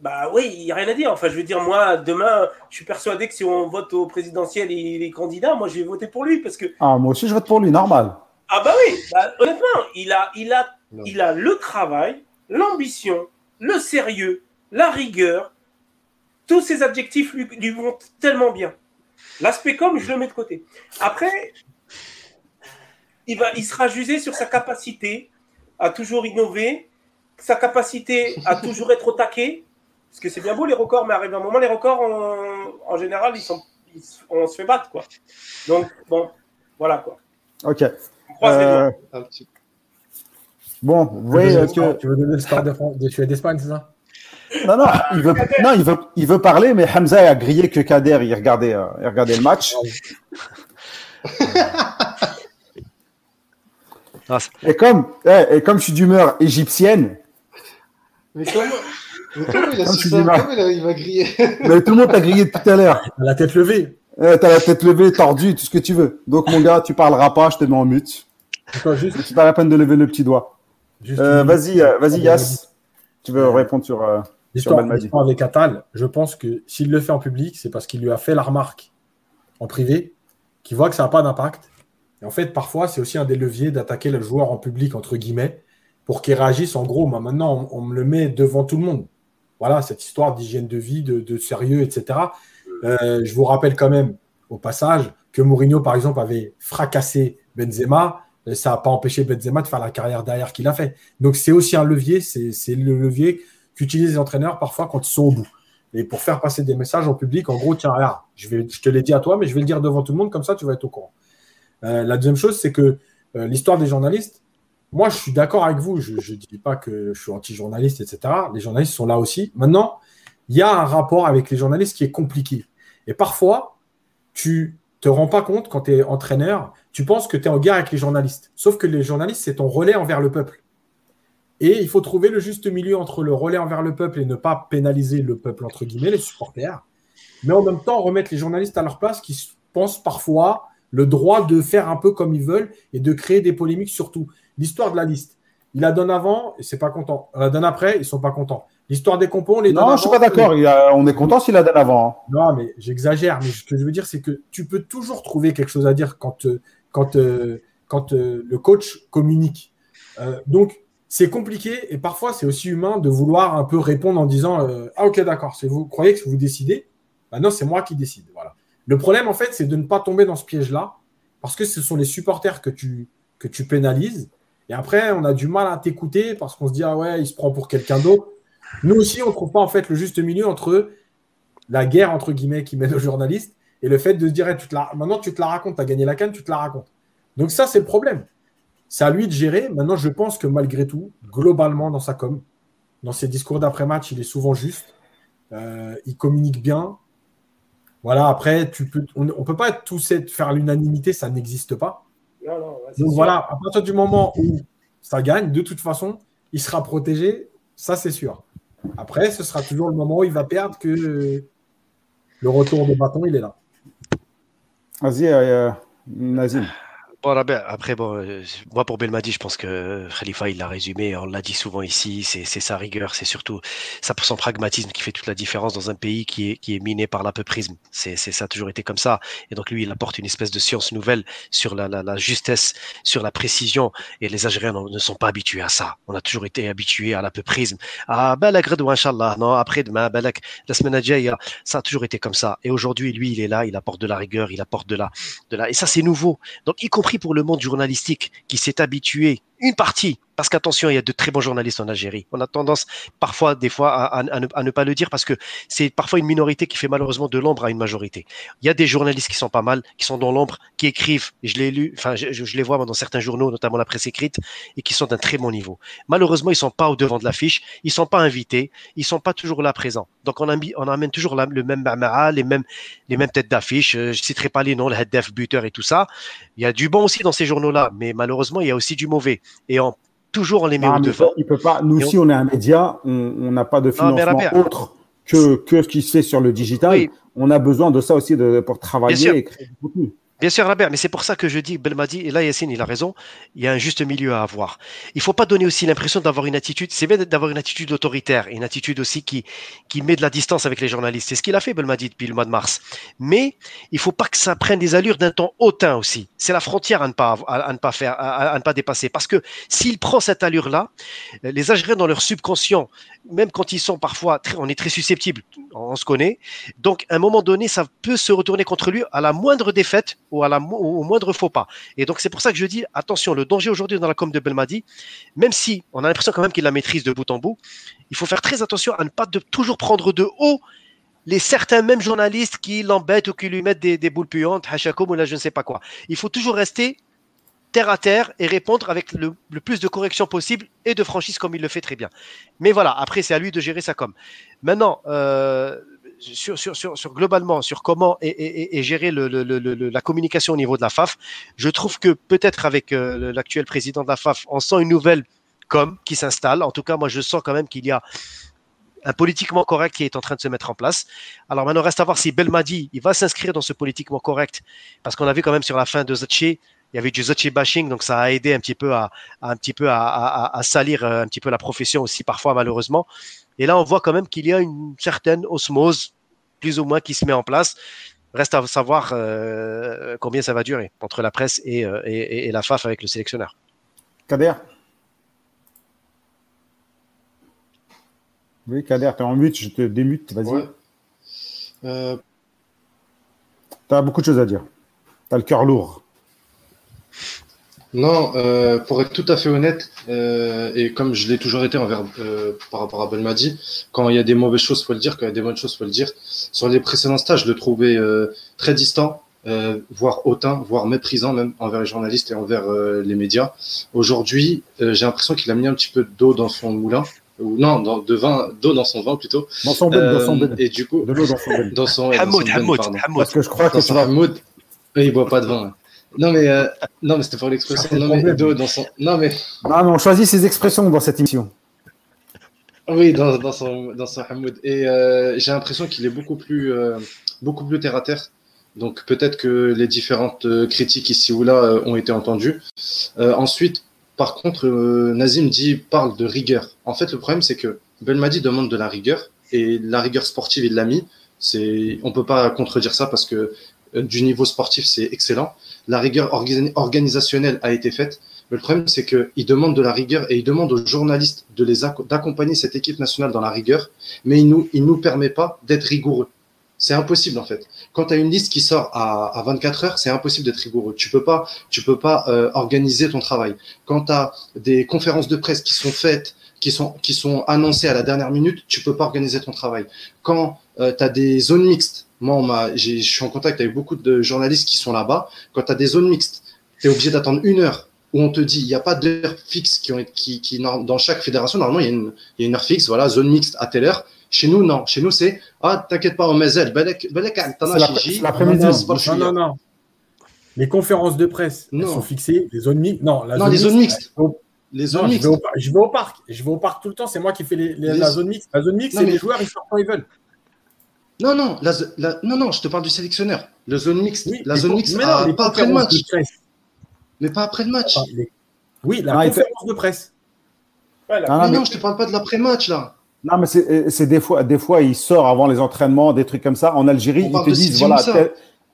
Bah oui, il n'y a rien à dire. Enfin, je veux dire, moi, demain, je suis persuadé que si on vote au présidentiel et il est candidat, moi, je vais voter pour lui parce que. Ah, moi aussi, je vote pour lui, normal. Ah bah oui, bah, honnêtement, il a, il, a, il a le travail, l'ambition, le sérieux, la rigueur. Tous ces adjectifs lui, lui vont tellement bien. L'aspect com, je le mets de côté. Après, il, va, il sera jugé sur sa capacité à toujours innover, sa capacité à toujours être au taquet. Parce que c'est bien beau les records, mais arrive un moment, les records, en général, ils sont, on se fait battre. Quoi. Donc, bon, voilà quoi. Ok. Euh... Bon, vous voyez que. Tu veux donner le score de, de Suède d'Espagne, c'est ça? Non, non, il veut, non il, veut, il veut parler, mais Hamza a grillé que Kader, il regardait, euh, il regardait le match. Et, comme, eh, et comme je suis d'humeur égyptienne. Mais comment il a su ça Comment il, va griller [laughs] Mais tout le monde t'a grillé tout à l'heure. La tête levée. T'as la tête levée, tordue, tout ce que tu veux. Donc, mon gars, tu parleras pas, je te mets en mute. C'est pas la peine de lever le petit doigt. Euh, vas-y, euh, vas-y, Yass. Tu veux répondre sur. Euh, L'histoire avec Atal, je pense que s'il le fait en public, c'est parce qu'il lui a fait la remarque en privé, qu'il voit que ça n'a pas d'impact. Et en fait, parfois, c'est aussi un des leviers d'attaquer le joueur en public, entre guillemets, pour qu'il réagisse. En gros, maintenant, on, me le met devant tout le monde. Voilà, cette histoire d'hygiène de vie, de, sérieux, etc. Euh, je vous rappelle quand même, au passage, que Mourinho, par exemple, avait fracassé Benzema. Ça n'a pas empêché Benzema de faire la carrière derrière qu'il a fait. Donc, c'est aussi un levier, c'est le levier qu'utilisent les entraîneurs parfois quand ils sont au bout. Et pour faire passer des messages en public, en gros, tiens, regarde, je, vais, te l'ai dit à toi, mais je vais le dire devant tout le monde, comme ça, tu vas être au courant. Euh, la deuxième chose, c'est que euh, l'histoire des journalistes, moi, je suis d'accord avec vous. Je ne dis pas que je suis anti-journaliste, etc. Les journalistes sont là aussi. Maintenant, il y a un rapport avec les journalistes qui est compliqué. Et parfois, tu te rends pas compte quand tu es entraîneur, tu penses que tu es en guerre avec les journalistes. Sauf que les journalistes, c'est ton relais envers le peuple. Et il faut trouver le juste milieu entre le relais envers le peuple et ne pas pénaliser le peuple, entre guillemets, les supporters. Mais en même temps, remettre les journalistes à leur place qui pensent parfois le droit de faire un peu comme ils veulent et de créer des polémiques surtout. L'histoire de la liste. Il la donne avant et c'est pas content. Il la donne après, ils sont pas contents. L'histoire des compos, on les donne Non, je suis pas d'accord. On est content s'il la donne avant. Hein. Non, mais j'exagère. Mais ce que je veux dire, c'est que tu peux toujours trouver quelque chose à dire quand, euh, quand, euh, quand euh, le coach communique. donc, c'est compliqué et parfois c'est aussi humain de vouloir un peu répondre en disant euh, Ah, ok, d'accord, c'est vous croyez que vous décidez? Maintenant, c'est moi qui décide. Voilà. Le problème, en fait, c'est de ne pas tomber dans ce piège-là parce que ce sont les supporters que tu, que tu pénalises. Et après, on a du mal à t'écouter parce qu'on se dit Ah ouais, il se prend pour quelqu'un d'autre. Nous aussi, on ne trouve pas en fait le juste milieu entre la guerre, entre guillemets, qui mène aux journalistes et le fait de se dire tu te la... Maintenant, tu te la racontes, tu as gagné la canne, tu te la racontes. Donc, ça, c'est le problème. C'est à lui de gérer. Maintenant, je pense que malgré tout, globalement, dans sa com, dans ses discours d'après-match, il est souvent juste. Euh, il communique bien. Voilà, après, tu peux, on ne peut pas tous faire l'unanimité, ça n'existe pas. Donc voilà, à partir du moment où ça gagne, de toute façon, il sera protégé, ça c'est sûr. Après, ce sera toujours le moment où il va perdre que le retour de bâton, il est là. Vas-y, euh, Nazim. Bon, après, bon, euh, moi pour Belmadi, je pense que Khalifa, il l'a résumé, on l'a dit souvent ici, c'est sa rigueur, c'est surtout son pragmatisme qui fait toute la différence dans un pays qui est, miné par l'apoprisme. C'est ça a toujours été comme ça. Et donc lui, il apporte une espèce de science nouvelle sur la, justesse, sur la précision. Et les Algériens ne sont pas habitués à ça. On a toujours été habitués à l'apoprisme. Ah, balak ou Inch'Allah. Non, après demain, balak, la semaine dernière, ça a toujours été comme ça. Et aujourd'hui, lui, il est là, il apporte de la rigueur, il apporte de la, de la, et ça, c'est nouveau. Donc, y compris pour le monde journalistique qui s'est habitué, une partie, Parce qu'attention, il y a de très bons journalistes en Algérie. On a tendance parfois, des fois, à, ne, pas le dire parce que c'est parfois une minorité qui fait malheureusement de l'ombre à une majorité. Il y a des journalistes qui sont pas mal, qui sont dans l'ombre, qui écrivent, je l'ai lu, enfin, je, les vois dans certains journaux, notamment la presse écrite, et qui sont d'un très bon niveau. Malheureusement, ils sont pas au devant de l'affiche, ils sont pas invités, ils sont pas toujours là présents. Donc, on, amène toujours le même ma'ma'a, les mêmes, les mêmes têtes d'affiche. Euh, je citerai pas les noms, le head buteur et tout ça. Il y a du bon aussi dans ces journaux-là, mais malheureusement, il y a aussi du mauvais. Et en toujours les met au devant. Il peut pas. Nous aussi, on... est un média, on n'a pas de financement autre que, que ce qui se fait sur le digital. On a besoin de ça aussi de, pour travailler et créer du contenu. Bien sûr, Robert, mais c'est pour ça que je dis, Belmadi, et là Yassine, il a raison, il y a un juste milieu à avoir. Il faut pas donner aussi l'impression d'avoir une attitude, c'est bien d'avoir une attitude autoritaire, une attitude aussi qui, met de la distance avec les journalistes. C'est ce qu'il a fait, Belmadi, depuis le mois de mars. Mais il faut pas que ça prenne des allures d'un temps hautain aussi. C'est la frontière à ne pas, ne faire, à, ne pas dépasser. Parce que s'il prend cette allure-là, les Algériens dans leur subconscient, même quand ils sont parfois, très, on est très susceptible, on se connaît. Donc, à un moment donné, ça peut se retourner contre lui à la moindre défaite ou au moindre faux pas. Et donc, c'est pour ça que je dis, attention, le danger aujourd'hui dans la com de Belmadi, même si on a l'impression quand même qu'il la maîtrise de bout en bout, il faut faire très attention à ne pas toujours prendre de haut les certains mêmes journalistes qui l'embêtent ou qui lui mettent des, boules puantes, hachakoum ou là je ne sais pas quoi. Il faut toujours rester terre à terre et répondre avec le, plus de correction possible et de franchise comme il le fait très bien. Mais voilà, après c'est à lui de gérer sa com. Maintenant, euh, sur, globalement sur comment et, gérer le, la communication au niveau de la FAF, je trouve que peut-être avec euh, l'actuel président de la FAF, on sent une nouvelle com qui s'installe. En tout cas, moi je sens quand même qu'il y a un politiquement correct qui est en train de se mettre en place. Alors maintenant, reste à voir si Belmadi, il va s'inscrire dans ce politiquement correct, parce qu'on a vu quand même sur la fin de Zaché, il y avait du Zachi bashing, donc ça a aidé un petit peu à, un petit peu à, salir euh, un petit peu la profession aussi parfois malheureusement. Et là, on voit quand même qu'il y a une certaine osmose, plus ou moins, qui se met en place. Reste à savoir euh, combien ça va durer entre la presse euh, et, et, la FAF avec le sélectionneur. Kader Oui, Kader, tu es en mute, je te démute, vas-y. Tu as beaucoup de choses à dire. Tu as le cœur lourd. Non, euh, pour être tout à fait honnête, euh, et comme je l'ai toujours été envers, euh, par rapport à Belmadi, quand il y a des mauvaises choses, faut le dire, quand il y a des bonnes choses, faut le dire. Sur les précédents stages, je le trouvais très distant, voire hautain, voire méprisant même envers les journalistes et envers les médias. Aujourd'hui, j'ai l'impression qu'il a mis un petit peu d'eau dans son moulin. Ou non, de vin, d'eau dans son vin plutôt. Dans son bed, dans son bed. Et du coup, de l'eau dans son bed. Dans son, Hamoud, Hamoud, Parce que je crois que ça va. Hamoud, il boit pas de vin. Non, mais, euh, non, mais c'était pour l'expression. Non, mais, dans son... non, mais. Non, mais on choisit ses expressions dans cette émission. Oui, dans, dans, son, dans son Hamoud. Et euh, j'ai l'impression qu'il est beaucoup plus, euh, beaucoup plus terre à terre. Donc peut-être que les différentes critiques ici ou là ont été entendues. ensuite, par contre, Nazim dit parle de rigueur. En fait, le problème c'est que Belmadi demande de la rigueur et la rigueur sportive il l'a mis. C'est, on peut pas contredire ça parce que du niveau sportif c'est excellent la rigueur organisationnelle a été faite. Mais le problème, c'est qu'il demande de la rigueur et il demande aux journalistes de les d'accompagner cette équipe nationale dans la rigueur, mais il nous, il nous permet pas d'être rigoureux. C'est impossible en fait. Quand tu une liste qui sort à, à 24 heures, c'est impossible d'être rigoureux. Tu peux pas, tu peux pas euh, organiser ton travail. Quand tu des conférences de presse qui sont faites, qui sont, qui sont annoncées à la dernière minute, tu peux pas organiser ton travail. Quand euh, tu as des zones mixtes, moi, je suis en contact avec beaucoup de journalistes qui sont là-bas. Quand tu as des zones mixtes, tu es obligé d'attendre une heure où on te dit il n'y a pas d'heure fixe qui, ont, qui, qui, dans chaque fédération. Normalement, il y, a une, il y a une heure fixe, voilà, zone mixte à telle heure. Chez nous, non. Chez nous, c'est Ah, t'inquiète pas, au Mazel. l'après-midi. Non, non, non. Les conférences de presse elles sont fixées. Les zones mixtes. Non, la non les zones mixtes. Les zones mixtes. Je vais, au, parc. Je vais au parc tout le temps. C'est moi qui fais les, la zone mixte. La zone mixte, c'est les joueurs, ils sortent quand ils veulent. Non, non, la, non, non, je te parle du sélectionneur. Le zone mixte. la zone mixte, mais non, pas après le match. Mais pas après le match. Oui, la conférence de presse. mais non, je te parle pas de l'après-match là. Non, mais c'est des fois, des fois, il sort avant les entraînements, des trucs comme ça. En Algérie, ils te disent, voilà,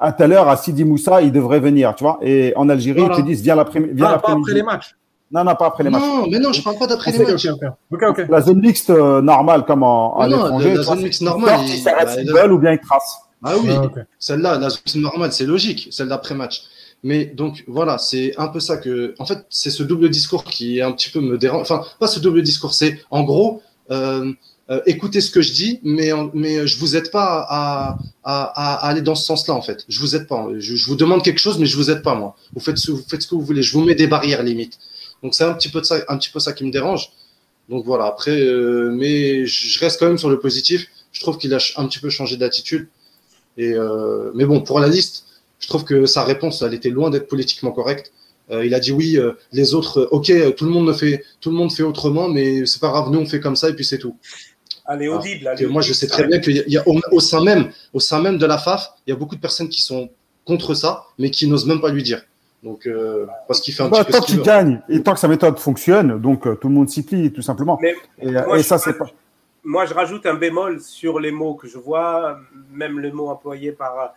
à telle heure, à Sidi Moussa, il devrait venir, tu vois. Et en Algérie, ils te disent, viens l'après-midi. Pas après les matchs. Non, non, pas après les matchs. Non, mais non, je parle pas d'après les matchs. La zone mixte euh, normale, comme en, à l'étranger. La zone mixte normale. Il, ou bien il trace. Ah oui, ah, celle-là, la zone mixte normale, c'est logique, celle d'après-match. Mais donc voilà, c'est un peu ça que. En fait, c'est ce double discours qui un petit peu me dérange. Enfin, pas ce double discours, c'est en gros. Euh, euh, écoutez ce que je dis, mais, mais je vous aide pas à, à, à aller dans ce sens-là, en fait. Je vous aide pas. Je, je, vous demande quelque chose, mais je vous aide pas, moi. Vous faites, ce, vous faites ce que vous voulez. Je vous mets des barrières limite. Donc, c'est un petit peu de ça, un petit peu ça qui me dérange. Donc, voilà. Après, euh, mais je reste quand même sur le positif. Je trouve qu'il a un petit peu changé d'attitude. Et, euh, mais bon, pour la liste, je trouve que sa réponse, elle était loin d'être politiquement correcte. Euh, il a dit oui, les autres, ok, tout le monde ne fait, tout le monde fait autrement, mais c'est pas grave, nous on fait comme ça et puis c'est tout. Allez, audible. Allez, moi, je sais très bien qu'il y a, au, au, sein même, au sein même de la FAF, il y a beaucoup de personnes qui sont contre ça, mais qui n'osent même pas lui dire. Donc, euh, parce qu'il fait un bah, petit peu tant qu'il gagne et tant que sa méthode fonctionne, donc euh, tout le monde s'y plie, tout simplement. Mais et, moi, et je ça, suis c'est pas. Moi, je rajoute un bémol sur les mots que je vois, même le mot employé par,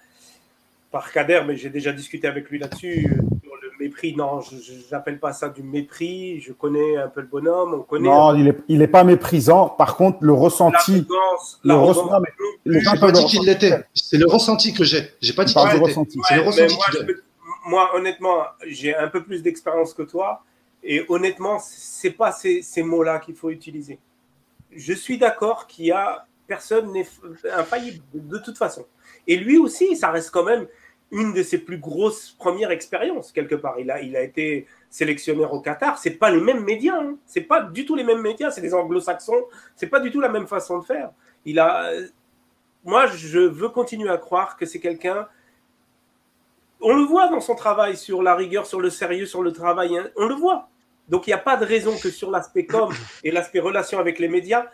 par Kader, mais j'ai déjà discuté avec lui là-dessus. Sur le mépris, non, je n'appelle pas ça du mépris. Je connais un peu le bonhomme, on connaît Non, il est, il est pas méprisant. Par contre, le ressenti, le ressenti, J'ai pas dit qu'il l'était. C'est le ressenti que j'ai. J'ai pas dit qu'il l'était. C'est le ressenti moi, honnêtement, j'ai un peu plus d'expérience que toi. Et honnêtement, c'est pas ces, mots-là qu'il faut utiliser. Je suis d'accord qu'il y a personne n'est infaillible de toute façon. Et lui aussi, ça reste quand même une de ses plus grosses premières expériences quelque part. Il a, il a été sélectionneur au Qatar. C'est pas les mêmes médias. Hein. C'est pas du tout les mêmes médias. C'est des Anglo-Saxons. C'est pas du tout la même façon de faire. Il a. Moi, je veux continuer à croire que c'est quelqu'un on le voit dans son travail sur la rigueur, sur le sérieux, sur le travail. hein. On le voit. Donc il n'y a pas de raison que sur l'aspect com et l'aspect relation avec les médias,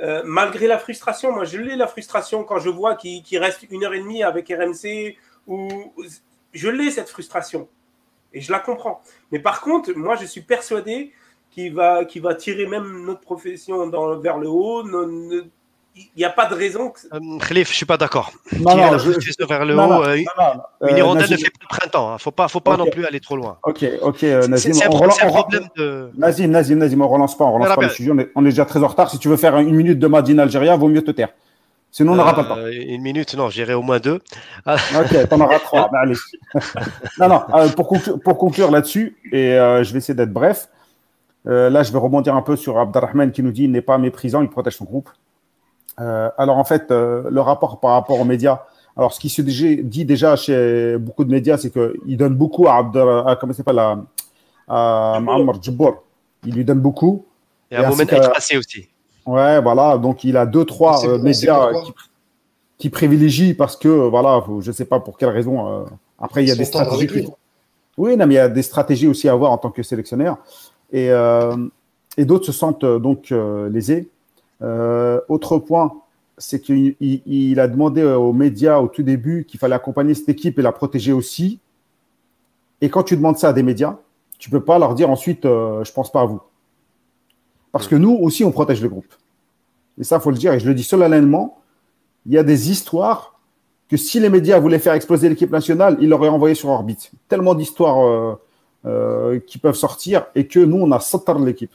euh, malgré la frustration, moi je l'ai la frustration quand je vois qu'il reste une heure et demie avec RMC, ou je l'ai cette frustration et je la comprends. Mais par contre, moi je suis persuadé qu'il va, va tirer même notre profession vers le haut. Il n'y a pas de raison. Que... Euh, Khalif, je suis pas d'accord. Non, non, la je- vers le non, non, haut, euh, non, non, euh, une hirondelle Nazim- ne fait pas le printemps. Hein. Faut pas, faut pas non plus aller trop loin. Ok, ok, euh, Nazim. c'est un, on pro- relance- c'est un on relance- problème de. Nazim, Nazim, Nazim, on relance pas, on relance Voilà, pas le sujet. On est, on est déjà très en retard. Si tu veux faire une minute de Madine Algérie, vaut mieux te taire. Sinon, on n'aura pas le temps. Euh, Une minute, non, j'irai au moins deux. [laughs] Ok, t'en auras trois. Ben, allez. [laughs] non, non, euh, pour conclure, pour conclure là-dessus, et euh, je vais essayer d'être bref. euh, là, je vais rebondir un peu sur Abdelrahman qui nous dit il n'est pas méprisant, il protège son groupe. Euh, alors, en fait, euh, le rapport par rapport aux médias. Alors, ce qui se dit dit déjà chez beaucoup de médias, c'est qu'il donne beaucoup à, Abder, à comment il s'appelle, à, à Djibour. Muammar Djibour. Il lui donne beaucoup. Et Et un ainsi moment que- aussi. Ouais, voilà. Donc, il a deux, trois euh, médias qui, qui privilégient parce que, voilà, faut- je ne sais pas pour quelle raison. euh, après, il y a Ils des stratégies. Oui, non, mais il y a des stratégies aussi à avoir en tant que sélectionneur. Et, euh, et d'autres se sentent donc euh, lésés. Euh, autre point, c'est qu'il il- il a demandé aux médias au tout début qu'il fallait accompagner cette équipe et la protéger aussi. Et quand tu demandes ça à des médias, tu peux pas leur dire ensuite, euh, je pense pas à vous. Parce que nous aussi, on protège le groupe. Et ça, faut le dire, et je le dis solennellement, il y a des histoires que si les médias voulaient faire exploser l'équipe nationale, ils l'auraient envoyé sur orbite. Tellement d'histoires euh, euh, qui peuvent sortir et que nous, on a sauté de l'équipe.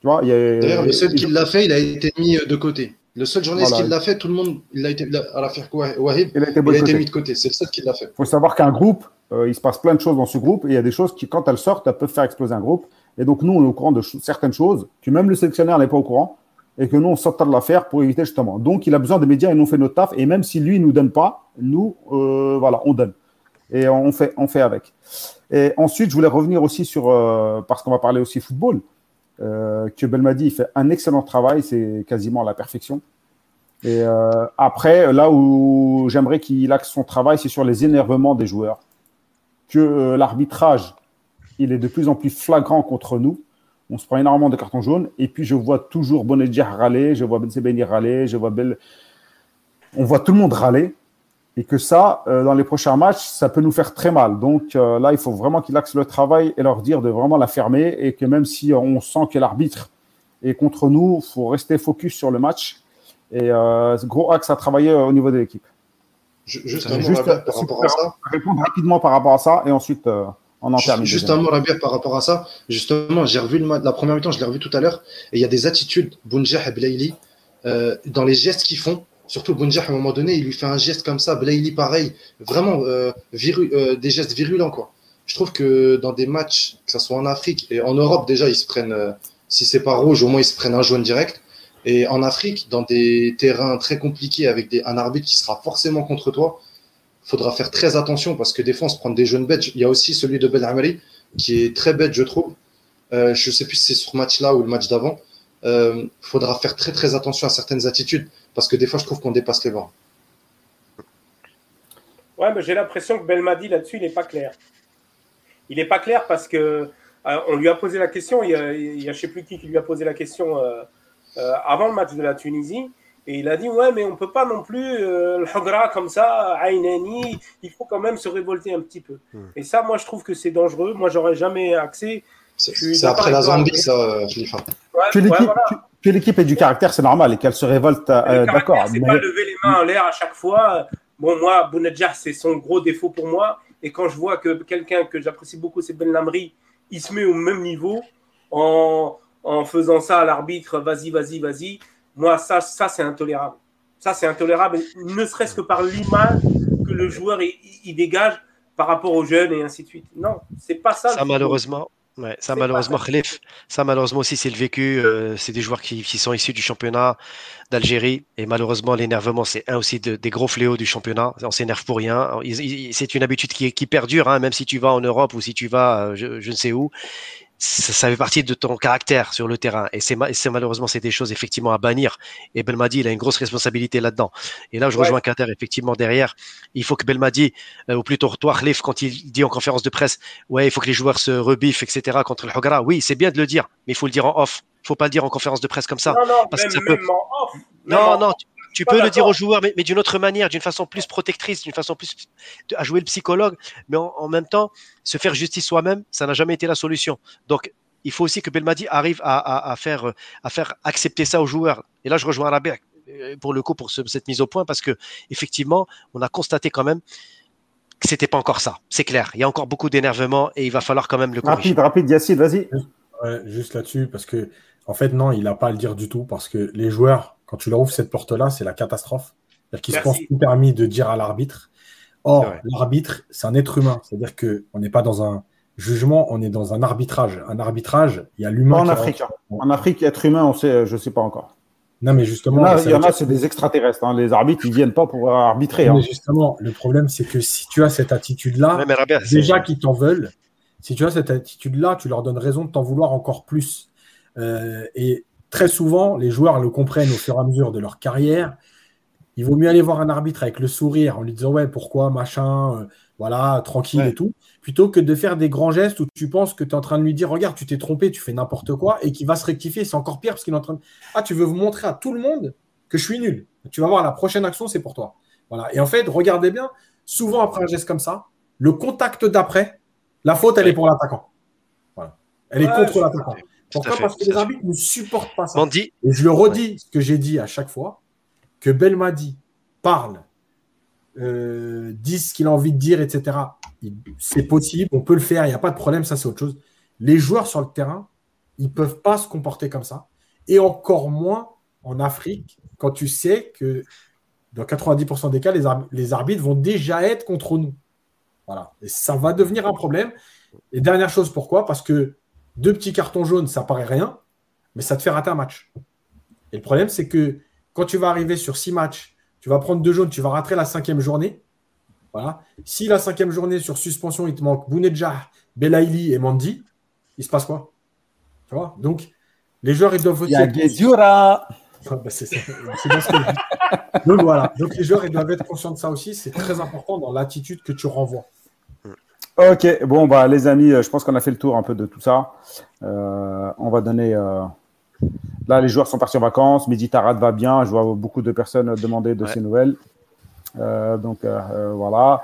Tu vois, il y a- D'ailleurs, le seul qui l'a fait, il a été mis de côté. Le seul journaliste Voilà. qui l'a fait, tout le monde, il a été il à l'affaire Wahib, il a été il a boycotté. été mis de côté. C'est le seul qui l'a fait. Il faut savoir qu'un groupe, euh, il se passe plein de choses dans ce groupe et il y a des choses qui, quand elles sortent, elles peuvent faire exploser un groupe. Et donc, nous, on est au courant de ch- certaines choses que même le sélectionneur n'est pas au courant et que nous, on sort de l'affaire pour éviter justement. Donc, il a besoin des médias et nous, on fait notre taf. Et même si lui ne nous donne pas, nous, euh, voilà, on donne. Et on fait, on fait avec. Et ensuite, je voulais revenir aussi sur, euh, parce qu'on va parler aussi football, euh, que Belmadi il fait un excellent travail, c'est quasiment à la perfection. Et euh, après, là où j'aimerais qu'il axe son travail, c'est sur les énervements des joueurs. Que euh, l'arbitrage, il est de plus en plus flagrant contre nous. On se prend énormément de cartons jaunes. Et puis, je vois toujours Bonedjah râler, je vois Ben Sebeni râler, je vois Bel... On voit tout le monde râler. Et que ça, euh, dans les prochains matchs, ça peut nous faire très mal. Donc euh, là, il faut vraiment qu'il axe le travail et leur dire de vraiment la fermer. Et que même si on sent que l'arbitre est contre nous, il faut rester focus sur le match. Et euh, gros axe à travailler au niveau de l'équipe. Ju- Juste un mot, Rabia, par rapport à ça. Répondre rapidement par rapport à ça et ensuite euh, on en termine. Juste un mot, Rabia, par rapport à ça. Justement, j'ai revu le la première mi-temps, je l'ai revu tout à l'heure. Et il y a des attitudes, Bounjah et Blaili, euh, dans les gestes qu'ils font. Surtout Bounjah, à un moment donné, il lui fait un geste comme ça. Blaili, pareil. Vraiment, euh, viru- euh, des gestes virulents, quoi. je trouve que dans des matchs, que ce soit en Afrique et en Europe, déjà, ils se prennent, euh, si c'est pas rouge, au moins ils se prennent un jaune direct. Et en Afrique, dans des terrains très compliqués avec un arbitre qui sera forcément contre toi, faudra faire très attention parce que des fois, on se prend des jeunes bêtes. Il y a aussi celui de Belhamri qui est très bête, je trouve. Euh, je sais plus si c'est sur ce match-là ou le match d'avant. Euh, faudra faire très très attention à certaines attitudes parce que des fois, je trouve qu'on dépasse les bords. Ouais, mais j'ai l'impression que Belmadi là-dessus, il n'est pas clair. Il n'est pas clair parce que euh, on lui a posé la question. Il y a, il y a je sais plus qui qui lui a posé la question euh, euh, avant le match de la Tunisie. Et il a dit ouais mais on peut pas non plus euh, le hagra comme ça, Aynani, il faut quand même se révolter un petit peu. Hmm. Et ça moi je trouve que c'est dangereux. Moi j'aurais jamais accès. C'est après la Zambie, ça, Khalifa. Ouais, voilà. Que- l'équipe ait du caractère, c'est normal, et qu'elle se révolte, euh, d'accord. C'est mais- pas lever les mains en l'air à chaque fois. Bon, moi, Bounedjah, c'est son gros défaut pour moi. Et quand je vois que quelqu'un que j'apprécie beaucoup, c'est Ben Lamri, il se met au même niveau en, en faisant ça à l'arbitre, vas-y, vas-y, vas-y. Moi, ça, ça c'est intolérable. Ça, c'est intolérable, ne serait-ce que par l'image que le joueur il, il dégage par rapport aux jeunes et ainsi de suite. Non, c'est pas ça. Ça, malheureusement, ouais, ça, malheureusement, Khalif, ça, malheureusement aussi, c'est le vécu. euh, c'est des joueurs qui, qui sont issus du championnat d'Algérie. Et malheureusement, l'énervement, c'est un aussi de- des gros fléaux du championnat. On s'énerve pour rien. C'est une habitude qui, qui perdure, hein, même si tu vas en Europe ou si tu vas, euh, je, je ne sais où. Ça, ça fait partie de ton caractère sur le terrain. Et c'est ma- c'est malheureusement, c'est des choses effectivement à bannir. Et Belmadi, il a une grosse responsabilité là-dedans. Et là, je Ouais. rejoins Kader, effectivement, derrière. Il faut que Belmadi, euh, ou plutôt toi, Khalif, quand il dit en conférence de presse, ouais, il faut que les joueurs se rebiffent, etc., contre le Hogara. Oui, c'est bien de le dire, mais il faut le dire en off. Il faut pas le dire en conférence de presse comme ça. Non, non, parce que ça peut- même en off. même Non, en non, off. tu, tu peux le dire aux joueurs, mais, mais d'une autre manière, d'une façon plus protectrice, d'une façon plus de- à jouer le psychologue, mais en, en même temps, se faire justice soi-même, ça n'a jamais été la solution. Donc, il faut aussi que Belmadi arrive à, à- à faire, à faire accepter ça aux joueurs. Et là, je rejoins Rabia euh, pour le coup pour ce- cette mise au point parce que effectivement, on a constaté quand même que c'était pas encore ça. C'est clair. Il y a encore beaucoup d'énervement et il va falloir quand même le corriger. Rapide, rapide, Yacine, vas-y. Ouais, juste là-dessus, parce que, en fait, non, il n'a pas à le dire du tout, parce que les joueurs, quand tu leur ouvres cette porte-là, c'est la catastrophe. C'est-à-dire qu'ils se pensent tout permis de dire à l'arbitre. Or, l'arbitre, c'est un être humain. C'est-à-dire qu'on n'est pas dans un jugement, on est dans un arbitrage. Un arbitrage, il y a l'humain. en Afrique. rentre. hein. En Afrique, être humain, on sait, euh, je sais pas encore. Non, mais Il y justement, en a, ça il y en a, c'est des extraterrestres. hein. Les arbitres, ils viennent pas pour arbitrer. hein. mais justement, le problème, c'est que si tu as cette attitude-là, déjà qu'ils t'en veulent, si tu as cette attitude-là, tu leur donnes raison de t'en vouloir encore plus. Euh, et très souvent, les joueurs le comprennent au fur et à mesure de leur carrière. Il vaut mieux aller voir un arbitre avec le sourire en lui disant ouais pourquoi machin, euh, voilà tranquille Ouais. et tout, plutôt que de faire des grands gestes où tu penses que tu es en train de lui dire regarde tu t'es trompé, tu fais n'importe quoi et qu'il va se rectifier. C'est encore pire parce qu'il est en train de ah tu veux vous montrer à tout le monde que je suis nul. Tu vas voir la prochaine action c'est pour toi. Voilà. Et en fait regardez bien, souvent après un geste comme ça, le contact d'après, la faute, elle est pour l'attaquant. Voilà. Elle est Ouais, contre l'attaquant. Pourquoi fait, Parce que les arbitres ne supportent pas ça. Mandy, Et je le redis, ce que j'ai dit à chaque fois, que Belmadi parle, euh, dit ce qu'il a envie de dire, etc. C'est possible, on peut le faire, il n'y a pas de problème, ça c'est autre chose. Les joueurs sur le terrain, ils ne peuvent pas se comporter comme ça. Et encore moins en Afrique, quand tu sais que dans 90% des cas, les, arb- les arbitres vont déjà être contre nous. Voilà. Et ça va devenir un problème. Et dernière chose, pourquoi? Parce que deux petits cartons jaunes, ça paraît rien, mais ça te fait rater un match. Et le problème, c'est que quand tu vas arriver sur six matchs, tu vas prendre deux jaunes, tu vas rater la cinquième journée. Voilà. Si la cinquième journée sur suspension, il te manque Bounedjah, Belaïli et Mandi, il se passe quoi? Tu vois? Donc, les joueurs, ils doivent Il y a ah, [laughs] bah, c'est. Donc voilà. Donc les joueurs, ils doivent être conscients de ça aussi. C'est très important dans l'attitude que tu renvoies. Ok, bon, bah, les amis, euh, je pense qu'on a fait le tour un peu de tout ça. Euh, on va donner. euh, Là, les joueurs sont partis en vacances. Tarad va bien. Je vois beaucoup de personnes demander de Ouais. ses nouvelles. Euh, donc, voilà.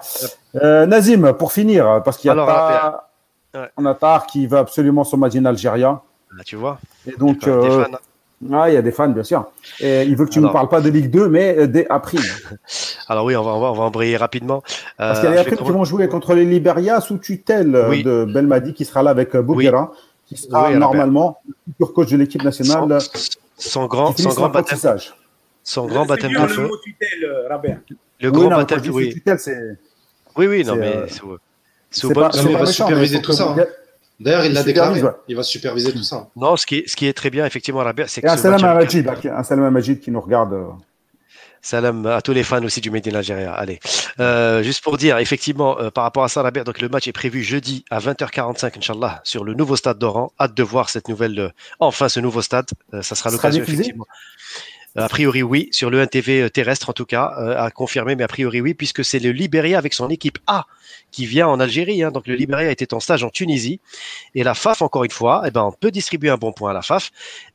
Nazim, pour finir, parce qu'il y a Alors, Tahar- Ouais. on a Tahar qui veut absolument son Madine Algérien. Ah, tu vois, Et donc, fans, hein. Ah, il y a des fans, bien sûr. Et il veut que tu ne nous parles pas de Ligue 2, mais euh, des April. [laughs] Alors oui, on va, on va, on va embrayer rapidement. Parce Euh, qu'il y a April qui vont jouer contre les Liberia sous tutelle euh, Oui. de Belmadi, qui sera là avec Bouguera, qui sera Oui, normalement le futur coach de l'équipe nationale. Sans, sans grand, son grand baptême, apprentissage. sans grand baptême de le feu. Le Oui, grand baptême oui. tutelle, Oui, oui, non, mais c'est- pas, superviser tout ça, hein. D'ailleurs, il l'a déclaré. ouais. Il va superviser tout ça. Non, ce qui est, ce qui est très bien, effectivement, Rabia, c'est que Et un ce salam match à Majid, un salam à Majid qui nous regarde. euh, Salam à tous les fans aussi du Made in Algeria. Allez, Euh, juste pour dire, effectivement, euh, par rapport à ça, Rabia, donc le match est prévu jeudi à 20h45, Inch'Allah, sur le nouveau stade d'Oran. Hâte de voir cette nouvelle, euh, enfin ce nouveau stade. Euh, ça sera l'occasion, effectivement. A priori, oui, sur le 1TV terrestre en tout cas, euh, à confirmer, mais a priori, oui, puisque c'est le Libéria avec son équipe A qui vient en Algérie. hein. donc le Libéria était en stage en Tunisie. Et la FAF, encore une fois, eh ben, on peut distribuer un bon point à la FAF,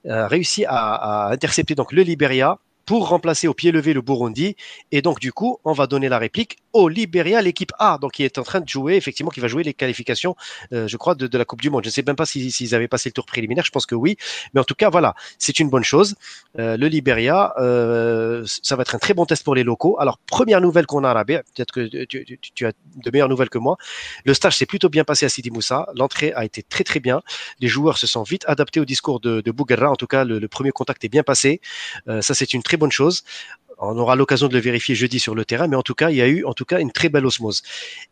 euh, réussi à, à intercepter donc le Libéria pour remplacer au pied levé le Burundi. Et donc, du coup, on va donner la réplique au Libéria, l'équipe A, donc qui est en train de jouer, effectivement, qui va jouer les qualifications, euh, je crois, de, la Coupe du Monde. Je ne sais même pas si- s'ils avaient passé le tour préliminaire, je pense que oui. Mais en tout cas, voilà, c'est une bonne chose. Euh, le Libéria, euh, ça va être un très bon test pour les locaux. Alors, première nouvelle qu'on a à Rabia, peut-être que tu as de meilleures nouvelles que moi. Le stage s'est plutôt bien passé à Sidi Moussa. L'entrée a été très très bien. Les joueurs se sont vite adaptés au discours de, de Bouguerra. En tout cas, le, le premier contact est bien passé. Euh, ça, c'est une très bonne chose. On aura l'occasion de le vérifier jeudi sur le terrain, mais en tout cas, il y a eu en tout cas une très belle osmose.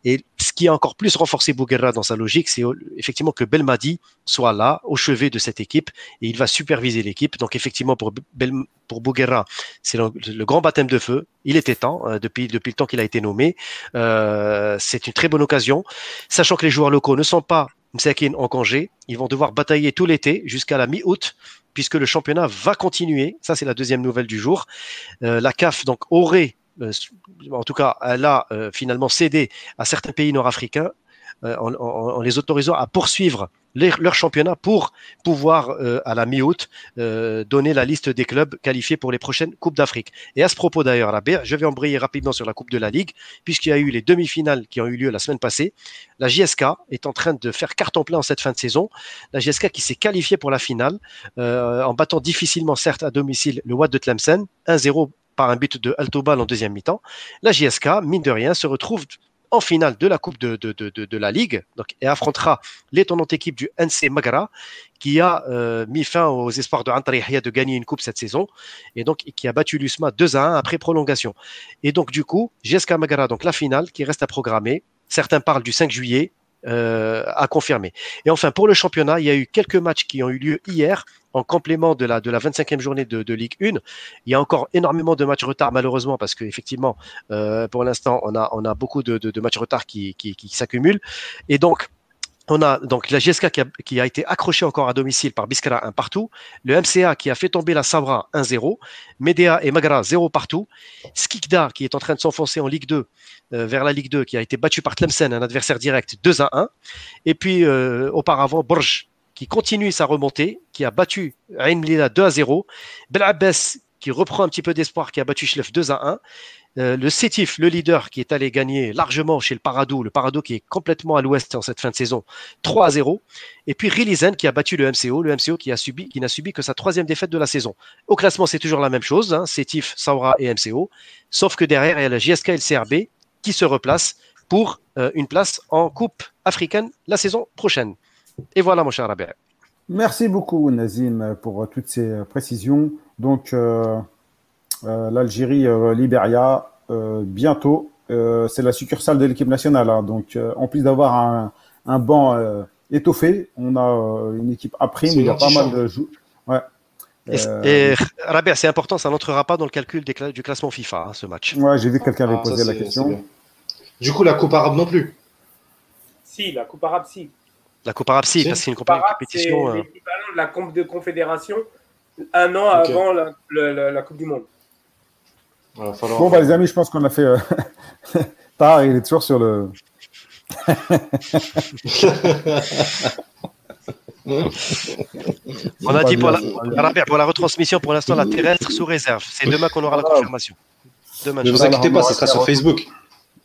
Et ce qui a encore plus renforcé Bouguerra dans sa logique, c'est effectivement que Belmadi soit là, au chevet de cette équipe, et il va superviser l'équipe. Donc effectivement, pour, Bel, Bouguerra, c'est le, le, grand baptême de feu. Il était temps, euh, depuis, depuis le temps qu'il a été nommé. Euh, c'est une très bonne occasion, sachant que les joueurs locaux ne sont pas Msakin en congé. Ils vont devoir batailler tout l'été jusqu'à la mi-août, puisque le championnat va continuer. Ça, c'est la deuxième nouvelle du jour. Euh, la CAF donc aurait, euh, en tout cas, elle a euh, finalement cédé à certains pays nord-africains en, les autorisant à poursuivre leur championnat pour pouvoir, euh, à la mi-août, euh, donner la liste des clubs qualifiés pour les prochaines Coupes d'Afrique. Et à ce propos d'ailleurs, je vais embrayer rapidement sur la Coupe de la Ligue, puisqu'il y a eu les demi-finales qui ont eu lieu la semaine passée. La JSK est en train de faire carton plein en cette fin de saison. La JSK qui s'est qualifiée pour la finale, euh, en battant difficilement, certes, à domicile, le Watt de Tlemcen, 1-0 par un but de Altobal en deuxième mi-temps. La JSK, mine de rien, se retrouve en finale de la Coupe de, la Ligue et affrontera l'étonnante équipe du NC Magara qui a euh, mis fin aux espoirs de Antarihia de gagner une Coupe cette saison et donc qui a battu l'USMA 2 à 1 après prolongation. Et donc du coup, GSK Magara, donc la finale qui reste à programmer. Certains parlent du 5 juillet, euh, à confirmer. Et enfin, pour le championnat, il y a eu quelques matchs qui ont eu lieu hier en complément de la, de la 25e journée de, Ligue 1. Il y a encore énormément de matchs retard, malheureusement, parce qu'effectivement, euh, pour l'instant, on a, on a beaucoup de, de, de matchs retard qui, qui, qui s'accumulent. Et donc, on a donc la GSK qui a, été accrochée encore à domicile par Biskara 1 partout, le MCA qui a fait tomber la Sabra 1-0, Medea et Magara 0 partout, Skikda qui est en train de s'enfoncer en Ligue 2 euh, vers la Ligue 2 qui a été battu par Tlemcen, un adversaire direct 2 à 1, et puis euh, auparavant Borj qui continue sa remontée, qui a battu Ain Mlila 2 à 0, Belabbes qui reprend un petit peu d'espoir, qui a battu Schlef 2 à 1, euh, le Sétif, le leader, qui est allé gagner largement chez le Paradou, le Paradou qui est complètement à l'ouest en cette fin de saison, 3 à 0. Et puis Rilizen qui a battu le MCO, le MCO qui n'a subi que sa troisième défaite de la saison. Au classement, c'est toujours la même chose, hein, Sétif, Saura et MCO, sauf que derrière, il y a la JSK et le CRB qui se replacent pour euh, une place en Coupe africaine la saison prochaine. Et voilà, mon cher Rabia. Merci beaucoup, Nazim, pour toutes ces précisions. Donc, euh, l'Algérie, euh, Libéria, bientôt. c'est la succursale de l'équipe nationale. Hein. donc, en plus d'avoir un, un, banc étoffé, on a une équipe à prime. Il y a pas mal de joueurs. Ouais. Et, et Rabia, c'est important, ça n'entrera pas dans le calcul des cla du classement FIFA, hein, ce match. Ouais, j'ai vu que quelqu'un avait ah, posé ça, la question. Du coup, la Coupe arabe non plus Si, la Coupe arabe, si. La Coupe arabe, si, parce que c'est une compétition. C'est l'équivalent de la Coupe de Confédération un an okay. avant la, la, la, Coupe du Monde. Falloir... Bon, bah, les amis, je pense qu'on a fait. Euh... [laughs] Tard, il est toujours sur le. [laughs] On a dit pour la, pour la, retransmission, pour l'instant, la terrestre sous réserve. C'est demain qu'on aura la confirmation. Demain, ne vous inquiétez pas, ce sera sur Facebook.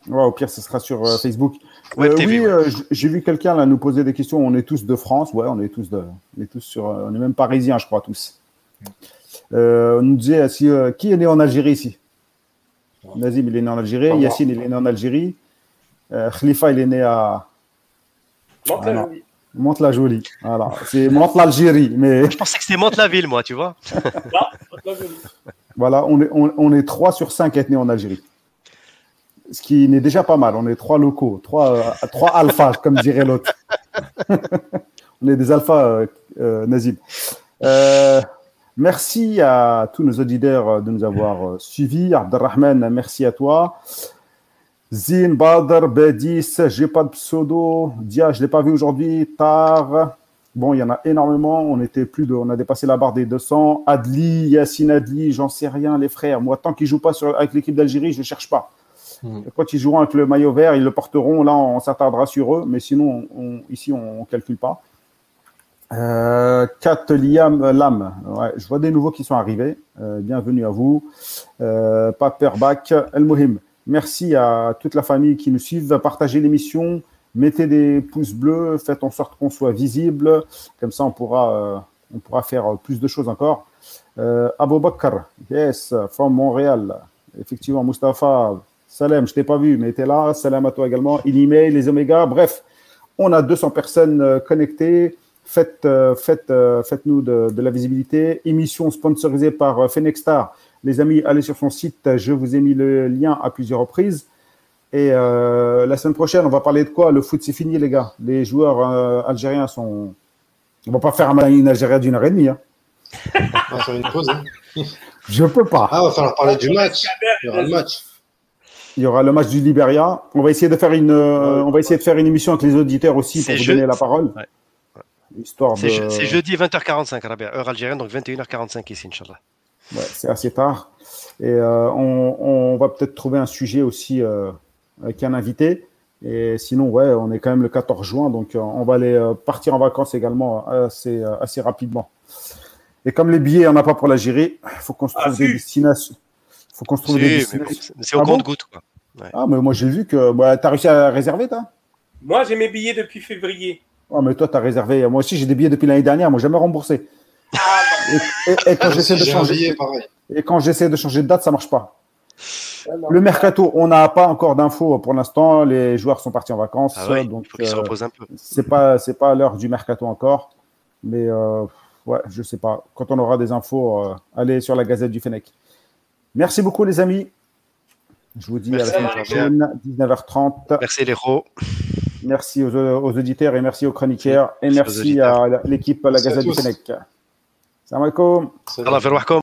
Ouais, au pire, ce sera sur euh, Facebook. Ouais, euh, TV, oui, ouais. euh, j'ai vu quelqu'un là nous poser des questions. On est tous de France, ouais, on est tous de, on est tous sur, on est même parisiens, je crois tous. Euh, on nous disait si, qui est né en Algérie ici? Nazim, il est né en Algérie. Ah, Yacine, il est né en Algérie. Khalifa, il est né à Monte-la-Jolie. Monte-la-Jolie. Voilà, c'est Monte-l'Algérie, mais. Je pensais que c'était Monte-la-Ville, moi, tu vois. [laughs] voilà, on est, on, on est 3 sur 5 à être nés en Algérie. ce qui n'est déjà pas mal. On est trois locaux, trois, euh, trois alphas, comme dirait l'autre. [laughs] on est des alphas, euh, euh, Nazib. Euh, merci à tous nos auditeurs de nous avoir euh, suivis. Abdelrahman, merci à toi. Zine, Badr, Bedis, j'ai pas de pseudo. Dia, je l'ai pas vu aujourd'hui. Tar. Bon, il y en a énormément. On était plus de, on a dépassé la barre des 200. Adli, Yassine Adli, j'en sais rien, les frères. Moi, tant qu'ils jouent pas sur, avec l'équipe d'Algérie, je ne cherche pas. Hmm. Quand ils joueront avec le maillot vert, ils le porteront. Là, on s'attardera sur eux. Mais sinon, on- ici, on ne calcule pas. Euh, Kat Liam Lam. Ouais, je vois des nouveaux qui sont arrivés. Euh, bienvenue à vous. Euh, Paperbach El Mohim. Merci à toute la famille qui nous suivent. Partagez l'émission. Mettez des pouces bleus. Faites en sorte qu'on soit visible. Comme ça, on pourra, euh, on pourra faire plus de choses encore. Euh, Abou Bakr. Yes, from Montréal. Effectivement, Mustapha. Salam, je t'ai pas vu, mais tu là. Salam à toi également. Inimé, les Oméga. Bref, on a 200 personnes euh, connectées. Faites, euh, faites, euh, faites-nous de, de la visibilité. Émission sponsorisée par euh, Fenexstar. Les amis, allez sur son site. Je vous ai mis le lien à plusieurs reprises. Et euh, la semaine prochaine, on va parler de quoi? Le foot, c'est fini, les gars. Les joueurs euh, algériens sont. On va pas faire un une Algérie d'une heure et demie. hein. On va faire une pause. hein. [laughs] Je peux pas. Ah, on va falloir parler du match. Il y aura le match. Il y aura le match du Liberia. On va essayer de faire une, euh, on va essayer de faire une émission avec les auditeurs aussi pour vous donner la parole. Ouais. Histoire de. C'est je- c'est jeudi 20h45, Rabia, heure algérienne, donc 21h45 ici, Inch'Allah. Ouais, c'est assez tard. Et euh, on, on va peut-être trouver un sujet aussi euh, avec un invité. Et sinon, ouais, on est quand même le 14 juin, donc euh, on va aller euh, partir en vacances également assez, assez rapidement. Et comme les billets, on n'a pas pour l'Algérie, il faut qu'on se trouve Ah, des si. destinations. faut qu'on se trouve Si, des mais destinations. C'est au Ah bon compte-goutte, quoi. Ah, mais moi j'ai vu que bah, tu as réussi à réserver, toi? Moi, j'ai mes billets depuis février. Ah, mais toi, tu as réservé. Moi aussi, j'ai des billets depuis l'année dernière, moi jamais remboursé. Ah, Et, et- et quand Moi j'essaie de changer, billet, et quand j'essaie de changer de date, ça marche pas. non. Le mercato, on n'a pas encore d'infos pour l'instant. Les joueurs sont partis en vacances, Ah ouais, donc il faut qu'il se euh, repose un peu. c'est pas c'est pas l'heure du mercato encore. Mais euh, ouais, je sais pas. Quand on aura des infos, euh, allez sur la Gazette du Fennec. Merci beaucoup les amis. Je vous dis Merci, à la semaine prochaine, 19h30. Merci, les héros. Merci aux, aux auditeurs et merci aux chroniqueurs et Merci à l'équipe La Gazette du. Fennec. Salam alaikum.